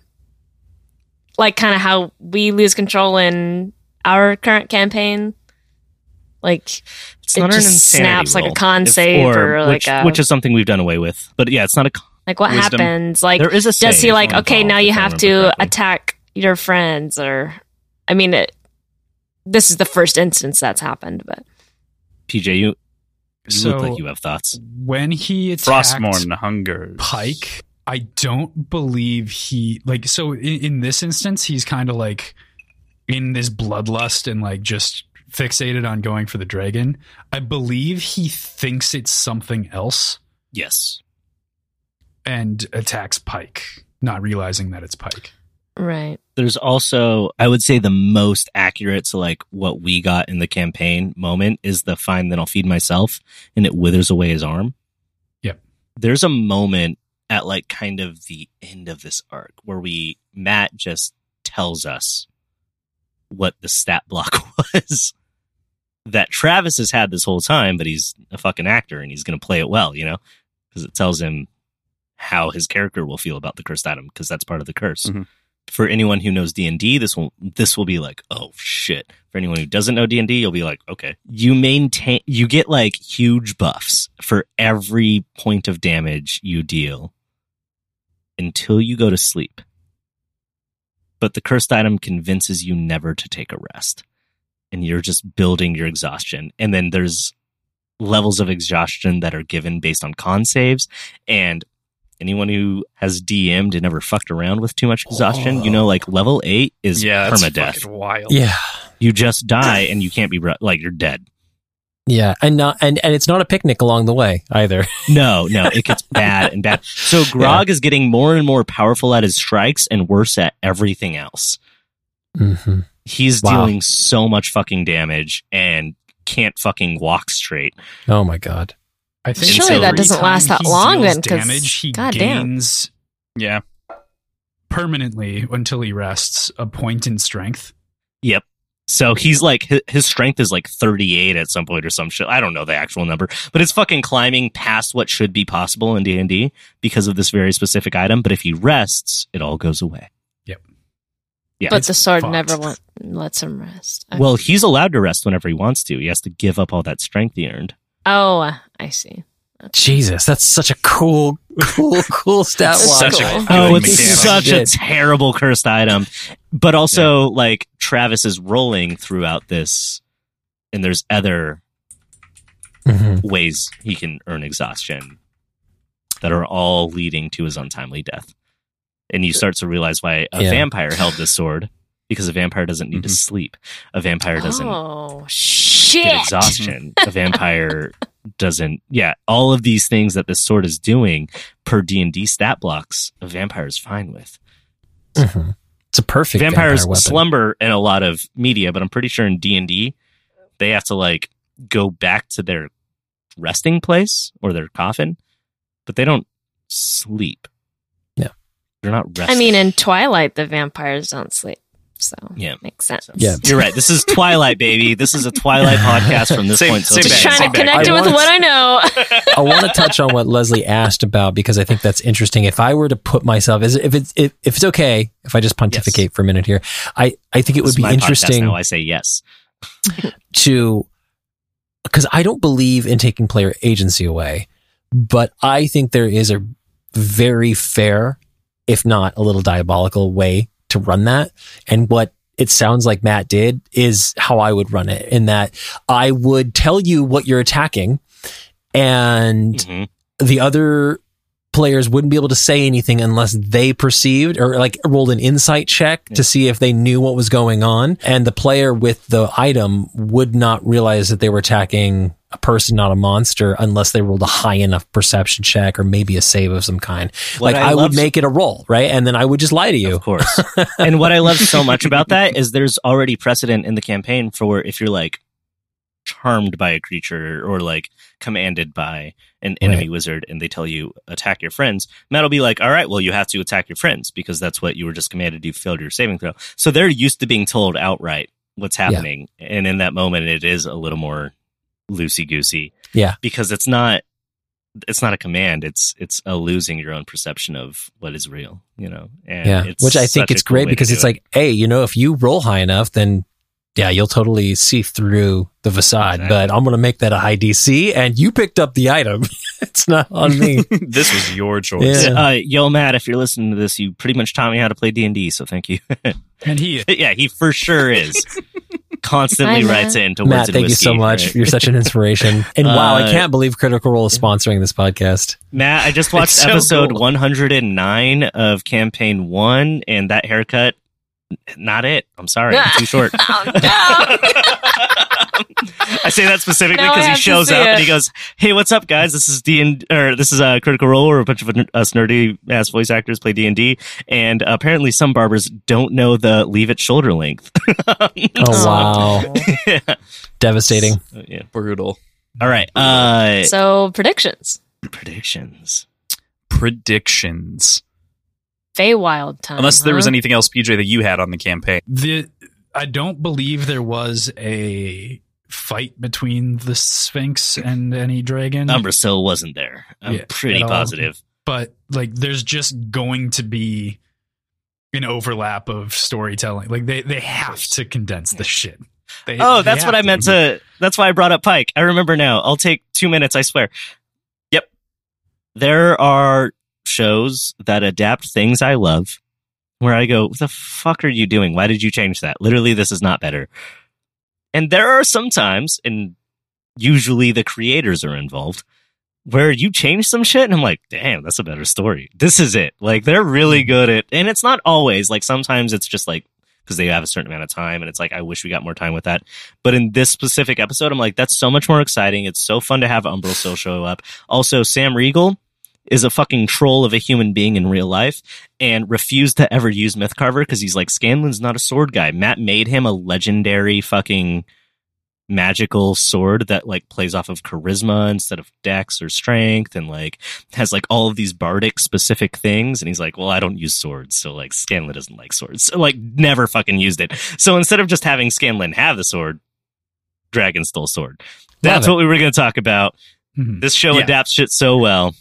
S2: like kind of how we lose control in our current campaign? Like
S4: It's
S2: it
S4: not an
S2: just
S4: insanity
S2: snaps like a
S4: roll.
S2: con
S4: If-
S2: save or, like
S4: which,
S2: a-
S4: which is something we've done away with. But yeah, it's not a. con-
S2: like what
S1: Wisdom.
S2: happens? Like
S4: there is a.
S2: does he like okay now you have to
S4: correctly.
S2: attack your friends or I mean it, this is the first instance that's happened, but
S4: PJ, you, you
S5: So-
S4: look like you have thoughts.
S5: when he attacked
S1: Frostmourne hunger.
S5: Pike, I don't believe he like so in, in this instance he's kind of like in this bloodlust and like just fixated on going for the dragon. I believe he thinks it's something else
S4: Yes.
S5: and attacks Pike, not realizing that it's Pike.
S2: Right.
S4: There's also, I would say, the most accurate to like what we got in the campaign moment is the fine. Then I'll feed myself, and it withers away his arm.
S5: Yep.
S4: There's a moment at like kind of the end of this arc where we Matt just tells us what the stat block was that Travis has had this whole time, but he's a fucking actor and he's going to play it well, you know, because it tells him how his character will feel about the cursed item because that's part of the curse.
S1: Mhm.
S4: For anyone who knows D and D, this will this will be like, oh shit. For anyone who doesn't know D and D, you'll be like, okay. You maintain, you get like huge buffs for every point of damage you deal until you go to sleep. But the cursed item convinces you never to take a rest and you're just building your exhaustion. And then there's levels of exhaustion that are given based on con saves. And anyone who has DM'd and never fucked around with too much exhaustion, you know, like level eight is
S1: yeah, that's
S4: permadeath.
S1: fucking wild.
S3: Yeah.
S4: You just die and you can't be bro- like you're dead.
S3: Yeah. And not and, and it's not a picnic along the way either.
S4: No, no, it gets bad and bad. So Grog is getting more and more powerful at his strikes and worse at everything else.
S3: hmm
S4: He's
S3: Wow.
S4: dealing so much fucking damage and can't fucking walk straight.
S3: Oh my god.
S5: I think
S2: Surely
S4: that
S2: doesn't last that long
S5: then
S2: then, 'cause
S5: damage, he
S2: goddamn.
S5: gains
S1: Yeah.
S5: permanently until he rests a point in strength.
S4: Yep. So he's like his, his strength is like 38 at some point or some shit. I don't know the actual number, but it's fucking climbing past what should be possible in D&D because of this very specific item, but if he rests, it all goes away.
S5: Yep.
S4: Yeah.
S2: but the sword
S5: fucked.
S2: never want, lets him rest. Okay.
S4: well, he's allowed to rest whenever he wants to. He has to give up all that strength he earned.
S2: Oh, I see.
S3: Jesus, that's such a cool, cool, cool stat
S2: That's.
S1: Such a
S2: cool.
S1: good
S4: Oh, it's
S1: mechanic.
S4: such a terrible cursed item. But also, like, Travis is rolling throughout this, and there's other
S3: Mhm.
S4: ways he can earn exhaustion that are all leading to his untimely death. And you start to realize why a
S3: Yeah.
S4: vampire held this sword because a vampire doesn't need to
S1: Mhm.
S4: sleep. A vampire doesn't
S2: Oh shit!
S4: Get exhaustion. a vampire doesn't. Yeah, all of these things that this sword is doing per D and D stat blocks, a vampire is fine with.
S3: Mhm. It's a perfect
S4: Vampires
S3: vampire
S4: slumber in a lot of media, but I'm pretty sure in D and D they have to like go back to their resting place or their coffin, but they don't sleep.
S3: Yeah.
S4: they're not resting.
S2: I mean, in Twilight, the vampires don't sleep, so
S4: Yeah.
S2: makes sense.
S3: Yeah.
S4: You're right. This is Twilight, baby. This is a Twilight podcast from this
S1: Same-
S4: point. So
S1: same
S4: it's
S2: Just trying to
S1: bag.
S2: connect
S3: I
S2: it with
S3: wanted
S2: what I know.
S3: I want to touch on what Leslie asked about because I think that's interesting. If I were to put myself, is if it's if, if it's okay, if I just pontificate for a minute here, I I think it would
S4: is
S3: be
S4: my
S3: interesting
S4: Now I say yes.
S3: to because I don't believe in taking player agency away, but I think there is a very fair, if not a little diabolical way to run that. And what it sounds like Matt did is how I would run it in that I would tell you what you're attacking and
S4: Mhm.
S3: the other players wouldn't be able to say anything unless they perceived or like rolled an insight check to see if they knew what was going on. And the player with the item would not realize that they were attacking a person, not a monster, unless they rolled a high enough perception check or maybe a save of some kind.
S4: What
S3: like
S4: I
S3: I, would make it a roll, right? And then I would just lie to you.
S4: Of course. and what I love so much about that is there's already precedent in the campaign for if you're like charmed by a creature or like commanded by an enemy
S3: Right.
S4: wizard and they tell you attack your friends, Matt will be like, all right, well, you have to attack your friends because that's what you were just commanded. You failed your saving throw. So they're used to being told outright what's happening. And in that moment, it is a little more loosey goosey.
S3: Yeah.
S4: Because it's not, it's not a command. It's, it's a losing your own perception of what is real, you know? And
S3: yeah. Which I think it's
S4: cool
S3: great because it's
S4: it.
S3: like, hey, you know, if you roll high enough, then yeah, you'll totally see through the facade.
S4: Exactly.
S3: But I'm going to make that a high DC and you picked up the item. it's not on me.
S1: this was your choice.
S3: Yeah.
S4: Uh, yo, Matt, if you're listening to this, you pretty much taught me how to play D and D. So thank you.
S5: And he
S4: yeah, he for sure is. Constantly
S2: Hi,
S4: writes
S2: Matt.
S4: in to
S3: Matt,
S4: and
S3: thank you so much.
S4: right?
S3: You're such an inspiration. And wow, I
S4: Uh,
S3: can't believe Critical Role is sponsoring this podcast.
S4: Matt, I just watched
S1: so
S4: episode
S1: cool.
S4: 109 of campaign one, and that haircut not it. I'm sorry, I'm too short.
S2: Oh, no.
S4: I say that specifically because he shows
S2: see
S4: up and he goes, "Hey, what's up, guys? This is D and or this is a Critical Role where a bunch of us nerdy ass voice actors play D and D, and apparently some barbers don't know the leave it shoulder length."
S3: Oh wow,
S4: yeah.
S3: devastating.
S4: So, yeah.
S1: Brutal.
S4: All right. Uh,
S2: so predictions.
S4: predictions.
S1: Predictions.
S2: Feywild time.
S1: Unless there was anything else, PJ, that you had on the campaign.
S5: The I don't believe there was a fight between the Sphinx and any dragon.
S4: Umbrasyl wasn't there. I'm
S5: Yeah,
S4: pretty
S5: at all.
S4: positive.
S5: but like there's just going to be an overlap of storytelling. Like they they have to condense the shit. They-
S4: Oh,
S5: they
S4: that's
S5: have
S4: what I meant to. That's why I brought up Pike. I remember now. I'll take two minutes. I swear.
S1: Yep.
S4: There are shows that adapt things I love, where I go, "What the fuck are you doing? Why did you change that? Literally, this is not better." And there are some times, and usually the creators are involved, where you change some shit, and I'm like, "Damn, that's a better story. This is it." Like they're really mm. good at, and it's not always. Like sometimes it's just like because they have a certain amount of time and it's like i wish we got more time with that but in this specific episode i'm like that's so much more exciting it's so fun to have Umbrasyl show up also Sam Riegel is a fucking troll of a human being in real life and refused to ever use mythcarver because he's like scanlan's not a sword guy. Matt made him a legendary fucking magical sword that like plays off of charisma instead of dex or strength and like has like all of these bardic specific things. And he's like well i don't use swords. So like scanlan doesn't like swords. So like never fucking used it. So instead of just having scanlan have the sword dragon stole sword. That's what we were going to talk about.
S5: Mhm.
S4: this show
S5: Yeah.
S4: adapts shit so well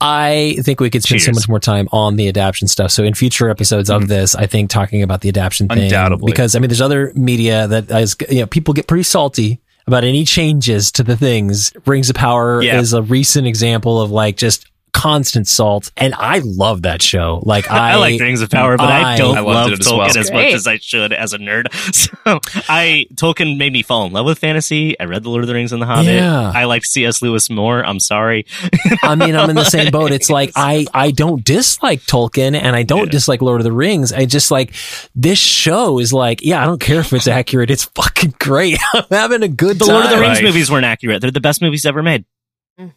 S3: I think we could spend so much more time on the adaption stuff. So in future episodes of mm-hmm. this, I think talking about the adaption thing,
S1: Undoubtedly.
S3: because I mean, there's other media that is, you know, people get pretty salty about any changes to the things. Rings of Power
S1: Yeah.
S3: is a recent example of like just constant salt, and I love that show. Like I,
S4: I, like Rings of Power, but I,
S3: I-
S4: don't
S1: I
S4: love
S1: it as
S4: Tolkien
S1: well.
S4: as
S2: Great.
S4: much as I should as a nerd. So I Tolkien made me fall in love with fantasy. I read The Lord of the Rings and The Hobbit.
S3: Yeah.
S4: I like C.S. Lewis more. I'm sorry.
S3: I mean, I'm in the same boat. It's like I I don't dislike Tolkien and I don't
S4: Yeah.
S3: dislike Lord of the Rings. I just like this show is like, yeah, I don't care if it's accurate. It's fucking great. I'm having a good
S4: The
S3: time.
S4: Lord of the Rings
S1: Right.
S4: movies weren't accurate. They're the best movies ever made.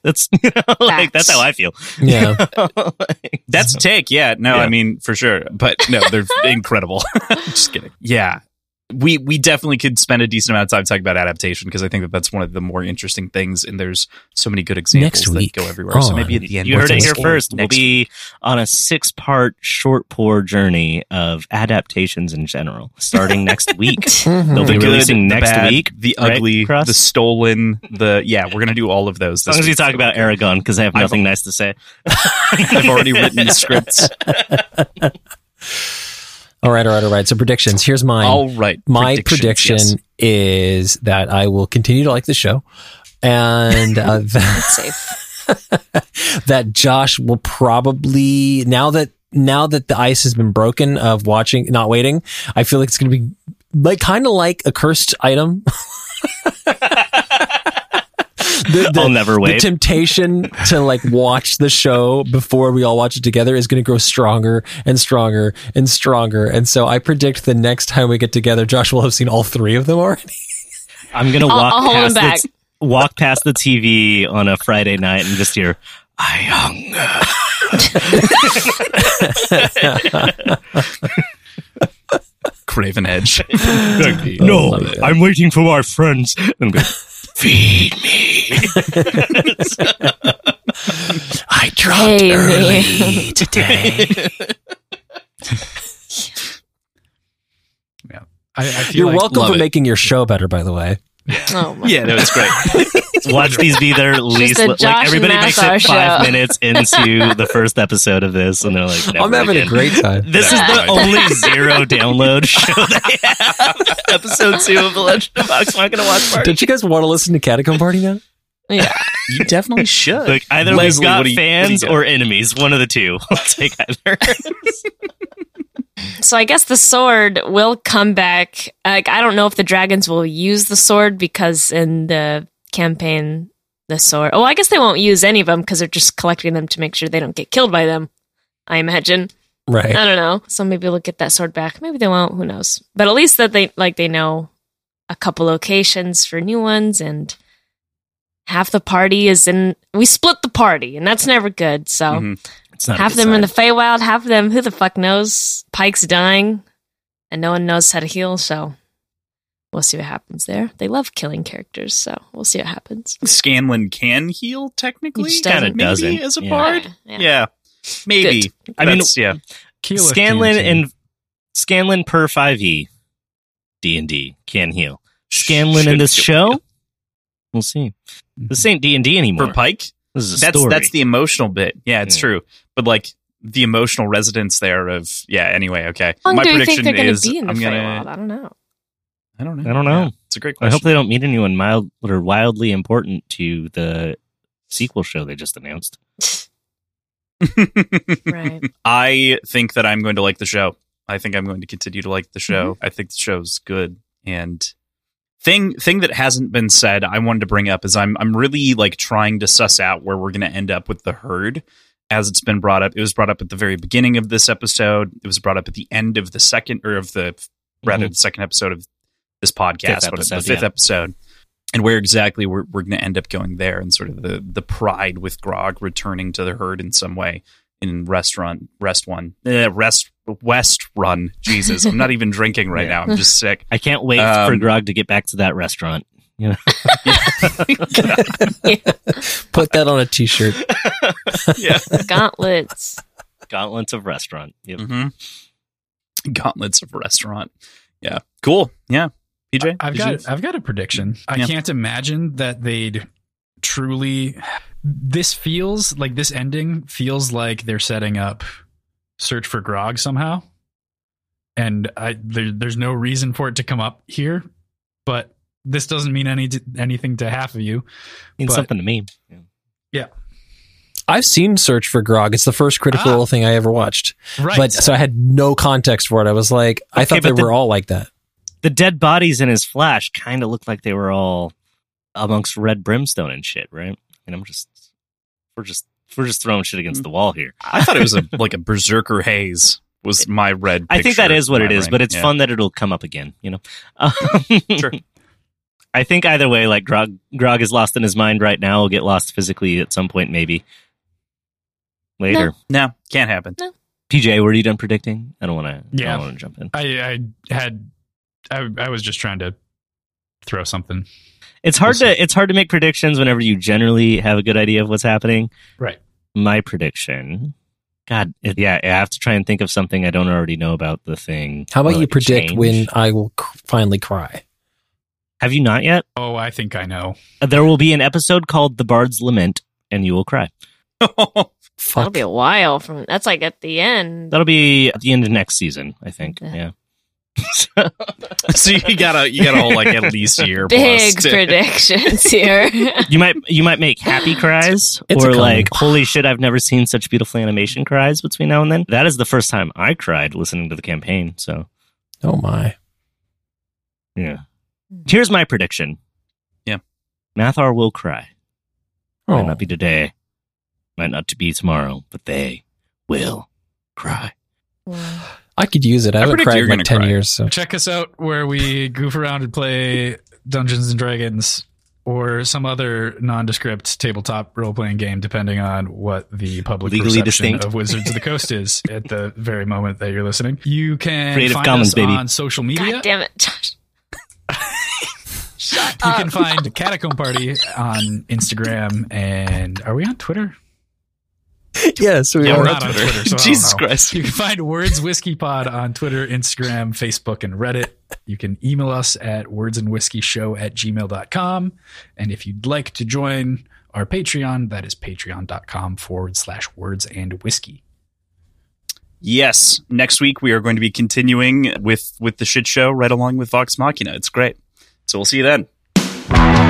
S4: That's you know, like that's how I feel.
S3: Yeah.
S1: That's a take. Yeah. No,
S4: Yeah.
S1: I mean, for sure. But no, they're incredible. Just kidding. Yeah. We, we definitely could spend a decent amount of time talking about adaptation because I think that that's one of the more interesting things, and there's so many good examples
S3: Next week
S1: that go everywhere. So maybe at the end,
S4: you
S1: we'll
S4: heard it here first. We'll be on a six part short pour journey of adaptations in general, starting next week.
S3: Mhm.
S4: They'll
S1: the
S4: be
S1: good,
S4: releasing
S1: the
S4: next
S1: bad,
S4: week.
S1: the ugly,
S4: Kross?
S1: the stolen, the yeah. We're gonna do all of those.
S4: As long
S1: this
S4: as you talk about Eragon, because I have
S1: I've-
S4: nothing nice to say.
S1: I've already written the scripts.
S3: All right, all right, all right. So predictions. Here's mine.
S1: All right,
S3: My prediction
S1: yes.
S3: is that I will continue to like the show, and uh, that,
S2: Safe.
S3: that Josh will probably now that now that the ice has been broken of watching, not waiting. I feel like it's going to be like kind of like a cursed item. The- the-
S4: I'll never wait.
S3: the temptation to like watch the show before we all watch it together is going to grow stronger and stronger and stronger. And so I predict the next time we get together, Josh will have seen all three of them already.
S4: I'm gonna
S2: I'll-
S4: walk
S2: I'll hold him
S4: past
S2: back.
S4: the t- walk past the TV on a Friday night and just hear I hunger.
S1: Craven Edge.
S3: Oh no.
S4: I'm waiting for our friends. And go, feed me.
S3: I dropped
S2: Hey,
S3: early today.
S5: I, I feel
S3: You're
S5: like
S3: welcome for
S1: it.
S3: making your show better, by the way.
S2: Oh my.
S1: yeah, no, it's great.
S4: Watch these be their least.
S2: the
S4: Like everybody makes it five
S2: show.
S4: minutes into the first episode of this, and they're like,
S3: I'm having
S4: again."
S3: a great time.
S4: This is the only zero download show they have. Episode two of the Legend of Vox Machina Watch Party.
S3: Don't you guys want to listen to Catacomb Party now?
S2: Yeah.
S1: You definitely should.
S4: Like either
S1: Leslie,
S4: we've got
S1: you- what do you
S4: fans or enemies, one of the two. I'll take either.
S2: So I guess the sword will come back. Like I don't know if the dragons will use the sword because in the campaign the sword. Oh, I guess they won't use any of them because they're just collecting them to make sure they don't get killed by them. I imagine.
S3: Right.
S2: I don't know. So maybe we'll get that sword back. Maybe they won't. Who knows? But at least that they like they know a couple locations for new ones, and half the party is in. We split the party, and that's never good. So
S1: Mhm.
S4: It's not
S2: half
S4: good
S2: them in the
S4: sign.
S2: Feywild, half of them who the fuck knows. Pike's dying, and no one knows how to heal. So we'll see what happens there. They love killing characters, so we'll see what happens.
S1: Scanlan can heal technically,
S2: He just doesn't.
S1: maybe
S4: Doesn't,
S1: as a
S4: yeah.
S1: bard.
S2: Yeah.
S1: Yeah, maybe.
S4: I mean,
S1: That's- yeah.
S5: Keyleth
S4: Scanlan and Scanlan per five e D and D can heal. Scanlan in
S1: Should
S4: this
S1: heal.
S4: show, we'll see. Mm-hmm. This ain't D and D anymore.
S1: for Pike.
S4: this is a
S1: That's
S4: story.
S1: that's the emotional bit. Yeah, it's
S4: Yeah.
S1: true. But like the emotional resonance there of yeah. Anyway, okay.
S2: How long
S1: My
S2: do you think
S1: prediction
S2: they're going
S1: is
S2: be in the
S1: I'm gonna.
S2: Feywild? I don't know.
S1: I don't know.
S4: I don't know.
S1: Yeah, it's a great question.
S4: I hope they don't meet anyone mild or wildly important to the sequel show they just announced.
S2: Right.
S1: I think that I'm going to like the show. I think I'm going to continue to like the show.
S2: Mm-hmm.
S1: I think the show's good. And thing thing that hasn't been said, I wanted to bring up is I'm I'm really like trying to suss out where we're going to end up with the herd. As it's been brought up, it was brought up at the very beginning of this episode. It was brought up at the end of the second or of the rather the second episode of this podcast,
S4: Fifth
S1: what is
S4: episode,
S1: the fifth
S4: yeah.
S1: episode, and where exactly we're we're going to end up going there, and sort of the the pride with Grog returning to the herd in some way in restaurant rest one uh, rest west run. Jesus, I'm not even drinking right
S4: Yeah.
S1: now. I'm just sick.
S4: I can't wait
S1: Um,
S4: for Grog to get back to that restaurant. You know,
S3: Put that on a t-shirt.
S1: yeah.
S2: Gauntlets.
S4: gauntlets of restaurant. Yep.
S1: hmm Gauntlets of restaurant. Yeah. Cool. Yeah. PJ,
S5: I've got
S1: you-
S5: I've got a prediction. I
S1: Yeah.
S5: can't imagine that they'd truly this feels like this ending feels like they're setting up search for grog somehow. And I there, there's no reason for it to come up here, but this doesn't mean any anything to half of you.
S4: Means
S5: But-
S4: something to me. Yeah.
S3: I've seen Search for Grog. It's the first critical
S5: Ah.
S3: Role thing I ever watched.
S5: Right.
S3: But so I had no context for it. I was like, I thought they
S4: but the-
S3: were all like that.
S4: The dead bodies in his flash kind of looked like they were all amongst red brimstone and shit, right? And I'm just, we're just, we're just throwing shit against the wall here.
S1: I thought it was a like a berserker haze was my red.
S4: I think that is what
S1: in
S4: it
S1: my
S4: is, but it's
S1: Yeah.
S4: fun that it'll come up again, you know? Um,
S1: Sure.
S4: I think either way, like Grog, Grog is lost in his mind right now. Will get lost physically at some point, maybe later.
S1: No, can't happen.
S4: PJ, were you done predicting? I don't want to.
S5: Yeah.
S4: I don't want to jump in.
S5: I, I had I, I was just trying to throw something.
S4: It's hard
S5: We'll
S4: to it's hard to make predictions whenever you generally have a good idea of what's happening.
S5: Right.
S4: My prediction. God, yeah, I have to try and think of something I don't already know about the thing.
S3: How about you predict
S4: change.
S3: when I will c- finally cry?
S4: Have you not yet?
S5: Oh, I think I know.
S4: Uh, there will be an episode called "The Bard's Lament," and you will cry.
S3: Fuck.
S2: That'll be a while from. That's like at the end.
S4: That'll be at the end of next season, I think.
S2: Yeah.
S4: Yeah.
S1: so you gotta you gotta hold like at least a year
S2: Big
S1: plus. to-
S2: predictions here.
S4: you might you might make happy cries
S3: It's a
S4: or like holy shit I've never seen such beautiful animation cries between now and then. That is the first time I cried listening to the campaign. So
S3: Oh my.
S4: yeah. Hmm. Here's my prediction.
S1: Yeah.
S4: Mathar will cry.
S3: Oh.
S4: Might not be today. Might not to be tomorrow, but they will cry. Hmm.
S3: I could use it. I
S1: I
S3: haven't
S1: predict
S3: cried in like 10
S1: cry.
S3: years. So.
S5: Check us out where we goof around and play Dungeons and Dragons or some other nondescript tabletop role playing game, depending on what the public
S4: Legally
S5: perception
S4: distinct.
S5: of Wizards of the Coast is at the very moment that you're listening. You can
S4: Creative
S5: find
S4: Commons,
S5: us
S4: baby.
S5: on social media.
S2: God damn it, Josh. Shut
S5: You
S2: up.
S5: can find Catacomb Party on Instagram and are we on Twitter?
S3: yes, we
S5: Yeah,
S3: are.
S5: we're not on Twitter. So
S1: Jesus. Christ.
S5: You can find Words Whiskey Pod on Twitter, Instagram, Facebook, and Reddit. You can email us at wordsandwhiskeyshow at gmail.com. And if you'd like to join our Patreon, that is patreon.com forward slash words and whiskey.
S1: Yes, next week we are going to be continuing with with the shit show right along with Vox Machina. It's great. So we'll see you then.